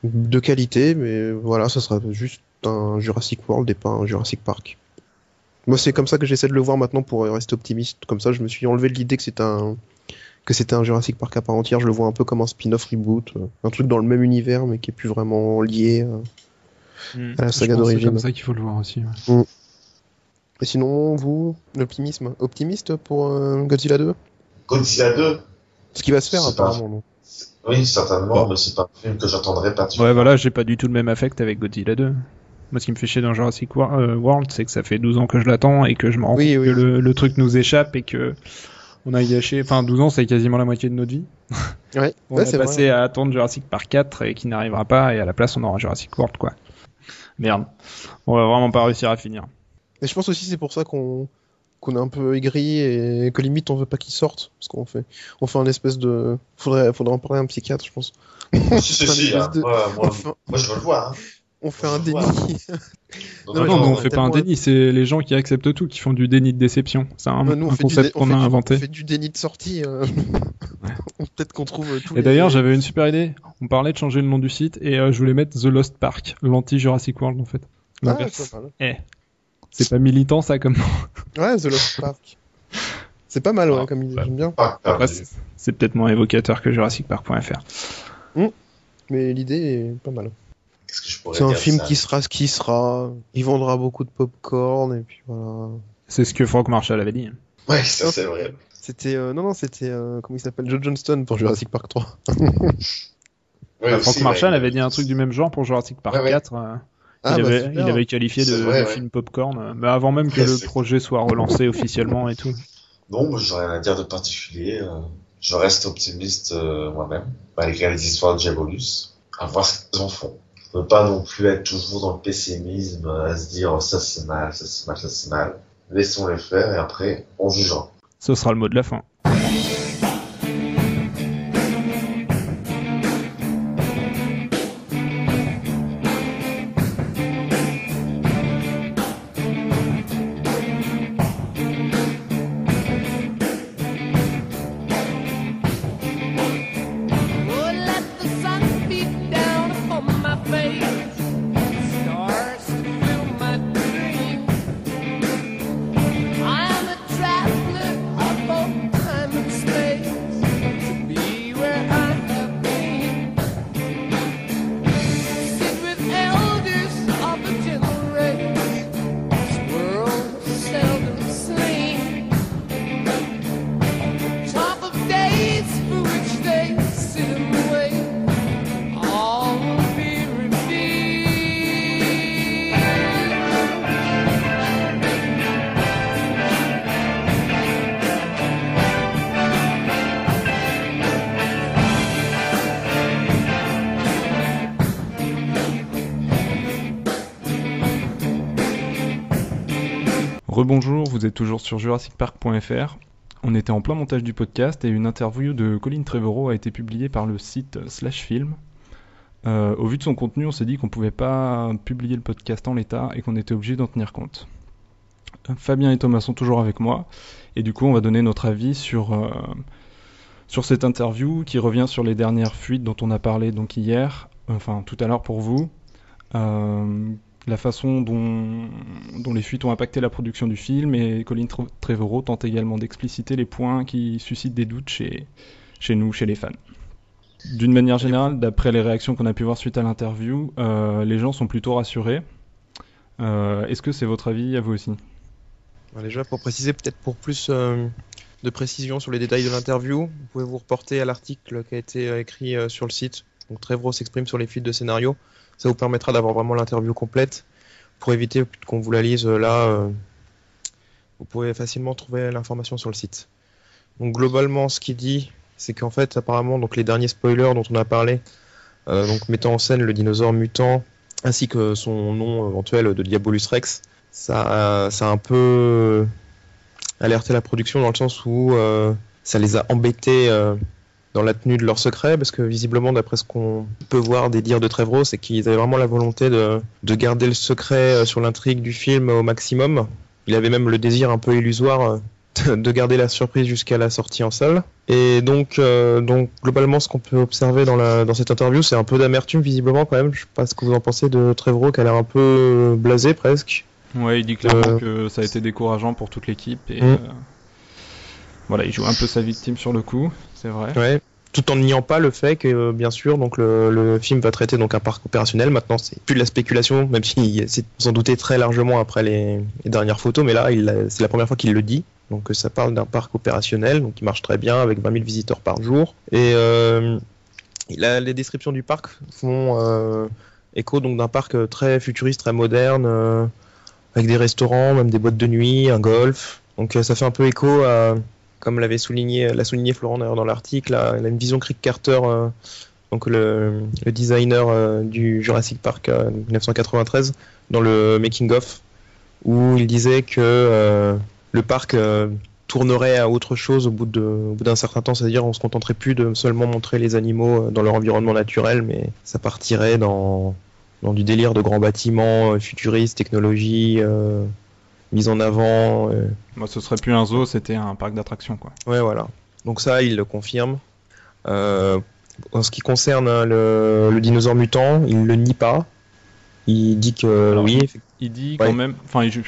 de qualité, mais voilà, ça sera juste un Jurassic World et pas un Jurassic Park. Moi, c'est comme ça que j'essaie de le voir maintenant pour rester optimiste. Comme ça, je me suis enlevé l'idée que c'est un que c'était un Jurassic Park à part entière. Je le vois un peu comme un spin-off reboot, euh, un truc dans le même univers mais qui est plus vraiment lié euh, hmm. à la saga d'origine. C'est comme ça qu'il faut le voir aussi. Hmm. Et sinon, vous, l'optimisme, optimiste pour euh, Godzilla 2 Godzilla 2 Ce qui va se faire apparemment. Oui, certainement, mais c'est pas un film que j'attendrai pas. Ouais, voilà, j'ai pas du tout le même affect avec Godzilla 2. Moi, ce qui me fait chier dans Jurassic World, c'est que ça fait 12 ans que je l'attends et que je me rends compte que le, truc nous échappe et que on a gâché. Enfin, 12 ans, c'est quasiment la moitié de notre vie. Ouais. on est passé à attendre Jurassic Park 4 et qui n'arrivera pas et à la place, on aura Jurassic World, quoi. Merde. On va vraiment pas réussir à finir. Et je pense aussi c'est pour ça qu'on qu'on est un peu aigri et que limite on veut pas qu'il sorte parce qu'on fait on fait un espèce de faudrait faudrait en parler à un psychiatre je pense. si si si. Hein. Moi, je veux le voir. Hein. On fait un déni. non, non, non, on fait pas un déni, c'est les gens qui acceptent tout qui font du déni de déception. C'est un, concept qu'on a inventé. On fait du déni de sortie. Euh... Peut-être qu'on trouve tout. Et d'ailleurs, j'avais une super idée. On parlait de changer le nom du site et euh, je voulais mettre The Lost Park, l'anti Jurassic World en fait. Ah, eh, c'est pas militant ça comme nom. Ouais, The Lost Park. C'est pas mal, ouais, ah, comme idée, j'aime bien. c'est peut-être moins évocateur que JurassicPark.fr. Mmh. Mais l'idée est pas mal. C'est un film qui sera ce qui sera. Il vendra beaucoup de popcorn et puis voilà. C'est ce que Frank Marshall avait dit. Ouais, ça c'est vrai. C'était euh, non non c'était euh, comment il s'appelle? Joe Johnston pour Jurassic Park 3. ouais, Frank Marshall avait dit un truc du même genre pour Jurassic Park 4. Euh, ah, il, bah, avait, il, avait, qualifié de, film popcorn, mais avant même que le projet soit relancé officiellement et tout. Non, moi j'aurais rien à dire de particulier. Je reste optimiste moi-même, malgré les histoires de Diabolus. À voir ce qu'ils en font ne pas non plus être toujours dans le pessimisme, à se dire oh, ça c'est mal, ça c'est mal, ça c'est mal. Laissons-les faire et après on jugera. Ce sera le mot de la fin. Sur jurassicpark.fr. On était en plein montage du podcast et une interview de Colin Trevorrow a été publiée par le site Slash Film. Euh, au vu de son contenu, on s'est dit qu'on pouvait pas publier le podcast en l'état et qu'on était obligé d'en tenir compte. Fabien et Thomas sont toujours avec moi et du coup on va donner notre avis sur, euh, sur cette interview qui revient sur les dernières fuites dont on a parlé donc hier, enfin tout à l'heure pour vous. Euh, la façon dont, les fuites ont impacté la production du film et Colin Trevorrow tente également d'expliciter les points qui suscitent des doutes chez, nous, chez les fans. D'une manière générale, d'après les réactions qu'on a pu voir suite à l'interview, euh, les gens sont plutôt rassurés. Euh, est-ce que c'est votre avis à vous aussi? Déjà, pour préciser, peut-être pour plus euh, de précision sur les détails de l'interview, vous pouvez vous reporter à l'article qui a été écrit sur le site. Donc Trevorrow s'exprime sur les fuites de scénario. Ça vous permettra d'avoir vraiment l'interview complète. Pour éviter qu'on vous la lise euh, là, euh, vous pouvez facilement trouver l'information sur le site. Donc globalement, ce qu'il dit, c'est qu'en fait, apparemment, donc les derniers spoilers dont on a parlé, euh, donc mettant en scène le dinosaure mutant ainsi que son nom éventuel de Diabolus Rex, ça, ça a un peu alerté la production dans le sens où ça les a embêtés dans la tenue de leur secret, parce que visiblement, d'après ce qu'on peut voir des dires de Trevorrow, c'est qu'ils avaient vraiment la volonté de, de garder le secret euh, sur l'intrigue du film au maximum. Il avait même le désir un peu illusoire euh, de garder la surprise jusqu'à la sortie en salle. Et donc, euh, donc globalement, ce qu'on peut observer dans, la, dans cette interview, c'est un peu d'amertume visiblement quand même. Je sais pas ce que vous en pensez de Trevorrow, qui a l'air un peu blasé presque. Ouais, il dit clairement que ça a été décourageant pour toute l'équipe et mm. Voilà, il joue un peu sa victime sur le coup, c'est vrai. Ouais. Tout en niant pas le fait que, euh, bien sûr, donc le, film va traiter donc un parc opérationnel. Maintenant, c'est plus de la spéculation, même si c'est sans douter très largement après les, dernières photos, mais là, c'est la première fois qu'il le dit. Donc, ça parle d'un parc opérationnel, donc qui marche très bien avec 20 000 visiteurs par jour. Et euh, les descriptions du parc font euh, écho donc d'un parc très futuriste, très moderne, avec des restaurants, même des boîtes de nuit, un golf. Donc ça fait un peu écho à, comme l'avait souligné, l'a souligné Florent d'ailleurs dans l'article, à, une vision Crick Carter, donc le, designer du Jurassic Park 1993, dans le making of, où il disait que le parc tournerait à autre chose au bout d'un certain temps, c'est-à-dire on se contenterait plus de seulement montrer les animaux euh, dans leur environnement naturel, mais ça partirait dans, du délire de grands bâtiments euh, futuristes, technologie, euh, mise en avant. Moi, ce serait plus un zoo, c'était un parc d'attractions, quoi. Ouais, voilà. Donc ça, il le confirme. en ce qui concerne hein, le, le, dinosaure mutant, il le nie pas. Il dit que oui. Il dit quand même, enfin, il,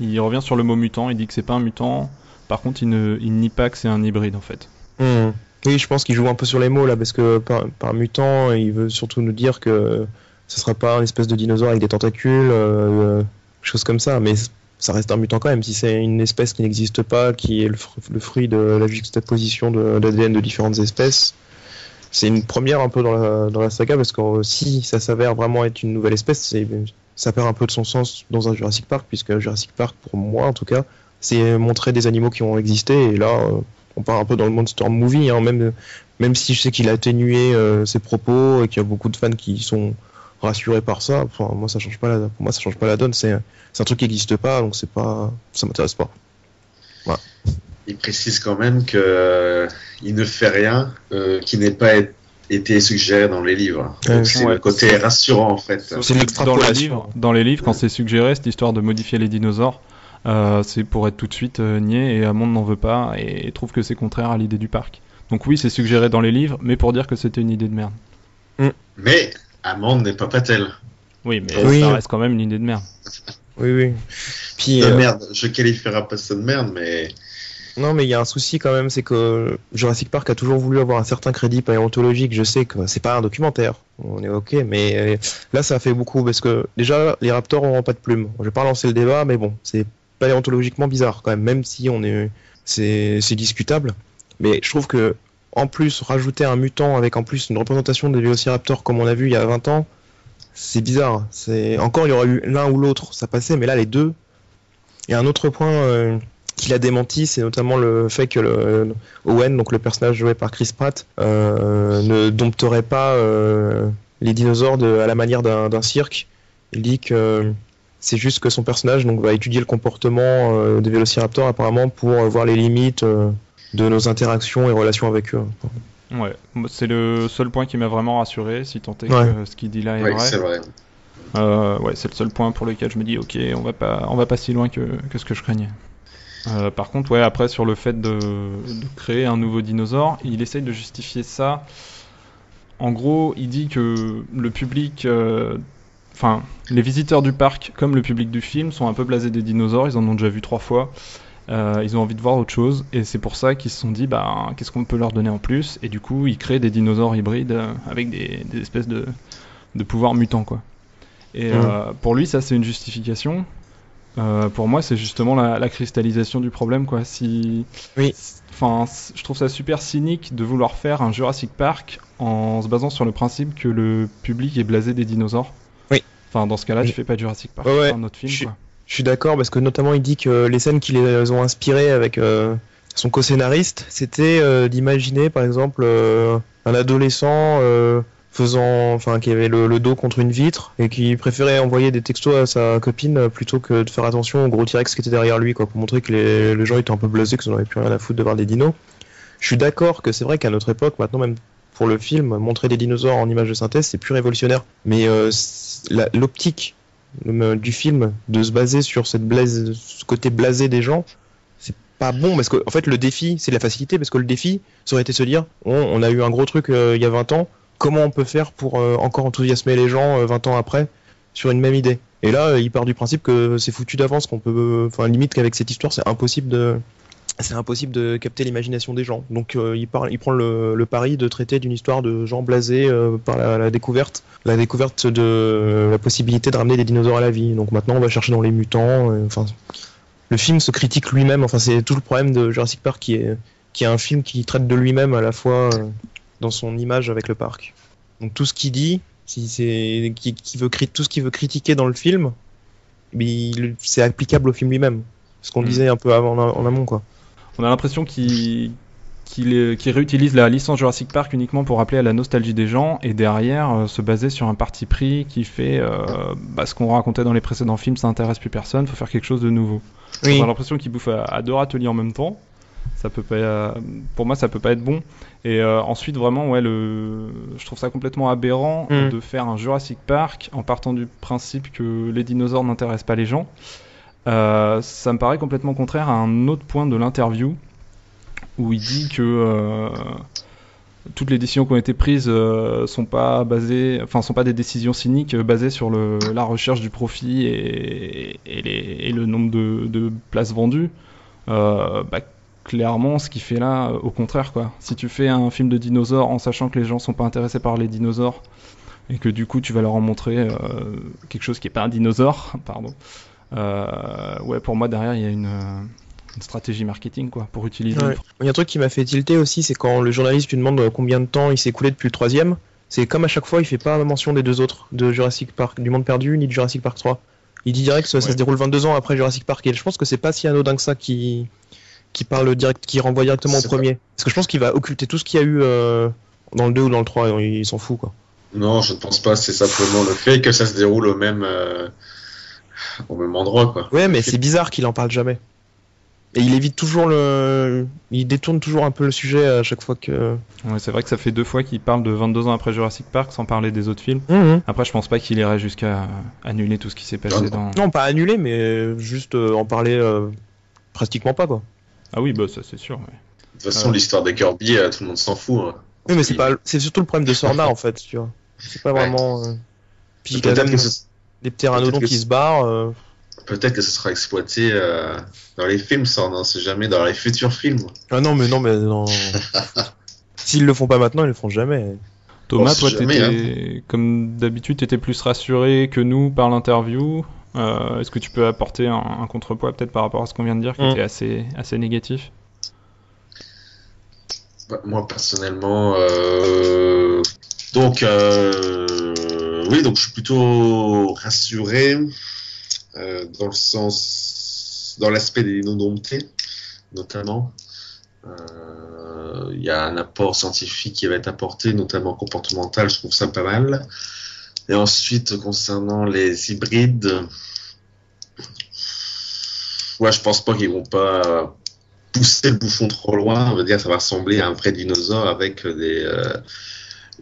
il revient sur le mot mutant. Il dit que c'est pas un mutant par contre, il ne il nie pas que c'est un hybride en fait. Hmm. Oui, je pense qu'il joue un peu sur les mots là, parce que par, mutant, il veut surtout nous dire que ce sera pas une espèce de dinosaure avec des tentacules, euh, chose comme ça, mais ça reste un mutant quand même. Si c'est une espèce qui n'existe pas, qui est le, fruit de la juxtaposition de, l'ADN de différentes espèces, c'est une première un peu dans la, saga, parce que si ça s'avère vraiment être une nouvelle espèce, ça perd un peu de son sens dans un Jurassic Park, puisque Jurassic Park, pour moi en tout cas, c'est montrer des animaux qui ont existé. Et là, euh, on part un peu dans le monster movie, hein, même, même si je sais qu'il a atténué euh, ses propos et qu'il y a beaucoup de fans qui sont rassurés par ça. moi, ça change pas la, pour moi, ça change pas la donne. C'est, un truc qui n'existe pas, donc c'est pas, ça m'intéresse pas. Il précise quand même que euh, il ne fait rien qui n'ait pas été suggéré dans les livres. c'est le côté rassurant en fait. C'est dans les livres, dans les livres, quand c'est suggéré, cette histoire de modifier les dinosaures, euh, c'est pour être tout de suite euh, nié et Amond n'en veut pas et, trouve que c'est contraire à l'idée du parc. Donc oui, c'est suggéré dans les livres, mais pour dire que c'était une idée de merde. Mm. Mais Amond n'est pas Patel. Oui, mais ça reste quand même une idée de merde. Oui, oui. Puis, de euh, merde, je qualifierai pas ça de merde, mais. Non, mais il y a un souci quand même, c'est que Jurassic Park a toujours voulu avoir un certain crédit paléontologique. Je sais que c'est pas un documentaire, on est ok, mais là ça fait beaucoup parce que déjà les raptors n'auront pas de plumes. Je vais pas lancer le débat, mais bon, c'est paléontologiquement bizarre quand même, même si on est, c'est, discutable. Mais je trouve que en plus rajouter un mutant avec en plus une représentation des vélociraptors comme on a vu il y a 20 ans, c'est bizarre. C'est encore il y aurait eu l'un ou l'autre, ça passait, mais là les deux. Et un autre point euh, qu'il a démenti, c'est notamment le fait que Owen, donc le personnage joué par Chris Pratt, euh, ne dompterait pas euh, les dinosaures à la manière d'un cirque. Il dit que c'est juste que son personnage donc, va étudier le comportement euh, des vélociraptors apparemment pour voir les limites de nos interactions et relations avec eux. Ouais, c'est le seul point qui m'a vraiment rassuré, si tant est que ce qu'il dit là est vrai. C'est vrai. ouais, c'est le seul point pour lequel je me dis ok, on va pas, on va pas si loin que, que ce que je craignais. par contre, ouais, après sur le fait de, de, créer un nouveau dinosaure, il essaye de justifier ça. En gros, il dit que le public enfin, les visiteurs du parc, comme le public du film, sont un peu blasés des dinosaures. Ils en ont déjà vu trois fois. Euh, ils ont envie de voir autre chose et c'est pour ça qu'ils se sont dit bah qu'est-ce qu'on peut leur donner en plus et du coup ils créent des dinosaures hybrides euh, avec des, espèces de, de pouvoirs mutants quoi. Et mmh. euh, pour lui ça c'est une justification. pour moi c'est justement la, cristallisation du problème quoi. Si, oui. Enfin je trouve ça super cynique de vouloir faire un Jurassic Park en se basant sur le principe que le public est blasé des dinosaures. Enfin, dans ce cas-là, tu fais pas Jurassic Park, ouais, un autre film. Je, quoi. Je suis d'accord parce que notamment il dit que les scènes qui les ont inspirées avec euh, son co-scénariste, c'était euh, d'imaginer par exemple euh, un adolescent faisant, enfin qui avait le, dos contre une vitre et qui préférait envoyer des textos à sa copine plutôt que de faire attention au gros T-Rex qui était derrière lui, quoi, pour montrer que les, gens étaient un peu blasés, que ça n'avait plus rien à foutre de voir des dinos. Je suis d'accord que c'est vrai qu'à notre époque, maintenant même pour le film, montrer des dinosaures en images de synthèse, c'est plus révolutionnaire. Mais l'optique du film de se baser sur cette ce côté blasé des gens, c'est pas bon parce que en fait le défi c'est la facilité parce que le défi ça aurait été se dire on, a eu un gros truc euh, il y a 20 ans, comment on peut faire pour euh, encore enthousiasmer les gens 20 euh, ans après sur une même idée? Et là il part du principe que c'est foutu d'avance qu'on peut, enfin limite qu'avec cette histoire c'est impossible de c'est impossible de capter l'imagination des gens. Donc euh, il, il, prend le, pari de traiter d'une histoire de gens blasés euh, par la, découverte, la découverte de la possibilité de ramener des dinosaures à la vie. Donc maintenant on va chercher dans les mutants. Euh, enfin, le film se critique lui-même. Enfin c'est tout le problème de Jurassic Park qui est qui est un film qui traite de lui-même à la fois dans son image avec le parc. Donc tout ce qu'il dit, Si c'est qui, veut tout ce qu'il veut critiquer dans le film, c'est applicable au film lui-même. Ce qu'on mm. disait un peu avant en amont quoi. On a l'impression qu'il qui, réutilise la licence Jurassic Park uniquement pour rappeler à la nostalgie des gens et derrière euh, se baser sur un parti pris qui fait euh, bah, ce qu'on racontait dans les précédents films, ça intéresse plus personne, faut faire quelque chose de nouveau. Oui. On a l'impression qu'il bouffe à, deux râteliers en même temps. Ça peut pas, euh, pour moi, ça peut pas être bon. Et ensuite, vraiment, ouais, le, je trouve ça complètement aberrant mm. de faire un Jurassic Park en partant du principe que les dinosaures n'intéressent pas les gens. Ça me paraît complètement contraire à un autre point de l'interview où il dit que euh, toutes les décisions qui ont été prises euh, sont pas basées, enfin sont pas des décisions cyniques euh, basées sur la recherche du profit et, le nombre de, places vendues. Euh, bah, clairement, ce qu'il fait là, au contraire quoi. Si tu fais un film de dinosaures en sachant que les gens sont pas intéressés par les dinosaures et que du coup tu vas leur en montrer quelque chose qui est pas un dinosaure, pardon. Ouais, pour moi derrière il y a une une stratégie marketing quoi pour utiliser. Il y a un truc qui m'a fait tilter aussi, c'est quand le journaliste lui demande combien de temps il s'est écoulé depuis le troisième. C'est comme à chaque fois, il fait pas mention des deux autres, de Jurassic Park, du Monde Perdu, ni de Jurassic Park 3. Il dit direct que ça, se déroule 22 ans après Jurassic Park. Et je pense que c'est pas si anodin que ça qui, qui parle direct, qui renvoie directement au premier. Parce que je pense qu'il va occulter tout ce qu'il y a eu euh, dans le 2 ou dans le 3. Il s'en fout quoi. Non, je ne pense pas. C'est simplement le fait que ça se déroule au même, euh, au même endroit quoi. Ouais, mais c'est bizarre qu'il en parle jamais. Et il évite toujours le. Il détourne toujours un peu le sujet à chaque fois que. Ouais, c'est vrai que ça fait deux fois qu'il parle de 22 ans après Jurassic Park sans parler des autres films. Mhm. Après, je pense pas qu'il irait jusqu'à annuler tout ce qui s'est passé dans. Non, pas annuler, mais juste euh, en parler euh, pratiquement pas, quoi. Ah oui, bah ça c'est sûr. De toute façon, l'histoire des Kirby, euh, tout le monde s'en fout. Hein. Oui, mais c'est pas. C'est surtout le problème de Sorna en fait, tu vois. C'est pas vraiment. Puis il y a des pteranodons qui se barrent peut-être que ce sera exploité euh, dans les films, ça, on sait jamais, dans les futurs films. Ah non, mais non, mais non. S'ils le font pas maintenant, ils le feront jamais. Thomas, toi, hein. comme d'habitude, tu étais plus rassuré que nous par l'interview. Euh, est-ce que tu peux apporter un, contrepoids peut-être par rapport à ce qu'on vient de dire, qui mm. était assez, assez négatif? Bah, Moi, personnellement, euh... donc, euh... oui, donc je suis plutôt rassuré. Euh, dans le sens, dans l'aspect des indomptés, notamment. Euh, il y a un apport scientifique qui va être apporté, notamment comportemental, je trouve ça pas mal. Et ensuite, concernant les hybrides, ouais, je pense pas qu'ils vont pas pousser le bouffon trop loin. On va dire, ça va ressembler à un vrai dinosaure avec des, euh,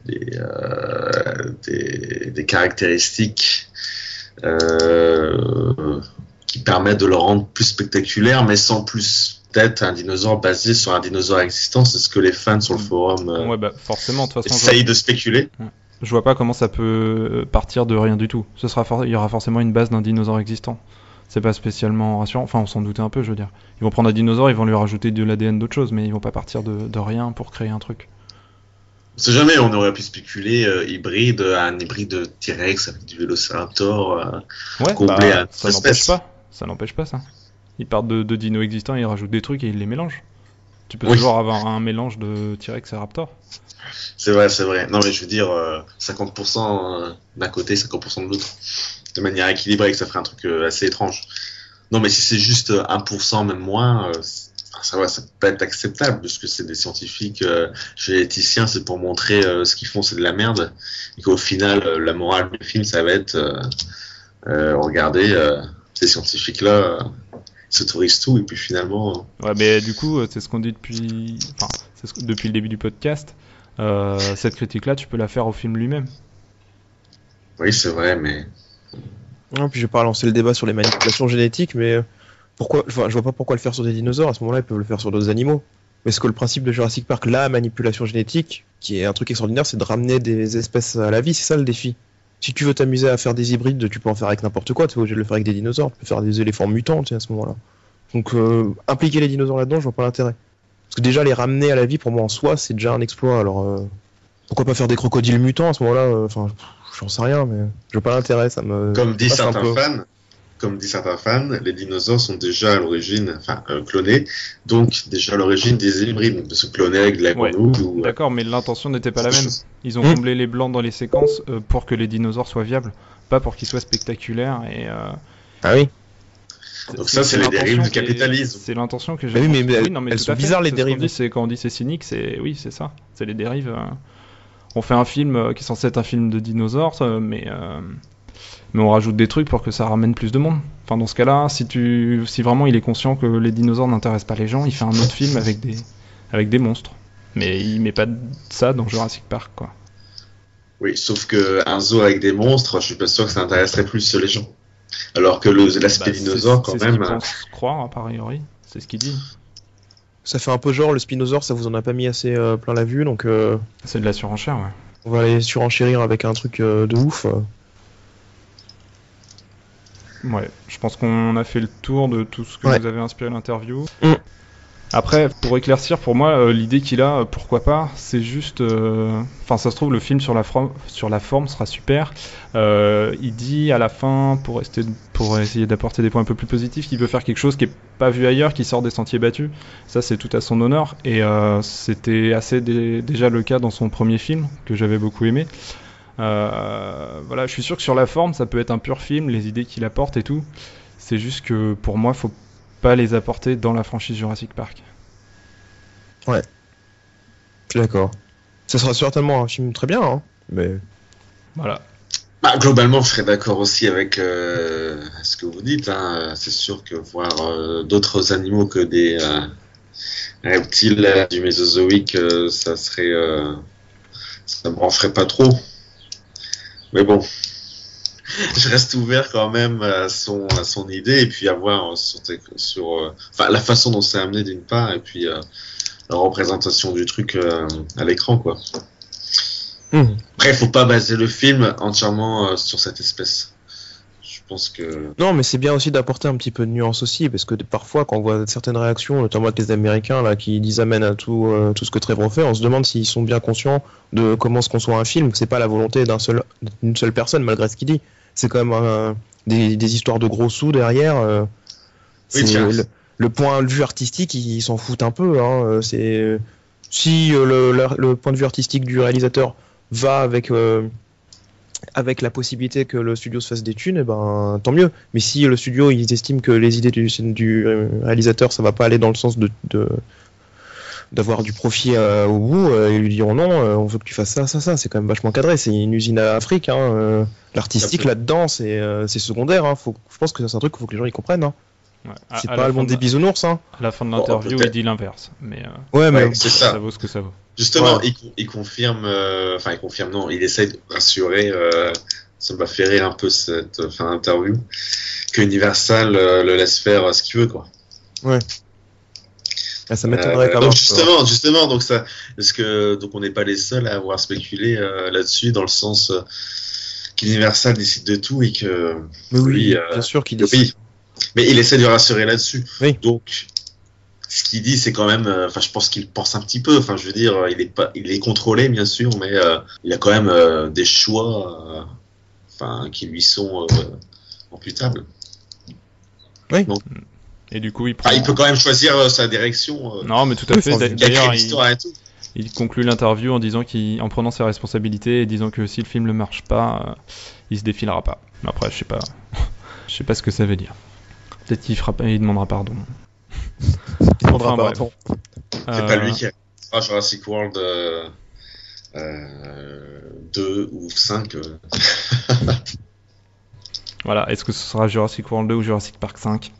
des, euh, des, des, caractéristiques euh, qui permet de le rendre plus spectaculaire, mais sans plus peut-être un dinosaure basé sur un dinosaure existant. C'est ce que les fans sur le forum euh, ouais, bah, forcément, de essayent de spéculer. Je vois pas comment ça peut partir de rien du tout. Ce sera il y aura forcément une base d'un dinosaure existant. C'est pas spécialement rassurant. Enfin, on s'en doutait un peu, je veux dire. Ils vont prendre un dinosaure, ils vont lui rajouter de l'ADN d'autre chose, mais ils vont pas partir de, de rien pour créer un truc. On sait jamais, on aurait pu spéculer euh, hybride, un hybride de T-Rex avec du Vélociraptor euh, ouais, complet bah, ça n'empêche pas. Ça n'empêche pas ça. Ils partent de, de dinos existants, ils rajoutent des trucs et ils les mélangent. Tu peux toujours avoir un mélange de T-Rex et Raptor. C'est vrai, c'est vrai. Non mais je veux dire, 50% euh, d'un côté, 50% de l'autre. De manière équilibrée, que ça ferait un truc assez étrange. Non mais si c'est juste 1%, même moins, ça va, ça peut être acceptable parce que c'est des scientifiques euh, généticiens, c'est pour montrer euh, ce qu'ils font, c'est de la merde, et qu'au final, euh, la morale du film, ça va être regardez, ces scientifiques-là s'autorisent tout, et puis finalement. Ouais, mais du coup, c'est ce qu'on dit depuis, enfin, ce... depuis le début du podcast. cette critique-là, tu peux la faire au film lui-même. Oui, c'est vrai, mais. Non, puis je vais pas lancer le débat sur les manipulations génétiques, mais pourquoi, je vois, vois pas pourquoi le faire sur des dinosaures. À ce moment-là, ils peuvent le faire sur d'autres animaux. Mais ce que le principe de Jurassic Park, la manipulation génétique, qui est un truc extraordinaire, c'est de ramener des espèces à la vie. C'est ça le défi. Si tu veux t'amuser à faire des hybrides, tu peux en faire avec n'importe quoi. Tu es obligé de le faire avec des dinosaures. Tu peux faire des éléphants mutants à ce moment-là. Donc euh, impliquer les dinosaures là-dedans, je vois pas l'intérêt. Parce que déjà les ramener à la vie pour moi en soi, c'est déjà un exploit. Alors euh, pourquoi pas faire des crocodiles mutants à ce moment-là euh, Enfin, j'en sais rien, mais je vois pas l'intérêt. Ça me comme dit certains fans, comme dit certains fans, les dinosaures sont déjà à l'origine, enfin euh, clonés, donc déjà à l'origine des hybrides, de se cloner avec de la Ouais. ou... euh, D'accord, mais l'intention n'était pas la même. Ils ont Hmm. comblé les blancs dans les séquences euh, pour que les dinosaures soient viables, pas pour qu'ils soient spectaculaires. Et euh, Ah oui. Donc ça, c'est les dérives du capitalisme. C'est l'intention que j'ai. Mais oui, mais Oui, non, mais elles sont bizarres, les c'est ce qu'on dérives. dit, quand on dit c'est cynique, c'est oui, c'est ça. C'est les dérives. On fait un film qui est censé être un film de dinosaures, mais euh, mais on rajoute des trucs pour que ça ramène plus de monde. Enfin, dans ce cas-là, si tu, si vraiment il est conscient que les dinosaures n'intéressent pas les gens, il fait un autre film avec des avec des monstres. Mais il met pas de- ça dans Jurassic Park, quoi. Oui, sauf que un zoo avec des monstres, je suis pas sûr que ça intéresserait plus les gens. Alors que le- l'aspect Bah, c'est- dinosaure, quand c'est même... Ce qu'il pense croire, a priori. C'est ce qu'il dit. Ça fait un peu genre le Spinosaure, ça vous en a pas mis assez euh, plein la vue, donc euh, C'est de la surenchère, ouais. on va aller surenchérir avec un truc euh, de ouf. Ouais, je pense qu'on a fait le tour de tout ce que Ouais. vous avez inspiré l'interview. Mm. Après, pour éclaircir, pour moi, euh, l'idée qu'il a, euh, pourquoi pas, c'est juste. euh, Enfin, ça se trouve, le film sur la, sur la forme sera super. Euh, il dit à la fin, pour, rester, pour essayer d'apporter des points un peu plus positifs, qu'il veut faire quelque chose qui est pas vu ailleurs, qui sort des sentiers battus. Ça, c'est tout à son honneur. Et euh, c'était assez dé- déjà le cas dans son premier film, que j'avais beaucoup aimé. Euh, voilà, je suis sûr que sur la forme, ça peut être un pur film, les idées qu'il apporte et tout. C'est juste que pour moi, faut pas les apporter dans la franchise Jurassic Park. Je suis d'accord. Ça sera certainement un film très bien, hein, mais Voilà. Bah, globalement, je serais d'accord aussi avec euh, ce que vous dites. Hein. C'est sûr que voir euh, d'autres animaux que des euh, reptiles euh, du Mésozoïque, euh, ça serait, euh, ça me brancherait pas trop. Mais bon, je reste ouvert quand même à son, à son idée et puis à voir sur, sur euh, enfin, la façon dont c'est amené d'une part et puis euh, la représentation du truc euh, à l'écran, quoi. Mhm. Après, faut pas baser le film entièrement euh, sur cette espèce. Je pense que. non, mais c'est bien aussi d'apporter un petit peu de nuance aussi, parce que parfois quand on voit certaines réactions, notamment avec les Américains là, qui disent amène à tout, euh, tout ce que Trevor fait, on se demande s'ils sont bien conscients de comment se conçoit un film. C'est pas la volonté d'un seul, d'une seule personne malgré ce qu'il dit. C'est quand même euh, des, des histoires de gros sous derrière. euh, Oui, c'est tiens. le, le point de vue artistique, ils s'en foutent un peu. Hein, c'est si le, le- le point de vue artistique du réalisateur va avec avec la possibilité que le studio se fasse des thunes, eh ben tant mieux. Mais si le studio ils estiment que les idées du, du réalisateur ça va pas aller dans le sens de d'avoir du profit euh, au bout, euh, ils lui diront non, euh, on veut que tu fasses ça, ça, ça. C'est quand même vachement cadré. C'est une usine à Afrique. Hein, euh, L'artistique là-dedans, c'est c'est secondaire. Hein, faut, je pense que c'est un truc qu'il faut que les gens y comprennent. Hein. Ouais. C'est pas le monde de des bisounours. Hein. À la fin de Bon, l'interview, il dit l'inverse. Mais euh, Ouais, mais Ouais, c'est ça. ça vaut ce que ça vaut. Justement, Ouais. il, con- il confirme, euh, enfin, il confirme, non, il essaye de rassurer, euh, ça m'a fait rire un peu cette euh, fin d'interview, que Universal euh, le laisse faire ce qu'il veut, quoi. Ah, ça m'étonnerait Euh, quand donc même. justement, justement, donc ça, parce que donc on n'est pas les seuls à avoir spéculé euh, là-dessus, dans le sens euh, qu'Universal décide de tout et que Mais oui, oui, euh, bien sûr qu'il oui, est. mais il essaie de rassurer là-dessus. Oui. Donc, ce qu'il dit, c'est quand même, euh, enfin, je pense qu'il pense un petit peu. Enfin, je veux dire, euh, il est pas, il est contrôlé, bien sûr, mais euh, il a quand même euh, des choix, euh, enfin, qui lui sont euh, imputables. Et du coup, il prend. Il peut quand même choisir euh, sa direction. euh, Non, mais tout à Oui, fait. D'ailleurs, il, l'histoire et tout. il conclut l'interview en disant qu'il, en prenant ses responsabilités et disant que si le film ne marche pas, euh, il se défilera pas. Mais Après, je sais pas, je sais pas ce que ça veut dire. Peut-être qu'il fera, pas- il demandera pardon. Il prendra Enfin, temps. C'est Euh, pas lui qui fera Jurassic World euh, euh, 2 ou 5. euh. Voilà. Est-ce que ce sera Jurassic World 2 ou Jurassic Park 5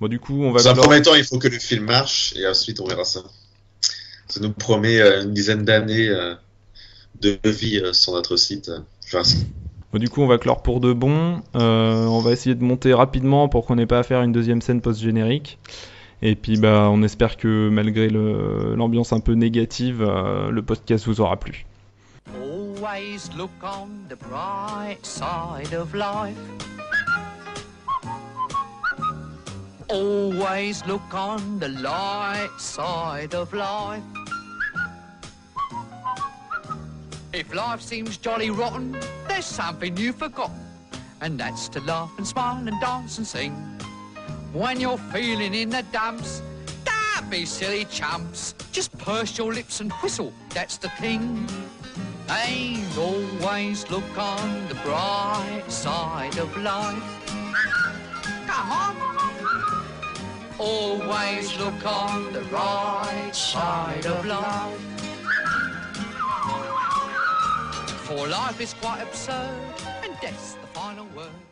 Bon, du coup, on va. Dans un premier temps, il faut que le film marche et ensuite on verra ça. Ça nous promet euh, une dizaine d'années euh, de vie euh, sur notre site. euh, Jurassic. Bon, du coup, on va clore pour de bon. Euh, on va essayer de monter rapidement pour qu'on n'ait pas à faire une deuxième scène post-générique. Et puis, bah, on espère que malgré l'ambiance un peu négative, euh, le podcast vous aura plu. Always look on the bright side of life. Always look on the light side of life. If life seems jolly rotten, there's something you've forgotten. and that's to laugh and smile and dance and sing. When you're feeling in the dumps, don't be silly chumps. Just purse your lips and whistle, that's the thing. And always look on the bright side of life. Come on. Always look on the right side of life. For life is quite absurd, and death's the final word.